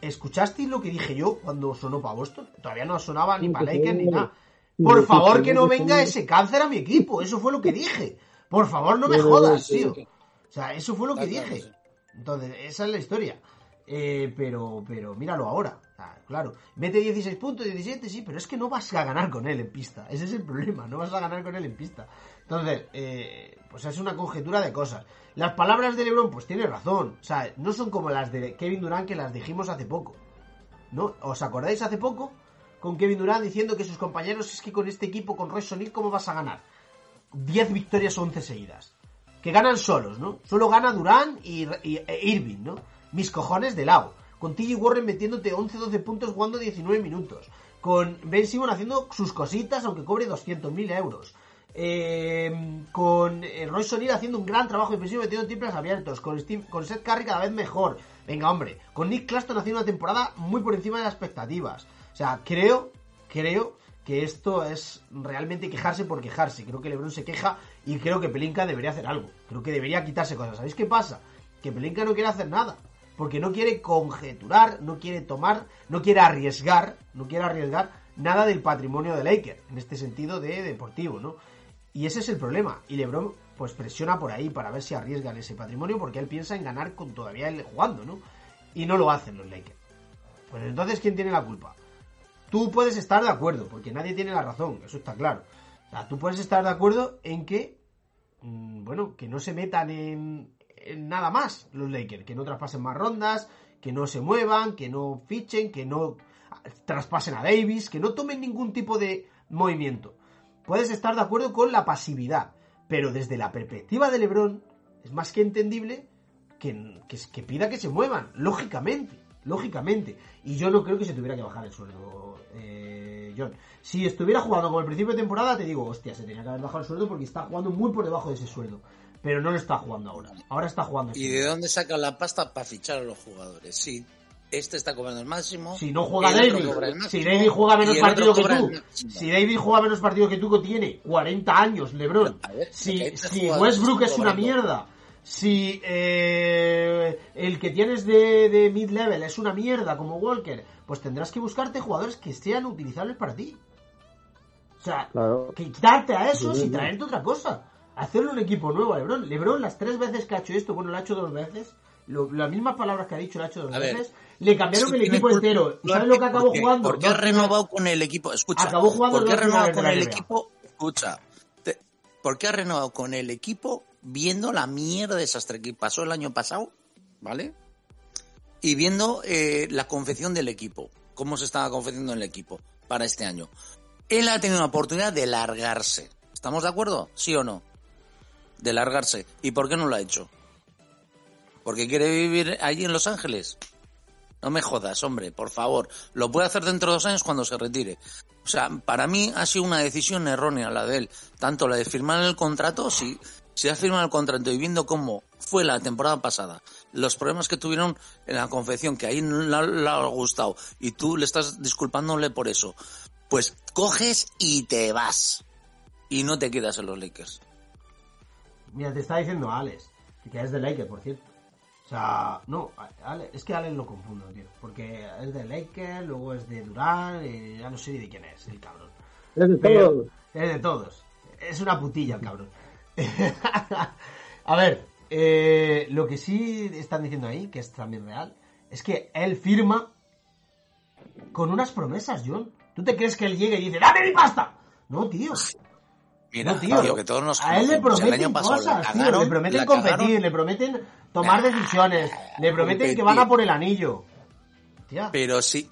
¿Escuchasteis lo que dije yo cuando sonó para Boston? Todavía no sonaba ni para Lakers ni nada. Por favor, que no venga ese cáncer a mi equipo. Eso fue lo que dije. Por favor, no me jodas, tío. O sea, eso fue lo que dije. Entonces, esa es la historia. Eh, pero, pero míralo ahora. claro, mete 16 puntos, 17, sí, pero es que no vas a ganar con él en pista. Ese es el problema, no vas a ganar con él en pista. Entonces, eh, pues es una conjetura de cosas. Las palabras de LeBron, pues tiene razón. O sea, no son como las de Kevin Durant que las dijimos hace poco. ¿No? ¿Os acordáis hace poco? Con Kevin Durant diciendo que sus compañeros es que con este equipo, con Royce O'Neal, ¿cómo vas a ganar? 10 victorias o 11 seguidas. Que ganan solos, ¿no? Solo gana Durant y, e Irving, ¿no? Mis cojones de lado. Con TJ Warren metiéndote 11-12 puntos jugando 19 minutos. Con Ben Simon haciendo sus cositas aunque cobre 200.000 euros. Eh, con eh, Royce O'Neal haciendo un gran trabajo defensivo metiendo triples abiertos. Con, Steve- con Seth Curry cada vez mejor. Venga, hombre. Con Nick Claston haciendo una temporada muy por encima de las expectativas. O sea, creo, creo que esto es realmente quejarse por quejarse. Creo que LeBron se queja y creo que Pelinka debería hacer algo. Creo que debería quitarse cosas. ¿Sabéis qué pasa? Que Pelinka no quiere hacer nada. Porque no quiere conjeturar, no quiere tomar, no quiere arriesgar, no quiere arriesgar nada del patrimonio de Laker, en este sentido de deportivo, ¿no? Y ese es el problema. Y LeBron pues presiona por ahí para ver si arriesgan ese patrimonio porque él piensa en ganar con todavía él jugando, ¿no? Y no lo hacen los Lakers. Pues entonces, ¿quién tiene la culpa? Tú puedes estar de acuerdo, porque nadie tiene la razón, eso está claro. O sea, tú puedes estar de acuerdo en que, mm, bueno, que no se metan en, nada más los Lakers, que no traspasen más rondas, que no se muevan, que no fichen, que no traspasen a Davis, que no tomen ningún tipo de movimiento. Puedes estar de acuerdo con la pasividad, pero desde la perspectiva de LeBron es más que entendible que, que, que pida que se muevan, lógicamente, lógicamente. Y yo no creo que se tuviera que bajar el sueldo, eh, John. Si estuviera jugando como el principio de temporada, te digo, hostia, se tenía que haber bajado el sueldo porque está jugando muy por debajo de ese sueldo. Pero no lo está jugando ahora. Ahora está jugando. ¿Y de dónde saca la pasta para fichar a los jugadores? Si este está cobrando el máximo. Si no juega David, si David juega menos partido que tú, si David juega menos partido que tú, que tiene 40 años, LeBron, ver, si, este si Westbrook es una mierda, si eh, el que tienes de, de mid-level es una mierda como Walker, pues tendrás que buscarte jugadores que sean utilizables para ti. O sea, Claro. quitarte a esos Sí, y sí. traerte otra cosa. Hacerle un equipo nuevo a LeBron. LeBron las tres veces que ha hecho esto, bueno, lo ha hecho dos veces, lo- las mismas palabras que ha dicho lo ha hecho dos A ver, veces, le cambiaron Sí, el equipo entero. ¿Y sabes lo que acabó ¿Por qué? jugando? ¿Por qué ha renovado con el equipo? Escucha, Acabó jugando ¿por qué ha renovado con el equipo? Escucha, te- ¿por qué ha renovado con el equipo viendo la mierda de desastre que pasó el año pasado? ¿Vale? Y viendo eh, la confección del equipo, cómo se estaba confeccionando el equipo para este año. Él ha tenido una oportunidad de largarse. ¿Estamos de acuerdo? ¿Sí o no? De largarse. ¿Y por qué no lo ha hecho? ¿Porque quiere vivir allí en Los Ángeles? No me jodas, hombre, por favor. Lo puede hacer dentro de dos años cuando se retire. O sea, para mí ha sido una decisión errónea la de él. Tanto la de firmar el contrato, si, si ha firmado el contrato y viendo cómo fue la temporada pasada, los problemas que tuvieron en la confección, que ahí no le, ha gustado, y tú le estás disculpándole por eso, pues coges y te vas. Y no te quedas en los Lakers. Mira, te está diciendo Alex, que es de Lakers, por cierto. O sea, no, Ale- es que Alex lo confundo, tío. Porque es de Lakers, luego es de Durán, y ya no sé ni de quién es, el cabrón. Es de Pero- todo. Es de todos. Es una putilla el cabrón. A ver, eh, lo que sí están diciendo ahí, que es también real, es que él firma con unas promesas, John. ¿Tú te crees que él llega y dice, ¡dame mi pasta! No, tío. Mira, no, tío. tío, que todos nos a él le prometen pasado cosas, tío. cagaron, Le prometen competir, cagaron. le prometen tomar decisiones, le prometen que van a por el anillo. Tía, Pero sí.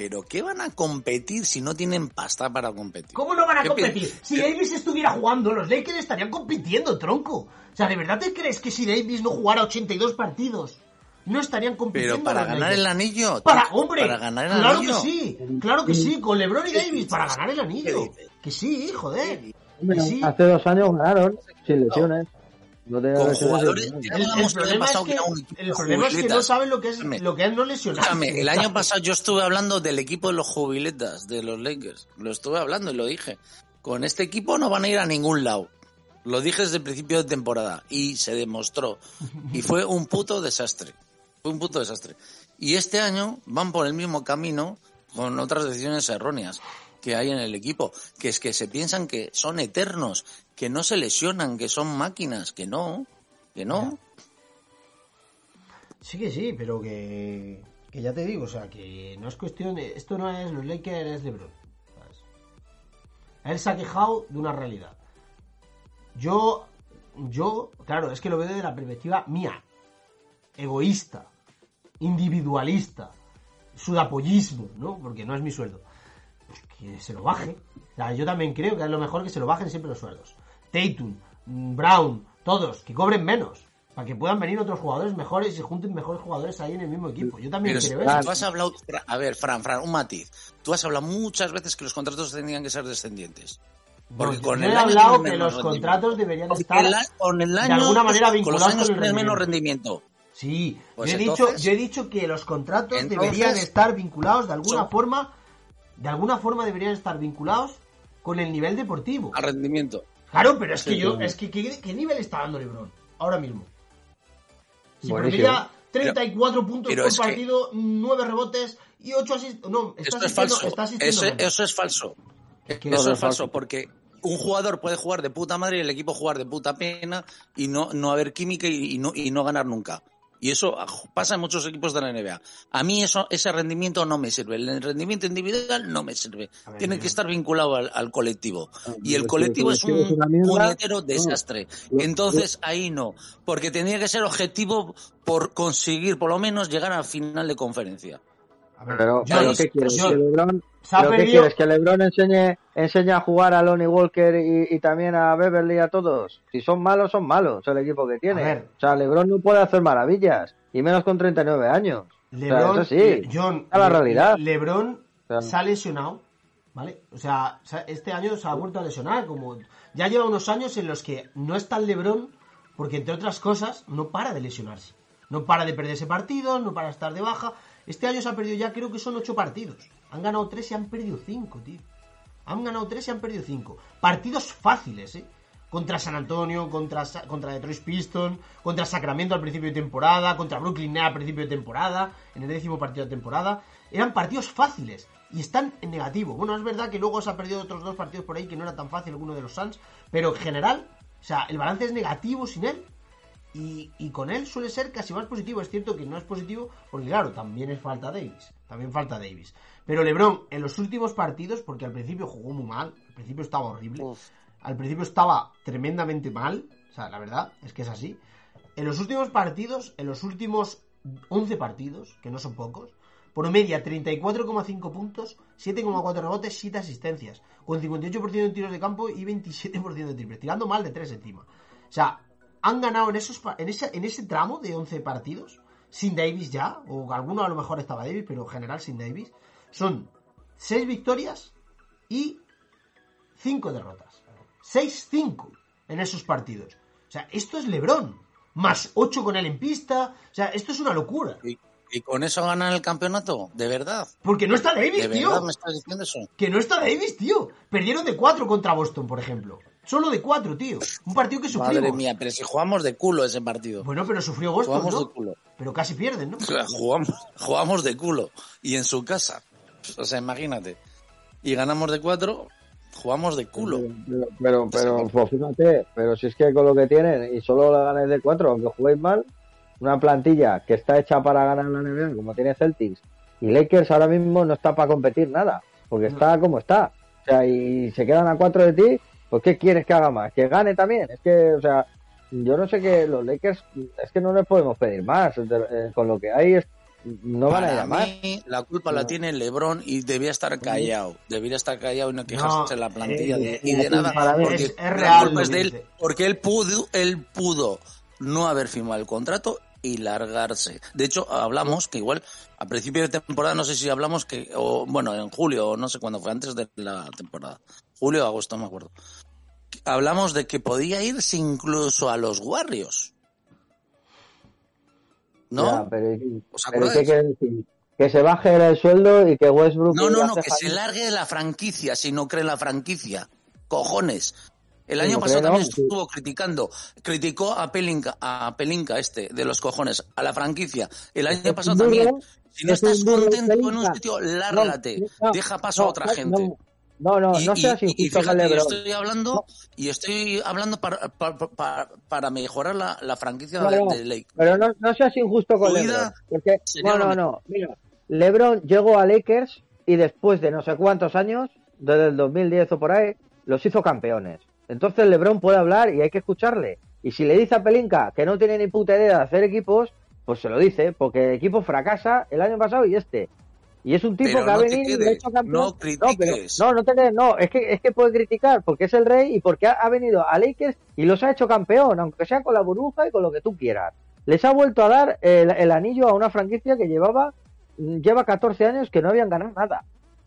¿Pero qué van a competir si no tienen pasta para competir? ¿Cómo no van a ¿Qué competir? Si Davis estuviera jugando, los Lakers estarían compitiendo, tronco. O sea, ¿de verdad te crees que si Davis no jugara 82 partidos, no estarían compitiendo? Pero para ganar Lakers? el anillo. Para, hombre, Para ganar el claro anillo. que sí, claro que sí, con LeBron y ¿Qué Davis, para ganar el anillo. Que sí, joder. Hombre, Que sí. Hace dos años ganaron sin lesiones. No tenía Con jugadores- El, problema, pasado es que el problema es no saben lo que es, lo que es no lesionarse. El año pasado yo estuve hablando del equipo de los jubiletas, de los Lakers. Lo estuve hablando y lo dije. Con este equipo no van a ir a ningún lado. Lo dije desde el principio de temporada y se demostró. Y fue un puto desastre. Fue un puto desastre. Y este año van por el mismo camino con otras decisiones erróneas que hay en el equipo. Que es que se piensan que son eternos, que no se lesionan, que son máquinas, que no, que no. Sí que sí, pero que... Que ya te digo, o sea, que no es cuestión de. Esto no es los Lakers, es LeBron. Él se ha quejado de una realidad. Yo, yo, claro, es que lo veo desde la perspectiva mía. Egoísta. Individualista. Sudapollismo, ¿no? Porque no es mi sueldo. Que se lo baje. O sea, yo también creo que es lo mejor que se lo bajen siempre los sueldos. Tatum, mm, Brown, todos, que cobren menos. Para que puedan venir otros jugadores mejores y se junten mejores jugadores ahí en el mismo equipo. Yo también Pero creo eso. tú has hablado, a ver, Fran, Fran, un matiz. Tú has hablado muchas veces que los contratos tenían que ser descendientes. Porque Pues con yo el he año hablado que los contratos deberían Porque estar el con el de año, alguna manera con los vinculados años con el menos rendimiento. rendimiento. Sí, Pues yo, he entonces- dicho, yo he dicho que los contratos Entonces- deberían estar vinculados de alguna Son- forma, de alguna forma deberían estar vinculados con el nivel deportivo. A rendimiento. Claro, pero es que Sí, yo, claro. es que ¿qué, qué nivel está dando LeBron ahora mismo? Si promedia 34 puntos pero por es que- partido, 9 rebotes y 8 asistencias. No, está Esto es asistiendo, falso. está asistiendo Eso, es falso. Es que- Eso No, es es falso, falso. porque un jugador puede jugar de puta madre y el equipo jugar de puta pena y no, no haber química y, y no, y no ganar nunca. Y eso pasa en muchos equipos de la NBA. A mí eso, ese rendimiento no me sirve. El rendimiento individual no me sirve. Ver, Tiene que estar vinculado al, al colectivo. Ah, Y el colectivo es un puñetero desastre. Entonces ahí no. Porque tenía que ser objetivo por conseguir por lo menos llegar al final de conferencia. A ver, Pero, ¿qué quieres? yo- ¿Que LeBron, pero ¿qué quieres? ¿Que LeBron enseñe, enseñe a jugar a Lonnie Walker y, y también a Beverly a todos? Si son malos, son malos el equipo que tiene. O sea, LeBron no puede hacer maravillas, y menos con 39 años. LeBron, o sea, eso sí, John, a la realidad. LeBron se ha lesionado, ¿vale? O sea, este año se ha vuelto a lesionar, como ya lleva unos años en los que no está el LeBron, porque entre otras cosas no para de lesionarse, no para de perderse partidos, no para de estar de baja. Este año se ha perdido ya creo que son ocho partidos, han ganado tres y han perdido cinco, tío. Han ganado tres y han perdido cinco. Partidos fáciles, ¿eh? Contra San Antonio, contra, contra Detroit Pistons, contra Sacramento al principio de temporada, contra Brooklyn Nets al principio de temporada, en el décimo partido de temporada. Eran partidos fáciles y están en negativo. Bueno, es verdad que luego se ha perdido otros dos partidos por ahí que no era tan fácil alguno de los Suns, pero en general, o sea, el balance es negativo sin él y, y con él suele ser casi más positivo. Es cierto que no es positivo porque, claro, también es falta Davis. También falta Davis. Pero LeBron, en los últimos partidos, porque al principio jugó muy mal, al principio estaba horrible, al principio estaba tremendamente mal, o sea, la verdad es que es así. En los últimos partidos, en los últimos 11 partidos, que no son pocos, por media 34,5 puntos, 7,4 rebotes, 7 asistencias, con 58% de tiros de campo y 27% de triples, tirando mal de 3 encima. O sea, han ganado en, esos, en, ese, en ese tramo de 11 partidos, sin Davis ya, o alguno a lo mejor estaba Davis, pero en general sin Davis, son 6 victorias y 5 derrotas. 6-5 en esos partidos. O sea, esto es Lebron. Más 8 con él en pista. O sea, esto es una locura. ¿Y, y con eso ganan el campeonato? ¿De verdad? Porque no está Davis, ¿De tío. verdad me estás diciendo eso? Que no está Davis, tío. Perdieron de 4 contra Boston, por ejemplo. Solo de 4, tío. Un partido que sufrimos. Madre mía, pero si jugamos de culo ese partido. Bueno, pero sufrió Boston, Jugamos ¿no? de culo. Pero casi pierden, ¿no? Jugamos, jugamos de culo. Y en su casa. O sea, imagínate. Y ganamos de cuatro, jugamos de culo. Pero, pero, pero, pues fíjate, pero si es que con lo que tienen y solo la ganáis de cuatro, aunque juguéis mal, una plantilla que está hecha para ganar la NBA, como tiene Celtics, y Lakers ahora mismo no está para competir nada, porque está como está. O sea, y se quedan a cuatro de ti, pues ¿qué quieres que haga más? Que gane también. Es que, o sea, yo no sé que los Lakers, es que no les podemos pedir más. De- eh, con lo que hay, es, no van a Para a más. mí, la culpa la tiene LeBron y debía estar callado. Debería estar callado y no quejarse No, en la plantilla eh, de, y de eh, nada. para mí porque es- es la real culpa lo es de él, porque él pudo, él pudo no haber firmado el contrato y largarse. De hecho, hablamos que igual a principio de temporada, no sé si hablamos que, o bueno, en julio, o no sé cuándo fue, antes de la temporada. Julio o agosto, no me acuerdo. Hablamos de que podía irse incluso a los Warriors. ¿No? Ya, pero, ¿Os pero acordáis? ¿qué quiere decir? Que se baje el sueldo y que Westbrook... No, no, no, que se largue de la franquicia si no cree en la franquicia. Cojones. El año no pasado también no, sí. estuvo criticando, criticó a Pelinka, a Pelinka este, de los cojones, a la franquicia. El año Es pasado también. Si no es estás contento en un sitio, lárgate. No, Deja paso a otra gente. No. No, no, Y- no y- seas y injusto con fíjate, LeBron. estoy hablando y estoy hablando para, para, para- para mejorar la, la franquicia No, de, no. de Lake. Pero no, no seas injusto con LeBron. Porque, no, no, no. Mira, LeBron llegó a Lakers y después de no sé cuántos años, desde el 2010 o por ahí, los hizo campeones. Entonces LeBron puede hablar y hay que escucharle. Y si le dice a Pelinka que no tiene ni puta idea de hacer equipos, pues se lo dice, porque el equipo fracasa el año pasado y este. Y es un tipo Pero que ha no venido y ha hecho campeón. no critiques. no, no te quedes, no, es que, es que puede criticar porque es el rey y porque ha, ha venido a Lakers y los ha hecho campeón, aunque sea con la burbuja y con lo que tú quieras. Les ha vuelto a dar el, el anillo a una franquicia que llevaba, mm, lleva 14 años que no habían ganado nada.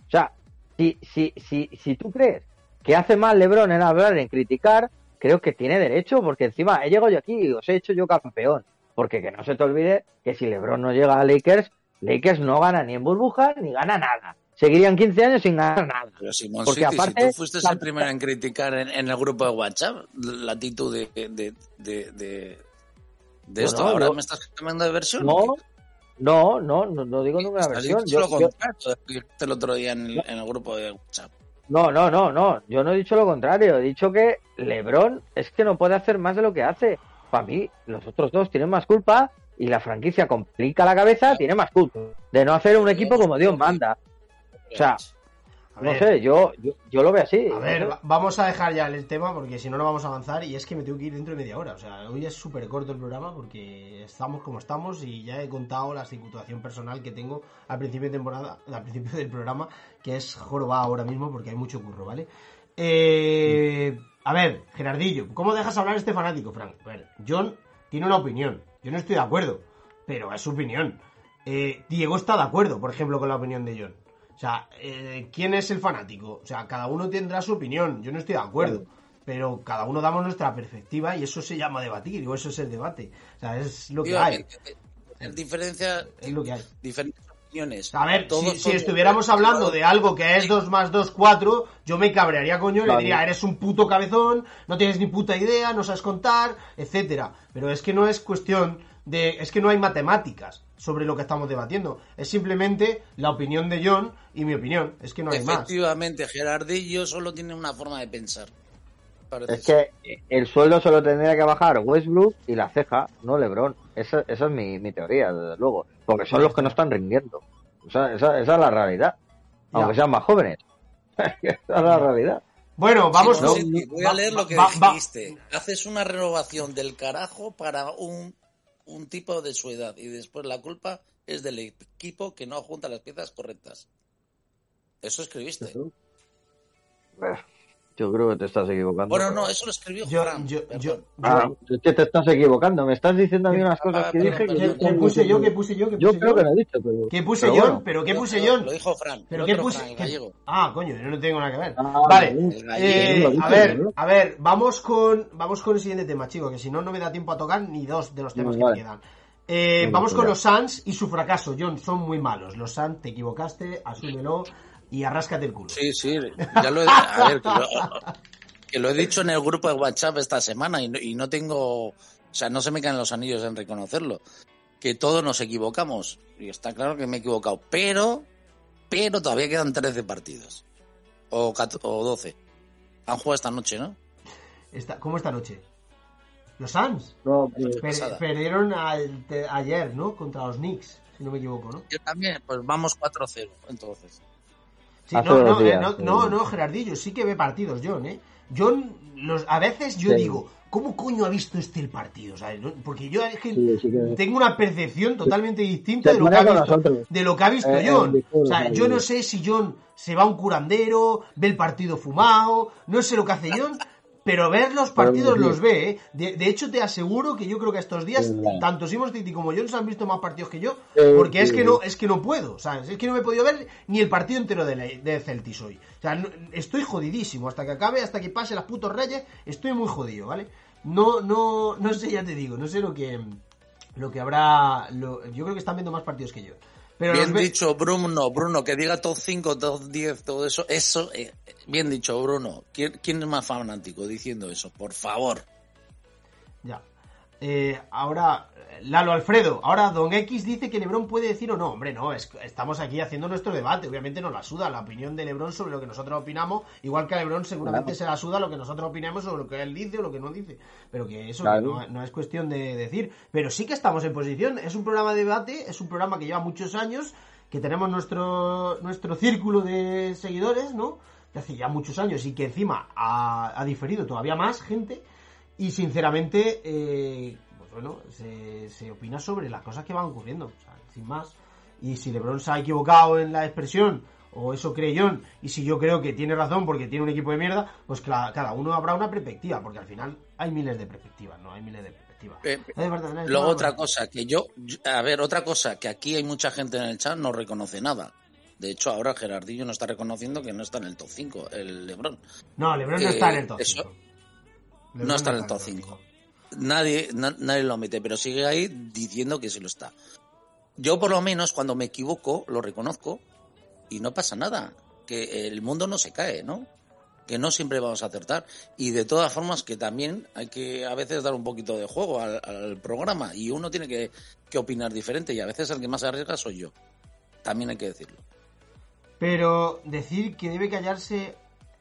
O sea, si, si, si, si tú crees que hace mal LeBron en hablar, en criticar, creo que tiene derecho, porque encima he llegado yo aquí y os he hecho yo campeón. Porque que no se te olvide que si LeBron no llega a Lakers, Lakers no gana ni en burbuja ni gana nada. Seguirían 15 años sin ganar nada. Pero Simón Porque City, aparte- si tú fuiste el primero en criticar en, en el grupo de WhatsApp la actitud de, de, de, de, de esto, No, ¿ahora no. me estás cambiando de versión? No, no, no, no, no digo ninguna versión. dicho Yo- lo yo- contrario el otro día en el, en el grupo de WhatsApp. no, no, no, no. Yo no he dicho lo contrario. He dicho que LeBron es que no puede hacer más de lo que hace. Para mí, los otros dos tienen más culpa y la franquicia complica la cabeza, tiene más culpa de no hacer un equipo como Dios manda. O sea, no sé, yo, yo, yo lo veo así. A ver, vamos a dejar ya el tema porque si no, no vamos a avanzar. Y es que me tengo que ir dentro de media hora. O sea, hoy es súper corto el programa porque estamos como estamos y ya he contado la situación personal que tengo al principio de temporada, al principio del programa, que es jorobada ahora mismo porque hay mucho curro, ¿vale? Eh, a ver, Gerardillo, ¿cómo dejas hablar a este fanático, Frank? A ver, John tiene una opinión. Yo no estoy de acuerdo, pero es su opinión. Eh, Diego está de acuerdo, por ejemplo, con la opinión de John. O sea, eh, ¿quién es el fanático? O sea, cada uno tendrá su opinión. Yo no estoy de acuerdo. Pero cada uno damos nuestra perspectiva y eso se llama debatir, o eso es el debate. O sea, es lo que hay. Diferencia, Es lo que hay. diferentes opiniones. A ver, Todos si, estuviéramos hablando de algo que es 2 más 2, 4, yo me cabrearía coño y le diría, eres un puto cabezón, no tienes ni puta idea, no sabes contar, etcétera. Pero es que no es cuestión de. Es que no hay matemáticas sobre lo que estamos debatiendo. Es simplemente la opinión de John y mi opinión. Es que no hay más. Efectivamente, Gerardillo solo tiene una forma de pensar. Parece Es que el sueldo solo tendría que bajar Westbrook y la ceja, no LeBron. Esa, esa es mi, mi teoría, desde luego. Porque son los que no están rindiendo. Esa, esa, esa es la realidad. Aunque Ya. sean más jóvenes. esa es la realidad. Bueno, vamos. City, voy a leer lo que va- va- dijiste. Haces una renovación del carajo para un, un tipo de su edad y después la culpa es del equipo que no junta las piezas correctas. Eso escribiste. Yo creo que te estás equivocando. Bueno, no, eso lo escribió Yo, Fran. yo, Ah, es que te estás equivocando. Me estás diciendo a mí unas Ah, cosas que dije que perdón, ¿Qué, yo, perdón. qué puse yo? ¿Qué puse yo? ¿Qué yo creo que no he dicho. Pero, ¿Qué puse pero yo? bueno. ¿Pero qué Lo- puse lo- yo? Lo dijo Fran. ¿Pero qué puse? Fran, qué-. Ah, coño, yo no tengo nada que ver. Ah, vale, eh, Lo a ver, ¿no? a ver, vamos con, vamos con el siguiente tema, chicos, que si no, no me da tiempo a tocar ni dos de los temas No, que vale. me quedan. Eh, vamos con los Suns y su fracaso, John, son muy malos. Los Suns, te equivocaste, asúmelo y arráscate el culo. Sí, sí, ya lo he, a ver, que lo, que lo he dicho en el grupo de WhatsApp esta semana y no, y no tengo, o sea, no se me caen los anillos en reconocerlo. Que todos nos equivocamos. Y está claro que me he equivocado. Pero, pero todavía quedan 13 partidos. O, 14 o 12. Han jugado esta noche, ¿no? Esta- ¿Cómo esta noche? Los Suns No, pues, Per- perdieron al- te- ayer, ¿no? Contra los Knicks, si no me equivoco, ¿no? Yo también, pues vamos 4-0, entonces. Sí, Hace no, dos no, eh, días, no, sí. no, no, Gerardillo, sí que ve partidos, John, ¿eh? John, los, a veces yo Sí. digo, ¿cómo coño ha visto este el partido? Porque yo es que Sí, sí que- tengo una percepción totalmente distinta de lo que ha visto, de lo que ha visto Eh, John. discurso, o sea, yo no sé si John se va a un curandero, ve el partido fumado, no sé lo que hace John, pero ver los partidos los ve, ¿eh? De, de hecho, te aseguro que yo creo que estos días, tanto Simon City como John se han visto más partidos que yo, porque es que no, es que no puedo, ¿sabes? Es que no me he podido ver ni el partido entero de, la- de Celtis hoy. O sea, no- estoy jodidísimo. Hasta que acabe, hasta que pase las putos reyes, estoy muy jodido, ¿vale? No, no, no sé, ya te digo, no sé lo que, lo que habrá. lo- yo creo que están viendo más partidos que yo. Pero bien dicho, Bruno, Bruno, que diga top 5, top 10, todo eso. Eso, eh, bien dicho, Bruno. ¿Quién, quién es más fanático diciendo eso? Por favor. Ya. Eh, ahora, Lalo Alfredo, ahora Don X dice que Lebron puede decir o no. Hombre, no, es- estamos aquí haciendo nuestro debate. Obviamente nos la suda la opinión de Lebron sobre lo que nosotros opinamos, igual que a Lebron seguramente Claro. se la suda lo que nosotros opinamos sobre lo que él dice o lo que no dice. Pero que eso Claro. no, no es cuestión de decir. Pero sí que estamos en posición. Es un programa de debate, es un programa que lleva muchos años, que tenemos nuestro, nuestro círculo de seguidores, ¿no? De hace ya muchos años y que encima ha, ha diferido todavía más gente. Y sinceramente, eh, pues bueno, se, se opina sobre las cosas que van ocurriendo, o sea, sin más. Y si LeBron se ha equivocado en la expresión, o eso cree John, y si yo creo que tiene razón porque tiene un equipo de mierda, pues cada uno habrá una perspectiva, porque al final hay miles de perspectivas, ¿no? Hay miles de perspectivas. Eh, verdad, Luego otra cosa, que yo, a ver, otra cosa, que aquí hay mucha gente en el chat no reconoce nada. De hecho, ahora Gerardillo no está reconociendo que no está en el top 5, el Lebron. No, LeBron no eh, está en el top eso- 5. no está en el top 5. Nadie, na- nadie lo mete, pero sigue ahí diciendo que sí lo está. Yo por lo menos cuando me equivoco lo reconozco y no pasa nada. Que el mundo no se cae, ¿no? Que no siempre vamos a acertar. Y de todas formas que también hay que a veces dar un poquito de juego al, al programa y uno tiene que, que opinar diferente y a veces el que más arriesga soy yo. También hay que decirlo. Pero decir que debe callarse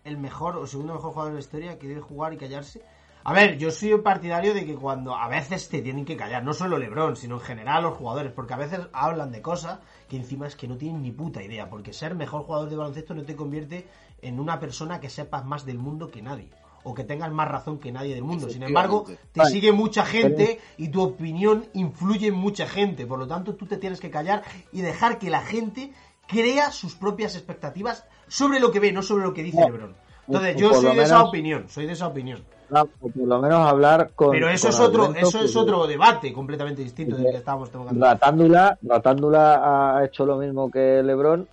el mejor o segundo mejor jugador de la historia, que debe jugar y callarse. A ver, yo soy partidario de que cuando a veces te tienen que callar, no solo LeBron, sino en general los jugadores, porque a veces hablan de cosas que encima es que no tienen ni puta idea, porque ser mejor jugador de baloncesto no te convierte en una persona que sepas más del mundo que nadie, o que tengas más razón que nadie del mundo. Sin embargo, te sigue mucha gente y tu opinión influye en mucha gente, por lo tanto tú te tienes que callar y dejar que la gente crea sus propias expectativas sobre lo que ve, no sobre lo que dice. LeBron. Entonces, yo soy de esa opinión, soy de esa opinión. O por lo menos hablar con. Pero eso con es otro, eso es otro debate completamente distinto del que estábamos tocando. Ratándula, Ratándula ha hecho lo mismo que LeBron,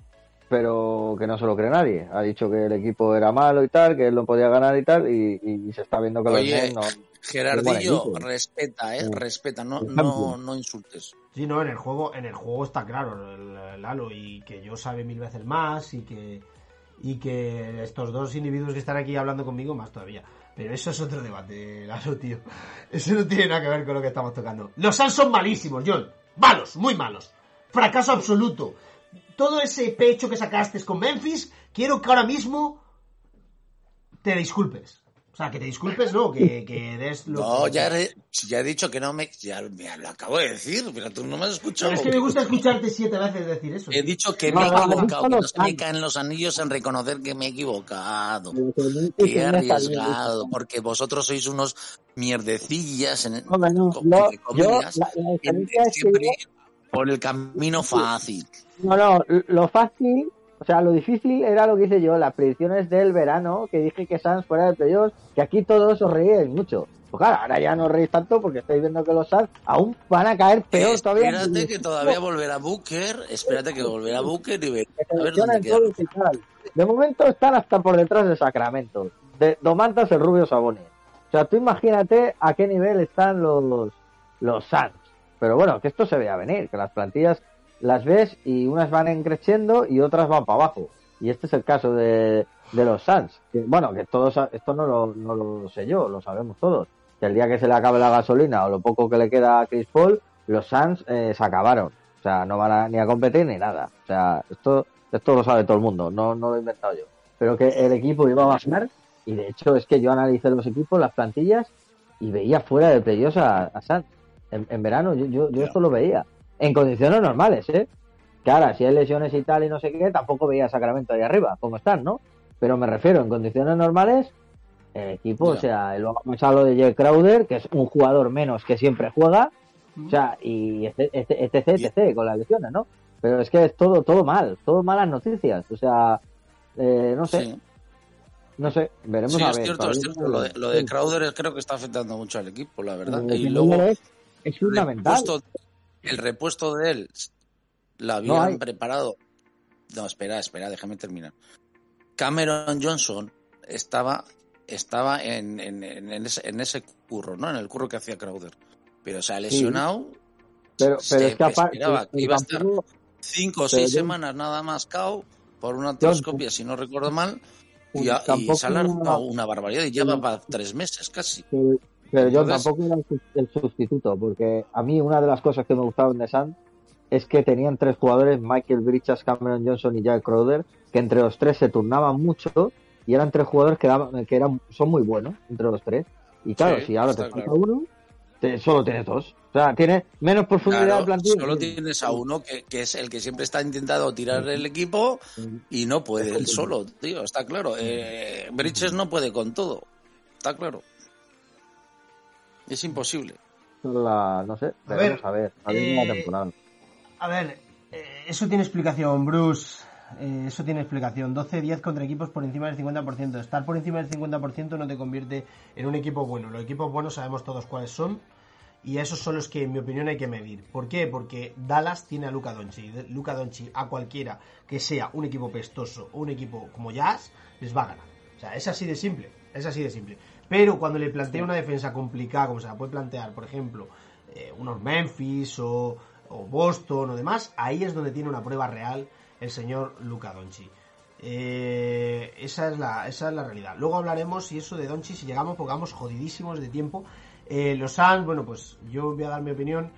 pero que no se lo cree nadie. Ha dicho que el equipo era malo y tal, que él no podía ganar y tal, y, y se está viendo que los Oye, no. Gerardillo, respeta, ¿eh? Sí. Respeta, no, no, no insultes. Sí, no, en el juego, en el juego está claro, Lalo, y que yo sabe mil veces más, y que y que estos dos individuos que están aquí hablando conmigo más todavía. Pero eso es otro debate, Lalo, tío. Eso no tiene nada que ver con lo que estamos tocando. Los Suns son malísimos, John. Malos, muy malos. Fracaso absoluto. Todo ese pecho que sacaste con Memphis, quiero que ahora mismo te disculpes. O sea, que te disculpes, no, que, que des lo No, que- ya he, ya he dicho que no me... Ya me lo acabo de decir, pero tú no me has escuchado. Pero es que me gusta escucharte siete veces decir eso. He dicho que No, me he no, equivocado, no, que no, se me caen los anillos en reconocer que me he equivocado. que Que he arriesgado, porque vosotros sois unos mierdecillas, en, no, comillas, yo, la- la es que por el camino fácil. No, no, lo fácil, o sea, lo difícil era lo que hice yo, las predicciones del verano, que dije que Sans fuera de playoffs, que aquí todos os reíais mucho. Pues claro, ahora ya no os reís tanto porque estáis viendo que los Sans aún van a caer peor todavía. Espérate que todavía volverá Booker, espérate que volverá Booker y ver, Que a ver dónde queda. De momento están hasta por detrás de Sacramento, de Domantas el Rubio Sabonis. O sea, tú imagínate a qué nivel están los, los Suns. Pero bueno, que esto se vea venir, que las plantillas las ves y unas van creciendo y otras van para abajo. Y este es el caso de, de los Suns. Que, bueno, que todos, esto no lo, no lo sé yo, lo sabemos todos. Que el día que se le acabe la gasolina o lo poco que le queda a Chris Paul, los Suns eh, se acabaron. O sea, no van a, ni a competir ni nada. O sea, esto, esto lo sabe todo el mundo, no, no lo he inventado yo. Pero que el equipo iba a bajar y de hecho es que yo analicé los equipos, las plantillas y veía fuera de playoffs a, a Suns. En, en verano yo, yo, yo esto lo veía. En condiciones normales, ¿eh? Que ahora, si hay lesiones y tal y no sé qué, tampoco veía a Sacramento ahí arriba, como están, ¿no? Pero me refiero, en condiciones normales, el equipo, o sea, luego vamos a lo de Jay Crowder, que es un jugador menos que siempre juega, o sea, y este, este, etc, etc, con las lesiones, ¿no? Pero es que es todo, todo mal, todo malas noticias, o sea, eh, no sé, Sí, no sé, veremos Sí, a es ver. cierto, es cierto. no Lo de, lo de. Crowder es- creo que está afectando mucho al equipo, la verdad. El Y luego es, es fundamental. El repuesto de él lo habían preparado. No, espera, espera, déjame terminar. Cameron Johnson estaba, estaba en, en, en- en ese, en ese curro, ¿no? En el curro que hacía Crowder. Pero se ha lesionado. Pero, se es esperaba que iba a estar cinco o seis yo- semanas nada más cao por una artroscopia, si no recuerdo mal. Y, y se ha una barbaridad y ya va pero- para tres meses casi. pero, Pero yo Entonces- tampoco era el sus- el sustituto, porque a mí una de las cosas que me gustaba en The Sun es que tenían tres jugadores, Michael Bridges, Cameron Johnson y Jack Crowder, que entre los tres se turnaban mucho y eran tres jugadores que, daban, que eran, son muy buenos entre los tres. Y claro, Sí, si ahora te falta claro. uno, te- solo tienes dos. O sea, tienes menos profundidad Claro, de plantilla. solo tienes a uno que, que es el que siempre está intentando tirar el equipo y no puede él solo, tío, está claro. Eh, Bridges no puede con todo, está claro. Es imposible. La- no sé, A ver, a ver, a ver la eh, temporada. A ver, eh, eso tiene explicación, Bruce. Eh, eso tiene explicación. 12-10 contra equipos por encima del 50%. Estar por encima del 50% no te convierte en un equipo bueno. Los equipos buenos sabemos todos cuáles son. Y esos son los que, en mi opinión, hay que medir. ¿Por qué? Porque Dallas tiene a Luca Doncic. Luca Doncic a cualquiera que sea un equipo pestoso o un equipo como Jazz, les va a ganar. O sea, es así de simple. Es así de simple. Pero cuando le plantea una defensa complicada, como se la puede plantear, por ejemplo, eh, unos Memphis o, o Boston o demás, ahí es donde tiene una prueba real el señor Luca Doncic. Eh, esa, es la, esa es la realidad. Luego hablaremos si eso de Doncic, si llegamos, porque vamos jodidísimos de tiempo. Eh, los Suns, bueno, pues yo voy a dar mi opinión.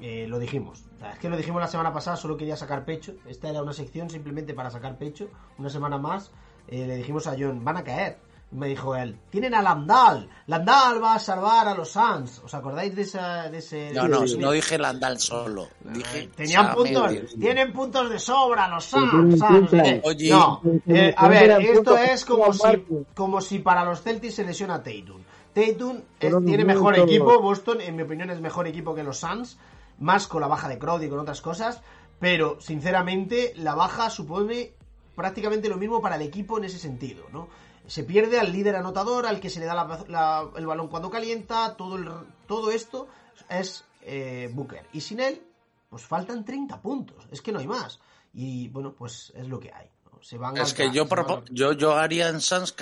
Eh, lo dijimos. O sea, es que lo dijimos la semana pasada, solo quería sacar pecho. Esta era una sección simplemente para sacar pecho. Una semana más le dijimos a John, van a caer. Me dijo él, tienen a Landal. Landal va a salvar a los Suns. ¿Os acordáis de, esa, de ese... No, no, no dije Landal solo, dije Tenían puntos, tienen puntos de sobra los Suns. Qué. Oye, no, eh, a ver, esto es como si, como si para los Celtics se lesiona Tatum. Tatum eh, Fueron tiene mejor equipo, Boston en mi opinión es mejor equipo que los Suns, más con la baja de Crowder y con otras cosas, pero sinceramente la baja supone prácticamente lo mismo para el equipo en ese sentido, ¿no? Se pierde al líder anotador, al que se le da la- la- el balón cuando calienta, todo, el- todo esto es eh, Booker. Y sin él, pues faltan 30 puntos, es que no hay más. Y bueno, pues es lo que hay. ¿no? Se van Es que yo, van yo, yo haría en Sans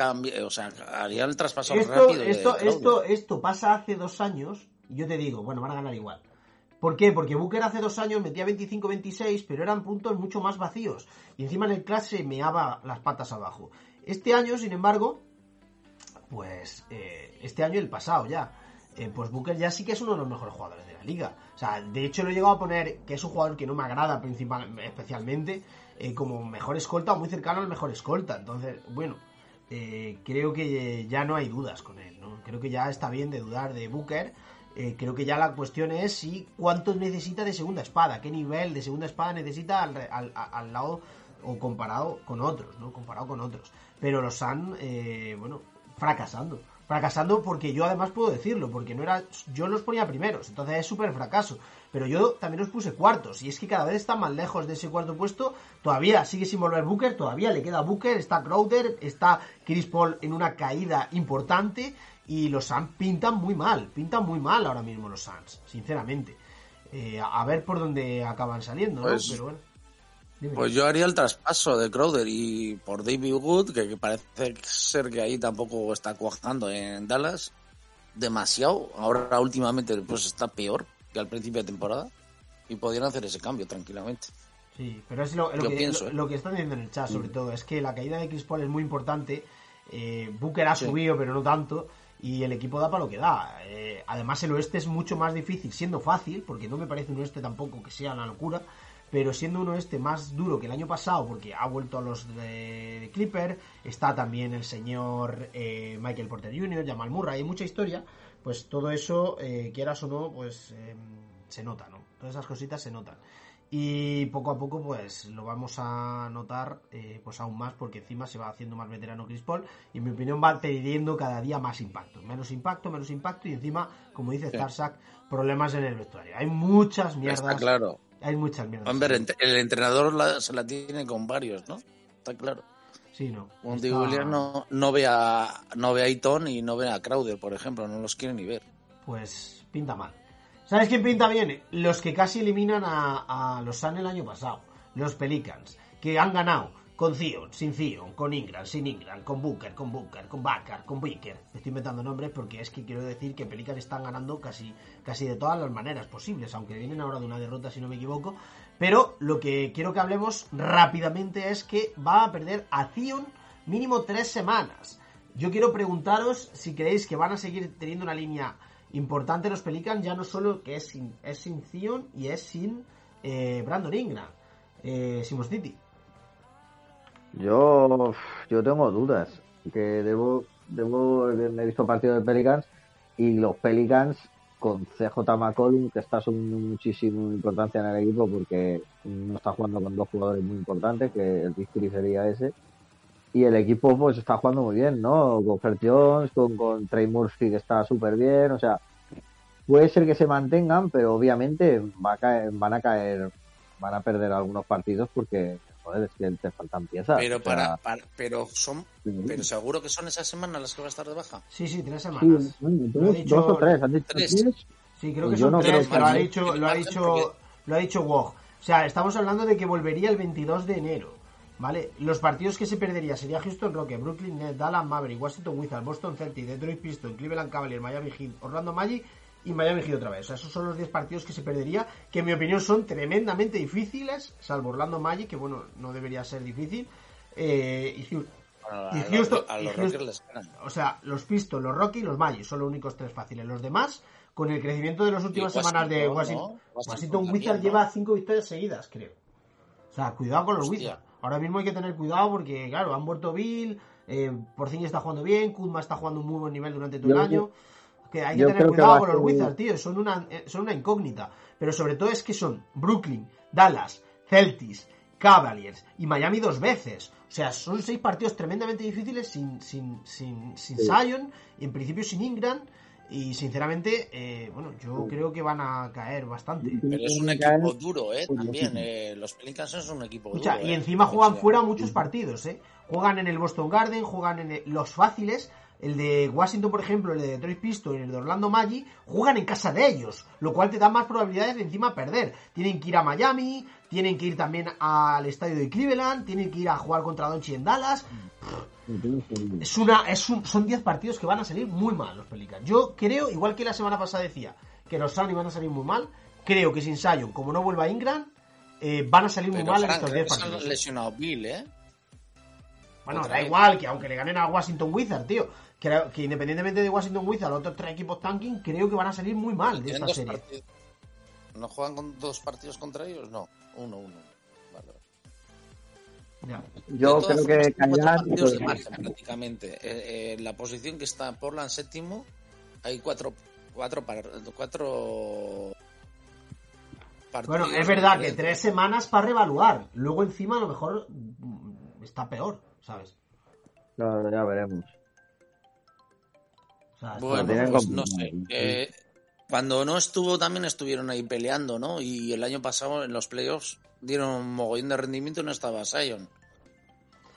o sea, haría el traspaso esto, rápido. esto, esto, esto pasa hace dos años y yo te digo, bueno, van a ganar igual. ¿Por qué? Porque Booker hace dos años metía 25-26, pero eran puntos mucho más vacíos. Y encima en el clase meaba las patas abajo. Este año, sin embargo, pues eh, este año, el pasado ya, eh, pues Booker ya sí que es uno de los mejores jugadores de la liga. O sea, de hecho lo he llegado a poner que es un jugador que no me agrada principal, especialmente eh, como mejor escolta o muy cercano al mejor escolta. Entonces, bueno, eh, creo que ya no hay dudas con él, ¿no? Creo que ya está bien de dudar de Booker. Creo que ya la cuestión es si cuántos necesita de segunda espada, qué nivel de segunda espada necesita al, al- al lado o comparado con otros, ¿no? Comparado con otros. Pero los han, eh, bueno, fracasando. Fracasando porque yo además puedo decirlo, porque no era. Yo los ponía primeros, entonces es súper fracaso. Pero yo también los puse cuartos, y es que cada vez están más lejos de ese cuarto puesto. Todavía sigue sin volver Booker, todavía le queda Booker, está Crowder, está Chris Paul en una caída importante. Y los Suns pintan muy mal, pintan muy mal ahora mismo los Suns, sinceramente. Eh, a ver por dónde acaban saliendo, ¿no? Pues- Pero bueno. Dime. Pues yo haría el traspaso de Crowder y por David Wood, que, parece ser que ahí tampoco está cuajando en Dallas demasiado. Ahora últimamente pues está peor que al principio de temporada y podrían hacer ese cambio tranquilamente. Sí, pero es lo, lo Yo que, pienso, lo, ¿eh? lo que están diciendo en el chat, sobre todo, es que la caída de Chris Paul es muy importante. Eh, Booker ha Sí. subido, pero no tanto. Y el equipo da para lo que da. Eh, además, el oeste es mucho más difícil, siendo fácil, porque no me parece un oeste tampoco que sea una locura. Pero siendo un oeste más duro que el año pasado, porque ha vuelto a los de, Clipper, está también el señor eh, Michael Porter Jr., Jamal Murray, hay mucha historia. Pues todo eso, eh, quieras o no, pues eh, se nota, ¿no? Todas esas cositas se notan. Y poco a poco, pues lo vamos a notar eh, pues aún más, porque encima se va haciendo más veterano Chris Paul. Y en mi opinión va teniendo cada día más impacto. Menos impacto, menos impacto. Y encima, como dice Sí. Starsack, problemas en el vestuario. Hay muchas mierdas. Está claro. Hay muchas mierdas. Hombre, el entrenador la- se la tiene con varios, ¿no? Está claro. Sí, no. Un Está- Williams no, no ve a no ve a Eaton y no ve a Crowder, por ejemplo, no los quiere ni ver. Pues pinta mal. ¿Sabes quién pinta bien? Los que casi eliminan a, a los Sun el año pasado. Los Pelicans. Que han ganado con Zion, sin Zion, con Ingram, sin Ingram, con Booker, con Booker, con Bakar, con Beaker. Estoy inventando nombres porque es que quiero decir que Pelicans están ganando casi, casi de todas las maneras posibles, aunque vienen ahora de una derrota si no me equivoco. Pero lo que quiero que hablemos rápidamente es que va a perder a Zion mínimo tres semanas. Yo quiero preguntaros si creéis que van a seguir teniendo una línea importante los Pelicans ya no solo que es sin, es sin Zion y es sin eh, Brandon Ingram, eh, Simos City. Yo, yo tengo dudas. Que debo, debo, he visto partidos de Pelicans y los Pelicans con CJ McCollum, que está asumiendo muchísima importancia en el equipo porque no está jugando con dos jugadores muy importantes, que el victory sería ese. Y el equipo pues está jugando muy bien, ¿no? Con Fer Jones, con, con Trey Murphy que está súper bien, o sea, puede ser que se mantengan, pero obviamente va a caer, van a caer, van a perder algunos partidos porque joder, es que te faltan piezas. Pero o sea, para, para- pero son, sí. pero seguro que son esas semanas las que va a estar de baja. Sí, sí, tres Sí, semanas. bueno, ha dicho- dos o tres, han dicho Tres. tres. Sí, creo que Yo son no tres, que que lo ha dicho, lo ha dicho, lo ha dicho Woj. O sea, estamos hablando de que volvería el 22 de enero, ¿vale? Los partidos que se perdería sería Houston Rockets, Brooklyn Nets, Dallas Maverick, Washington Wizards, Boston Celtics, Detroit Pistons, Cleveland Cavaliers, Miami Heat, Orlando Magic y Miami Heat otra vez. O sea, esos son los 10 partidos que se perdería, que en mi opinión son tremendamente difíciles, salvo Orlando Magic, que bueno, no debería ser difícil. Eh, y Houston, Bueno, Y a, Houston- los, a y los Houston- Rockers les ganan. o sea, los Pistons, los Rockies y los Magic son los únicos tres fáciles. Los demás, con el crecimiento de las últimas Y semanas de Washington, Washington, ¿no? Washington Washington Wizards ¿no? lleva cinco victorias seguidas, creo. O sea, cuidado con los. Wizards. Ahora mismo hay que tener cuidado porque, claro, han vuelto Bill, eh, Porzingis está jugando bien, Kuzma está jugando un muy buen nivel durante todo el año. Que hay que yo tener que cuidado con los Wizards, tío. Son una, eh, son una incógnita. Pero sobre todo es que son Brooklyn, Dallas, Celtics, Cavaliers y Miami dos veces. O sea, son seis partidos tremendamente difíciles sin, sin, sin, sin Sí. Zion y en principio sin Ingram. Y sinceramente, eh, bueno, yo creo que van a caer bastante. Pero es un equipo duro, ¿eh? También, eh, los Pelicans son un equipo Escucha, duro. y ¿eh? encima juegan fuera muchos partidos, ¿eh? Juegan en el Boston Garden, juegan en el- los fáciles, el de Washington, por ejemplo, el de Detroit Pistons y el de Orlando Magic, juegan en casa de ellos, lo cual te da más probabilidades de encima perder. Tienen que ir a Miami, tienen que ir también al estadio de Cleveland, tienen que ir a jugar contra Doncic en Dallas. Es una, es un- son 10 partidos que van a salir muy mal los Pelicans. Yo creo, igual que la semana pasada decía, que los Suns van a salir muy mal, creo que sin Sion, como no vuelva Ingram, eh, van a salir muy Pero, mal en Frank, estos creo 10 que se han partidos. lesionado Bill, ¿eh? Bueno, Otra da vez. igual, que aunque le ganen a Washington Wizards, tío, que, que independientemente de Washington Wizards, los otros tres equipos tanking, creo que van a salir muy mal de ¿Tienen esta serie. partidos? ¿No juegan con dos partidos contra ellos? No, uno, uno. Vale. Ya. Yo creo que partidos de margen, prácticamente. Eh, eh, en la posición que está Portland séptimo, hay cuatro, cuatro, par- cuatro partidos. Bueno, es verdad que tres semanas para reevaluar. Luego encima a lo mejor mm, está peor, ¿sabes? no, ya veremos. O sea, está- Bueno, tienen pues no sé. Eh, cuando no estuvo también estuvieron ahí peleando, ¿no? Y el año pasado en los playoffs dieron un mogollón de rendimiento y no estaba Sion.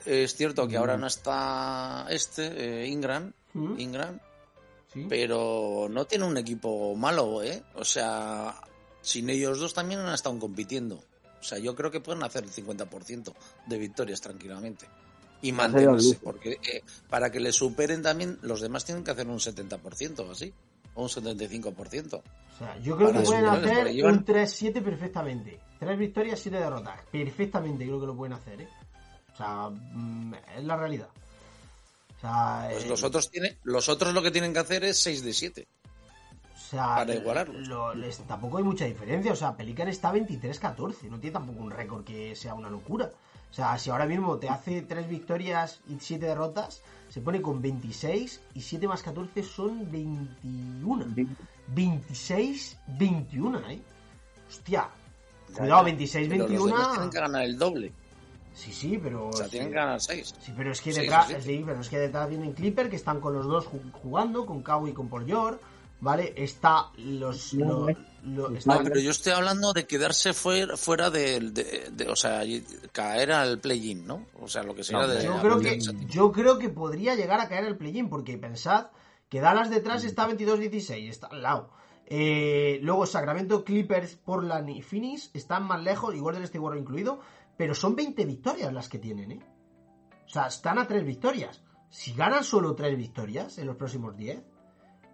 Es cierto que ahora no está este, eh, Ingram, ¿Mm? Ingram, Sí. pero no tiene un equipo malo, ¿eh? O sea, sin ellos dos también han estado compitiendo. O sea, yo creo que pueden hacer el 50% de victorias tranquilamente. Y mantenerse, porque eh, para que le superen también, los demás tienen que hacer un 70% o así, o un 75%. O sea, yo creo que pueden hacer un 3-7 perfectamente. Tres victorias, siete derrotas. Perfectamente creo que lo pueden hacer, ¿eh? O sea, mm, es la realidad. O sea, Pues eh, los otros tienen, los otros lo que tienen que hacer es 6 de 7. O sea, para igualarlos. lo- les- tampoco hay mucha diferencia. O sea, Pelican está 23-14. No tiene tampoco un récord que sea una locura. O sea, si ahora mismo te hace 3 victorias y 7 derrotas, se pone con 26 y 7 más 14 son 21. 26-21, ¿eh? Hostia. Cuidado, Pero los 26-21. demás tienen que ganar el doble. Sí, sí, pero. O sea, sí. tienen que ganar 6. Sí, pero es que detrás, sí, pero es que detrás vienen Clipper que están con los dos ju- jugando, con Kawhi y con Paul George, ¿vale? Está los, lo- lo- está- No, pero yo estoy hablando de quedarse fuera, fuera del- de, de- o sea, caer al play-in, ¿no? O sea, lo que sea No, de yo la creo que yo creo que podría llegar a caer el play-in porque pensad que Dallas detrás está 22-16, está al lado. Eh, luego Sacramento, Clippers, Portland y Phoenix están más lejos, igual del Warren incluido, pero son 20 victorias las que tienen, ¿eh? O sea, están a 3 victorias. Si ganan solo 3 victorias en los próximos 10,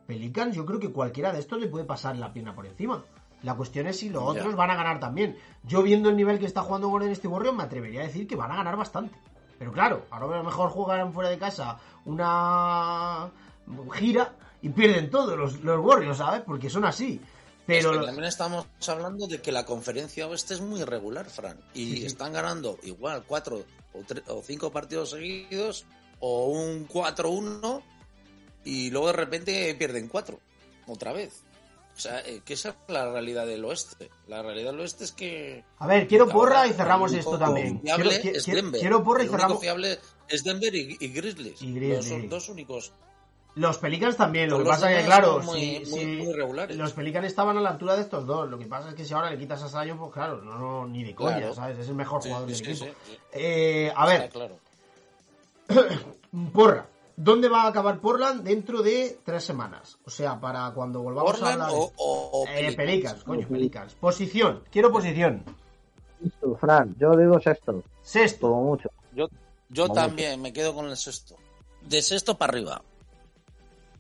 Pelicans, yo creo que cualquiera de estos le puede pasar la pierna por encima. La cuestión es si los Ya. otros van a ganar también. Yo viendo el nivel que está jugando Golden State Warriors me atrevería a decir que van a ganar bastante. Pero claro, ahora a lo mejor jugarán fuera de casa una gira y pierden todos los, los Warriors, ¿sabes? Porque son así. Pero Es que también estamos hablando de que la conferencia oeste es muy irregular, Fran. Y Sí, sí. están ganando igual cuatro o, tre- o cinco partidos seguidos o un 4-1 y luego de repente pierden cuatro otra vez. O sea, eh, que esa es la realidad del oeste. La realidad del oeste es que... A ver, quiero porra y cerramos esto también. Quiero, es Denver. quiero porra y cerramos. fiable es Denver y, y Grizzlies. Y Grizzlies. Los son dos únicos. Los Pelicans también, lo que pasa que, demás claro, muy- si- muy- si muy regulares. los Pelicans estaban a la altura de estos dos. Lo que pasa es que si ahora le quitas a Zion, pues claro, no, no, ni de coña, Claro. ¿sabes? Es el mejor Sí, jugador sí, del sí, equipo. Eh, a ver, claro. porra. ¿Dónde va a acabar Portland dentro de tres semanas? O sea, para cuando volvamos Portland a hablar... o, o- o Eh, Pelicans. Pelicans, coño, Pelicans. Posición, quiero posición. Sexto, Fran, yo digo sexto, Sexto. como mucho. Yo, yo también me quedo con el sexto. De sexto para arriba.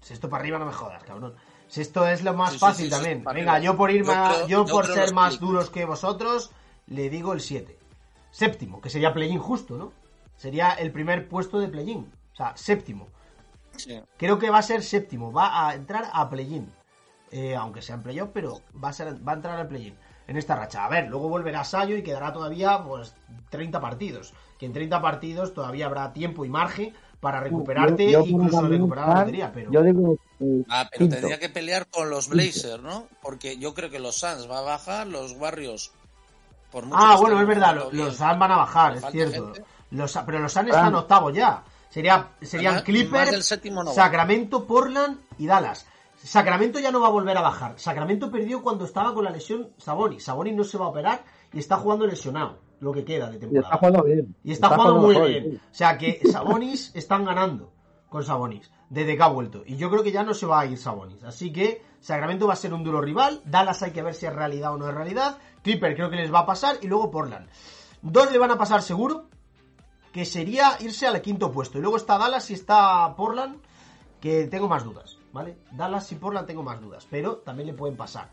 Sexto para arriba no me jodas, cabrón. Sexto es lo más Sí, fácil sí, también. Venga, arriba. yo por ir Yo creo- yo por ser más Pelicans. duros que vosotros, le digo el 7. Séptimo, que sería play-in justo, ¿no? Sería el primer puesto de play-in. O sea, séptimo. Sí. Creo que va a ser séptimo. Va a entrar a play-in. Eh, aunque sea en playoff, pero va a, ser, va a entrar al play-in en esta racha. A ver, luego volverá Sayo y quedará todavía pues 30 partidos. Que en 30 partidos todavía habrá tiempo y margen para recuperarte, Yo- incluso recuperar la Fran, lotería. Pero... Yo digo eh, Ah, pero quinto. tendría que pelear con los Blazers, ¿no? Porque yo creo que los Suns va a bajar, los Warriors. Por mucho Ah, bueno, es verdad, los, los Suns van a bajar, es cierto. gente. Los, pero los Suns están Ah. octavos ya. Sería, serían Clippers, del séptimo no va. Sacramento, Portland y Dallas. Sacramento ya no va a volver a bajar. Sacramento perdió cuando estaba con la lesión Sabonis. Sabonis no se va a operar y está jugando lesionado, lo que queda de Y temporada. está jugando bien. Y está, jugando muy mejor, bien. sí. O sea que Sabonis están ganando con Sabonis desde que ha vuelto. Y yo creo que ya no se va a ir Sabonis. Así que Sacramento va a ser un duro rival. Dallas hay que ver si es realidad o no es realidad. Clipper creo que les va a pasar. Y luego Portland. Dos le van a pasar seguro. Que sería irse al quinto puesto. Y luego está Dallas y está Portland. Que tengo más dudas. ¿Vale? Dallas y Portland tengo más dudas. Pero también le pueden pasar.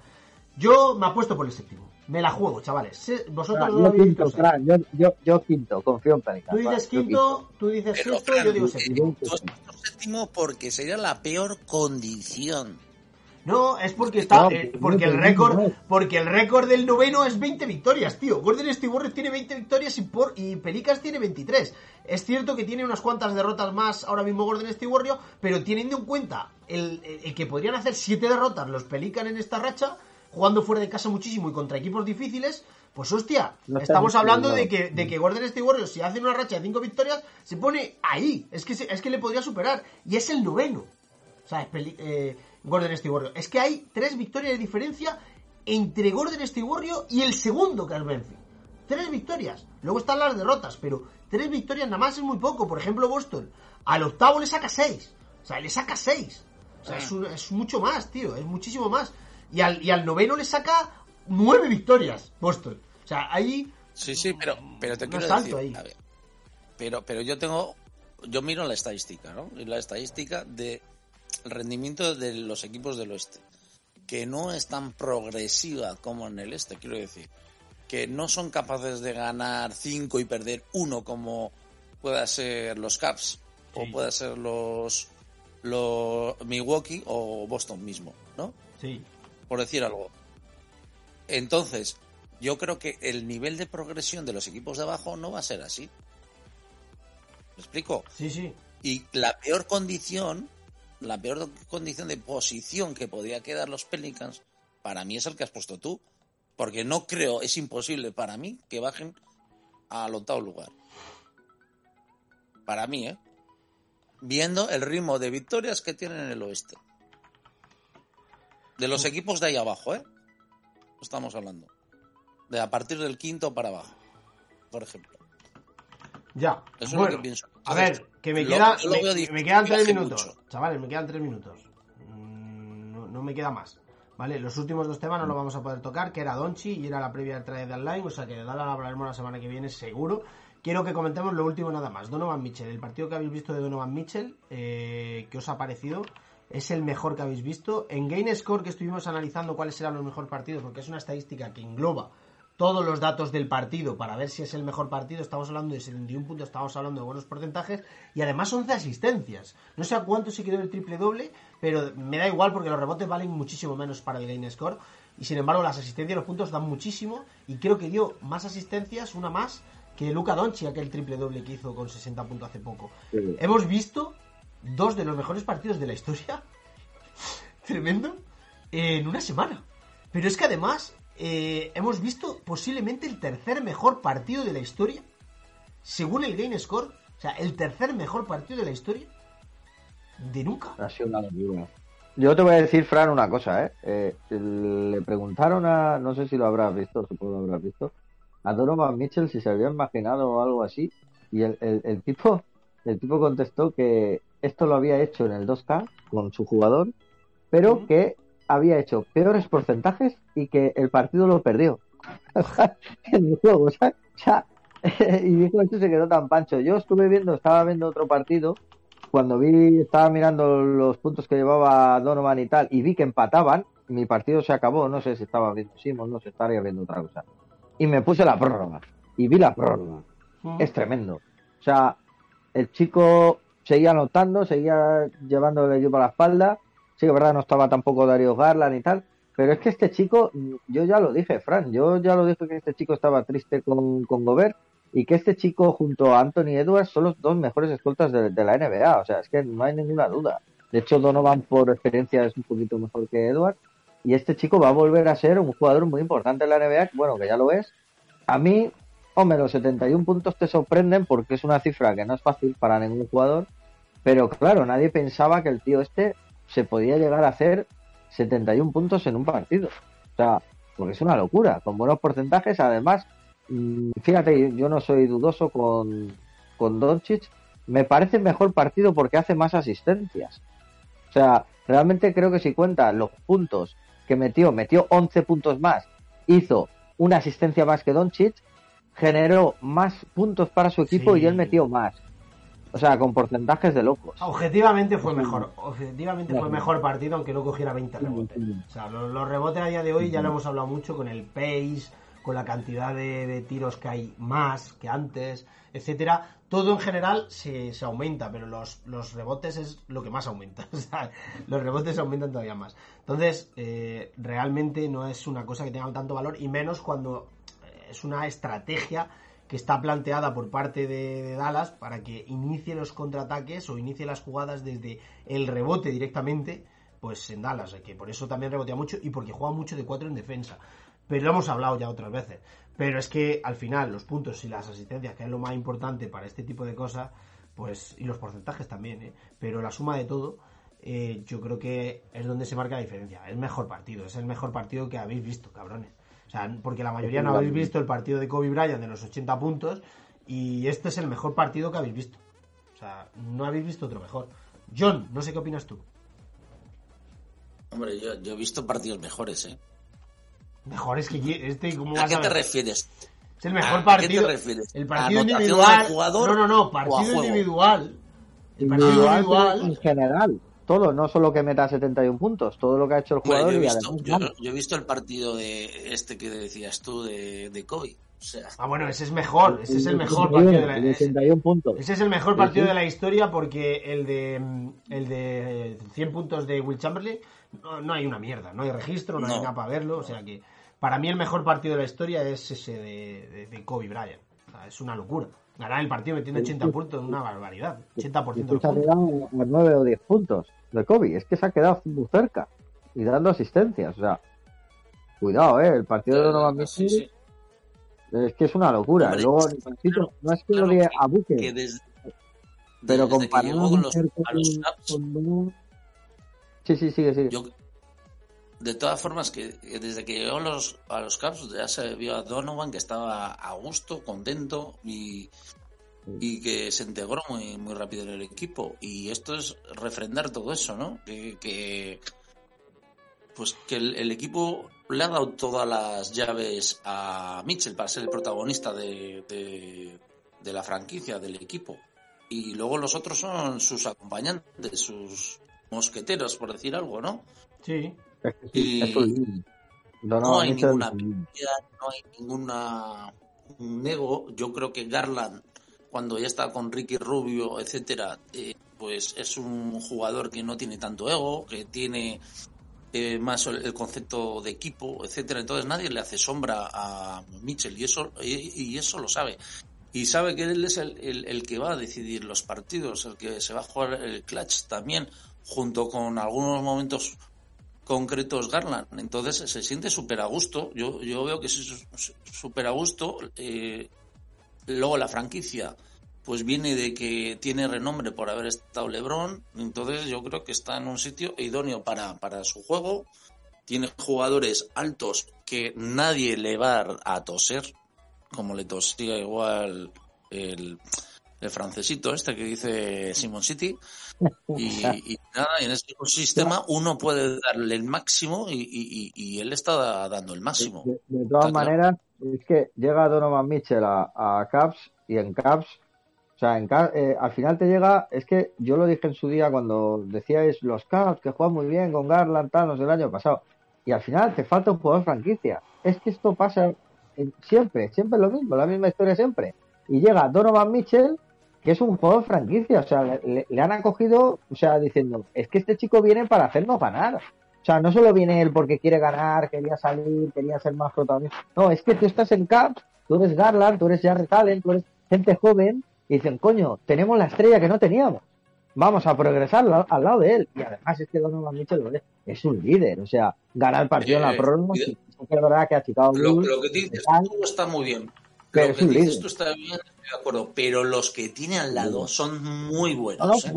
Yo me apuesto por el séptimo. Me la juego, chavales. Vosotros no lo yo habéis quinto, Fran, yo, yo, yo quinto, confío en Pelicans. Tú dices quinto, tú dices Pero, sexto Fran, yo digo séptimo. tú has puesto séptimo porque sería la peor condición. No, es porque está, No, eh, porque el récord, porque el récord del noveno es 20 victorias, tío. Golden State Warriors tiene 20 victorias y por y Pelicans tiene 23. Es cierto que tiene unas cuantas derrotas más ahora mismo Golden State Warriors, pero teniendo en cuenta el, que podrían hacer 7 derrotas los Pelicans en esta racha, jugando fuera de casa muchísimo y contra equipos difíciles, pues hostia, No estamos hablando de que, de que Golden State Warriors si hace una racha de 5 victorias, se pone ahí, es que, se- es que le podría superar, y es el noveno. O sea, es eh, Golden State Warriors. Es que hay tres victorias de diferencia entre Golden State Warriors y el segundo que es Memphis. Tres victorias. Luego están las derrotas, pero tres victorias nada más es muy poco. Por ejemplo, Boston. Al octavo le saca seis. O sea, le saca seis. O sea, es, un- es mucho más, tío. Es muchísimo más. Y al, y al noveno le saca nueve victorias, Boston. O sea, ahí... Sí, sí, pero, pero te No quiero decir, ahí. a ver, pero, pero yo tengo, yo miro la estadística, ¿no? Y la estadística de rendimiento de los equipos del oeste, que no es tan progresiva como en el este, quiero decir, que no son capaces de ganar cinco y perder uno como pueda ser los Caps o pueda ser los los Milwaukee o Boston mismo, ¿no? Sí. por decir algo. Entonces, yo creo que el nivel de progresión de los equipos de abajo no va a ser así. ¿Me explico? Sí, sí. Y la peor condición, la peor condición de posición que podría quedar los Pelicans, para mí es el que has puesto tú. Porque no creo, es imposible para mí que bajen al octavo lugar. Para mí, ¿eh? Viendo el ritmo de victorias que tienen en el oeste. De los equipos de ahí abajo, ¿eh? Estamos hablando. De a partir del quinto para abajo, por ejemplo. Ya. Eso es bueno, lo que pienso. A ver, que me, lo- queda, lo me, quedan que tres minutos. mucho. Chavales, me quedan tres minutos. No, no me queda más. ¿Vale? Los últimos dos temas no los vamos a poder tocar, que era Donchi y era la previa del trade deadline, o sea que de Dallas hablaremos la semana que viene seguro. Quiero que comentemos lo último nada más. Donovan Mitchell, el partido que habéis visto de Donovan Mitchell, eh, ¿qué os ha parecido? Es el mejor que habéis visto. En Game Score que estuvimos analizando cuáles eran los mejores partidos, porque es una estadística que engloba todos los datos del partido para ver si es el mejor partido, estamos hablando de 71 puntos, estamos hablando de buenos porcentajes y además 11 asistencias. No sé a cuánto se quedó el triple doble, pero me da igual porque los rebotes valen muchísimo menos para el game score y sin embargo las asistencias y los puntos dan muchísimo y creo que dio más asistencias, una más que Luca Doncic, aquel triple doble que hizo con 60 puntos hace poco. Sí. Hemos visto dos de los mejores partidos de la historia. Tremendo. En una semana. Pero es que además eh, hemos visto posiblemente el tercer mejor partido de la historia. Según el Game Score. O sea, el tercer mejor partido de la historia. De nunca. Ha sido una locura. Yo te voy a decir, Fran, una cosa, ¿eh? Eh, Le preguntaron a, no sé si lo habrás visto, supongo que lo habrás visto, a Donovan Mitchell si se había imaginado algo así, y el, el, el tipo, el tipo contestó que esto lo había hecho en el 2K con su jugador, pero que había hecho peores porcentajes y que el partido lo perdió. en el juego, ¿sabes? O sea, y dijo esto se quedó tan pancho. Yo estuve viendo, estaba viendo otro partido cuando vi, estaba mirando los puntos que llevaba Donovan y tal, y vi que empataban, mi partido se acabó, no sé si estaba viendo Simon, no sé, estaría viendo otra cosa. Y me puse la prórroga, y vi la prórroga. Es tremendo. O sea, el chico seguía anotando, seguía llevando el equipo a la espalda. Sí, que verdad, no estaba tampoco Darío Garland y tal. Pero es que este chico, yo ya lo dije, Fran, yo ya lo dije que este chico estaba triste con, con Gobert y que este chico junto a Anthony Edwards son los dos mejores escoltas de, de la NBA. O sea, es que no hay ninguna duda. De hecho, Donovan por experiencia es un poquito mejor que Edwards. Y este chico va a volver a ser un jugador muy importante en la NBA, bueno, que ya lo es. A mí, hombre, los 71 puntos te sorprenden porque es una cifra que no es fácil para ningún jugador. Pero claro, nadie pensaba que el tío este se podía llegar a hacer 71 puntos en un partido. O sea, porque es una locura, con buenos porcentajes. Además, mm, fíjate, yo no soy dudoso con, con Doncic. Me parece mejor partido porque hace más asistencias. O sea, realmente creo que si cuenta los puntos que metió, metió 11 puntos más, hizo una asistencia más que Doncic, generó más puntos para su equipo Sí. y él metió más. O sea, con porcentajes de locos. Objetivamente fue mejor. Objetivamente fue mejor partido, aunque no cogiera 20 rebotes. O sea, los, los rebotes a día de hoy ya lo hemos hablado mucho con el pace, con la cantidad de, de tiros que hay más que antes, etcétera. Todo en general se, se aumenta, pero los, los rebotes es lo que más aumenta. O sea, los rebotes aumentan todavía más. Entonces, eh, realmente no es una cosa que tenga tanto valor, y menos cuando eh, es una estrategia que está planteada por parte de, Dallas para que inicie los contraataques o inicie las jugadas desde el rebote directamente, pues en Dallas, eh, que por eso también rebotea mucho y porque juega mucho de cuatro en defensa. Pero lo hemos hablado ya otras veces. Pero es que al final los puntos y las asistencias, que es lo más importante para este tipo de cosas, pues y los porcentajes también, ¿eh? pero la suma de todo, eh, yo creo que es donde se marca la diferencia. Es mejor partido, es el mejor partido que habéis visto, cabrones. O sea, porque la mayoría no habéis visto el partido de Kobe Bryant de los 80 puntos y este es el mejor partido que habéis visto. O sea, no habéis visto otro mejor. John, no sé qué opinas tú. Hombre, yo, yo he visto partidos mejores, ¿eh? Mejor es que este, ¿cómo ¿A vas qué a te refieres? Es el mejor ¿A partido. qué te refieres? El partido ¿Anotación individual. jugador no, no, no, a partido individual. El partido Individual, en general, todo, no solo que meta 71 puntos, todo lo que ha hecho el jugador yo, he y visto, además yo- gana. yo he visto el partido de este que decías tú de, de Kobe. O sea, Ah, bueno, ese es mejor. Ese es el mejor 81, partido de la. de ese- 81 puntos. Ese es el mejor partido de la historia porque el de el de 100 puntos de Will Chamberlain no, no hay una mierda, no hay registro, no, hay nada para verlo, o sea que para mí el mejor partido de la historia es ese de, de- de Kobe Bryant. O sea, es una locura. Ganar el partido metiendo 80 puntos es una barbaridad. 80% Es de que los se ha puntos. quedado a 9 o 10 puntos de Kobe. Es que se ha quedado muy cerca y dando asistencias. O sea, cuidado, ¿eh? El partido de Donovan sí, Mitchell sí. es que es una locura. Hombre, Luego, claro, el partido, no es que claro lo diga que- a Booker, que desde, pero desde que comparado a con los, a los con- Sí, sí, sigue, sigue. yo, de todas formas, que desde que llegó a los, a los Caps ya se vio a Donovan que estaba a gusto, contento y, y que se integró muy, muy rápido en el equipo. Y esto es refrendar todo eso, ¿no? Que, que pues que el, el equipo le ha dado todas las llaves a Mitchell para ser el protagonista de, de, de la franquicia, del equipo. Y luego los otros son sus acompañantes, sus mosqueteros, por decir algo, ¿no? Sí. Y- no hay ninguna piña, no hay ninguna nego. Yo creo que Garland, cuando ya está con Ricky Rubio, etcétera, eh, pues es un jugador que no tiene tanto ego, que tiene eh, más el el concepto de equipo, etcétera. Entonces nadie le hace sombra a Mitchell y eso y, y eso lo sabe. Y sabe que él es el, el- el que va a decidir los partidos, el que se va a jugar el clutch también, junto con algunos momentos concretos Garland. Entonces se siente súper a gusto. Yo, yo veo que es súper a gusto. Eh, luego la franquicia, pues viene de que tiene renombre por haber estado LeBron. Entonces yo creo que está en un sitio idóneo para, para su juego. Tiene jugadores altos que nadie le va a toser, como le tosía igual el, el francesito este que dice Simon City. Y, y nada, en ese ecosistema uno puede darle el máximo y, y- y- él está dando el máximo. De, de todas Está claro. maneras, es que llega Donovan Mitchell a, a Caps y en Caps, o sea, en Caps, eh, al final te llega, es que yo lo dije en su día cuando decíais los Caps que juegan muy bien con Garland, Thanos el año pasado, y al final te falta un jugador franquicia. Es que esto pasa en- siempre, siempre lo mismo, la misma historia siempre. Y llega Donovan Mitchell, que es un jugador franquicia, o sea, le, han acogido, o sea, diciendo, es que este chico viene para hacernos ganar. O sea, no solo viene él porque quiere ganar, quería salir, quería ser más protagonista. No, es que tú estás en Caps, tú eres Garland, tú eres Jarrett Allen, tú eres gente joven, y dicen, coño, tenemos la estrella que no teníamos. Vamos a progresar al, al lado de él. Y además es que Donovan Mitchell es, un líder. O sea, gana el partido en la Eh, prórroga. es verdad que a Chicago Lo, lo que dices está muy bien. Pero lo es que un dices líder. tú está bien, estoy de acuerdo. Pero los que tiene al lado son muy No, no, buenos. ¿eh?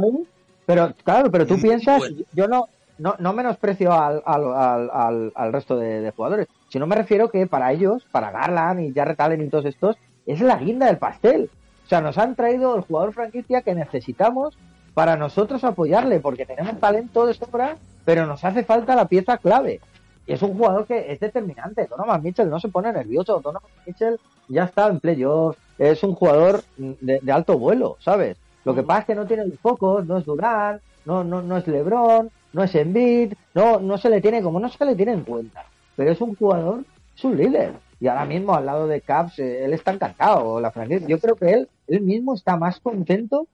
Pero claro, pero tú Muy piensas, bueno. yo no, no, no menosprecio al, al, al, al, al resto de, de jugadores, sino me refiero que para ellos, para Garland y Jarrett Allen y todos estos, es la guinda del pastel. O sea, nos han traído el jugador franquicia que necesitamos para nosotros apoyarle, porque tenemos talento de sobra, pero nos hace falta la pieza clave. Y es un jugador que es determinante. Donovan Mitchell no se pone nervioso. Donovan Mitchell ya está en playoffs. Es un jugador de, de alto vuelo, ¿sabes? Lo que pasa es que no tiene los focos, no es Durán, no, no, no es LeBron, no es Embiid, no, no se le tiene como no se le tiene en cuenta. Pero es un jugador, es un líder. Y ahora mismo al lado de Caps, eh, él está encantado. La franquicia, yo creo que él, él mismo está más contento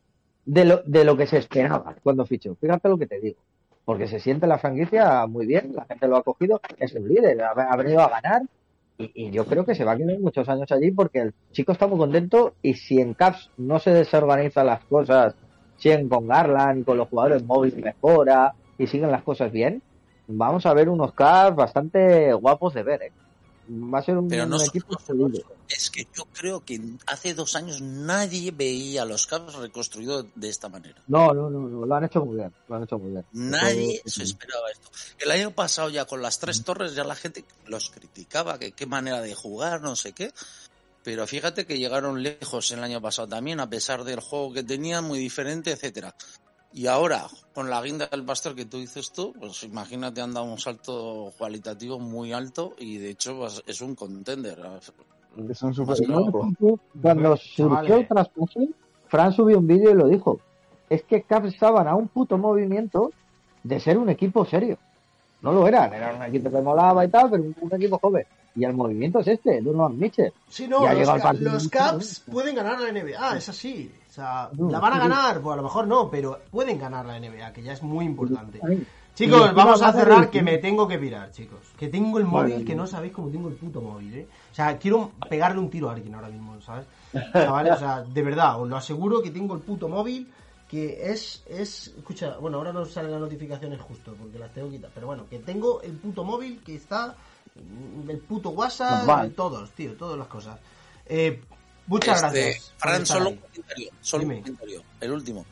de lo, de lo que se esperaba cuando fichó. Fíjate lo que te digo. Porque se siente la franquicia muy bien, la gente lo ha cogido, es un líder, ha, venido a ganar y, yo creo que se va a quedar muchos años allí porque el chico está muy contento y si en Caps no se desorganizan las cosas, siguen con Garland con los jugadores móviles mejora y siguen las cosas bien, vamos a ver unos Caps bastante guapos de ver. ¿eh? Va a ser un, Pero un equipo. Es que yo creo que hace dos años nadie veía a los Cavs reconstruidos de esta manera. No, no, no, no, lo han hecho muy bien, lo han hecho muy bien. Nadie Eso- se esperaba esto. El año pasado ya con las tres torres ya la gente los criticaba, que qué manera de jugar, no sé qué. Pero fíjate que llegaron lejos el año pasado también, a pesar del juego que tenían, muy diferente, etcétera. Y ahora, con la guinda del pastor que tú dices tú, pues imagínate, han dado un salto cualitativo muy alto y de hecho pues, es un contender. Es un super. Cuando surgió el traspaso, Fran subió un vídeo y lo dijo. Es que Caps estaban a un puto movimiento de ser un equipo serio. No lo eran, eran un equipo que molaba y tal, pero un, un equipo joven. Y el movimiento es este, Donovan Mitchell. Sí, no, Ya los, ca- los Caps pueden ganar la NBA, es así. O sea, la van a ganar, pues a lo mejor no, pero pueden ganar la NBA, que ya es muy importante. Chicos, vamos a cerrar que me tengo que pirar, chicos. Que tengo el móvil, que no sabéis cómo tengo el puto móvil, ¿eh? O sea, quiero pegarle un tiro a alguien ahora mismo, ¿sabes? Chavales, o sea, de verdad, os lo aseguro que tengo el puto móvil que es, es, escucha, bueno, ahora no salen las notificaciones justo porque las tengo quitadas, pero bueno, que tengo el puto móvil que está, mm, el puto WhatsApp, todos, tío, todas las cosas. Eh, muchas Este, gracias. Fran, solo un comentario, solo un Dime. comentario, el último.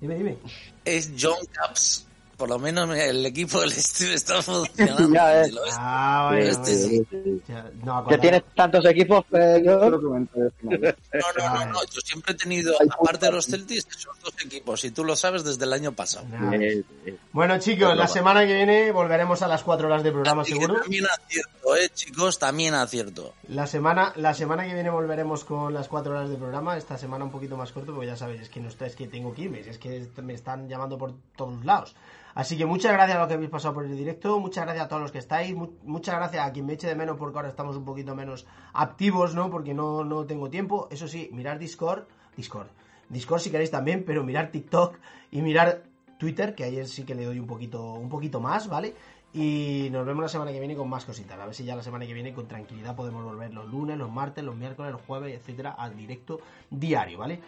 Dime, dime. Es John Caps. Por lo menos el equipo del Steve está funcionando. Ya, eh. Lo es. Ah, bueno, Este sí. Ya, no, Que cuando- tienes tantos equipos, eh, yo- final. No, no, no, no. Yo siempre he tenido, aparte de los Celtics, esos dos equipos. Y tú lo sabes desde el año pasado. Nah. Eh, eh, Bueno, chicos, la semana que viene volveremos a las 4 horas de programa, Así seguro. también acierto, eh, chicos, también acierto. La semana, la semana que viene volveremos con las 4 horas de programa. Esta semana un poquito más corto, porque ya sabéis, es que no está, es que tengo que irme, es que me están llamando por todos lados. Así que muchas gracias a los que habéis pasado por el directo, muchas gracias a todos los que estáis, mu- muchas gracias a quien me eche de menos porque ahora estamos un poquito menos activos, ¿no? Porque no, no tengo tiempo. Eso sí, mirar Discord, Discord, Discord si queréis también, pero mirar TikTok y mirar Twitter, que ayer sí que le doy un poquito, un poquito más, ¿vale? Y nos vemos la semana que viene con más cositas. A ver si ya la semana que viene con tranquilidad podemos volver los lunes, los martes, los miércoles, los jueves, etcétera, al directo diario, ¿vale?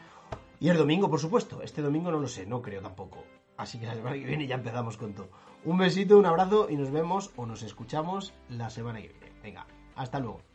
Y el domingo, por supuesto. Este domingo no lo sé, no creo tampoco. Así que la semana que viene ya empezamos con todo. Un besito, un abrazo y nos vemos o nos escuchamos la semana que viene. Venga, hasta luego.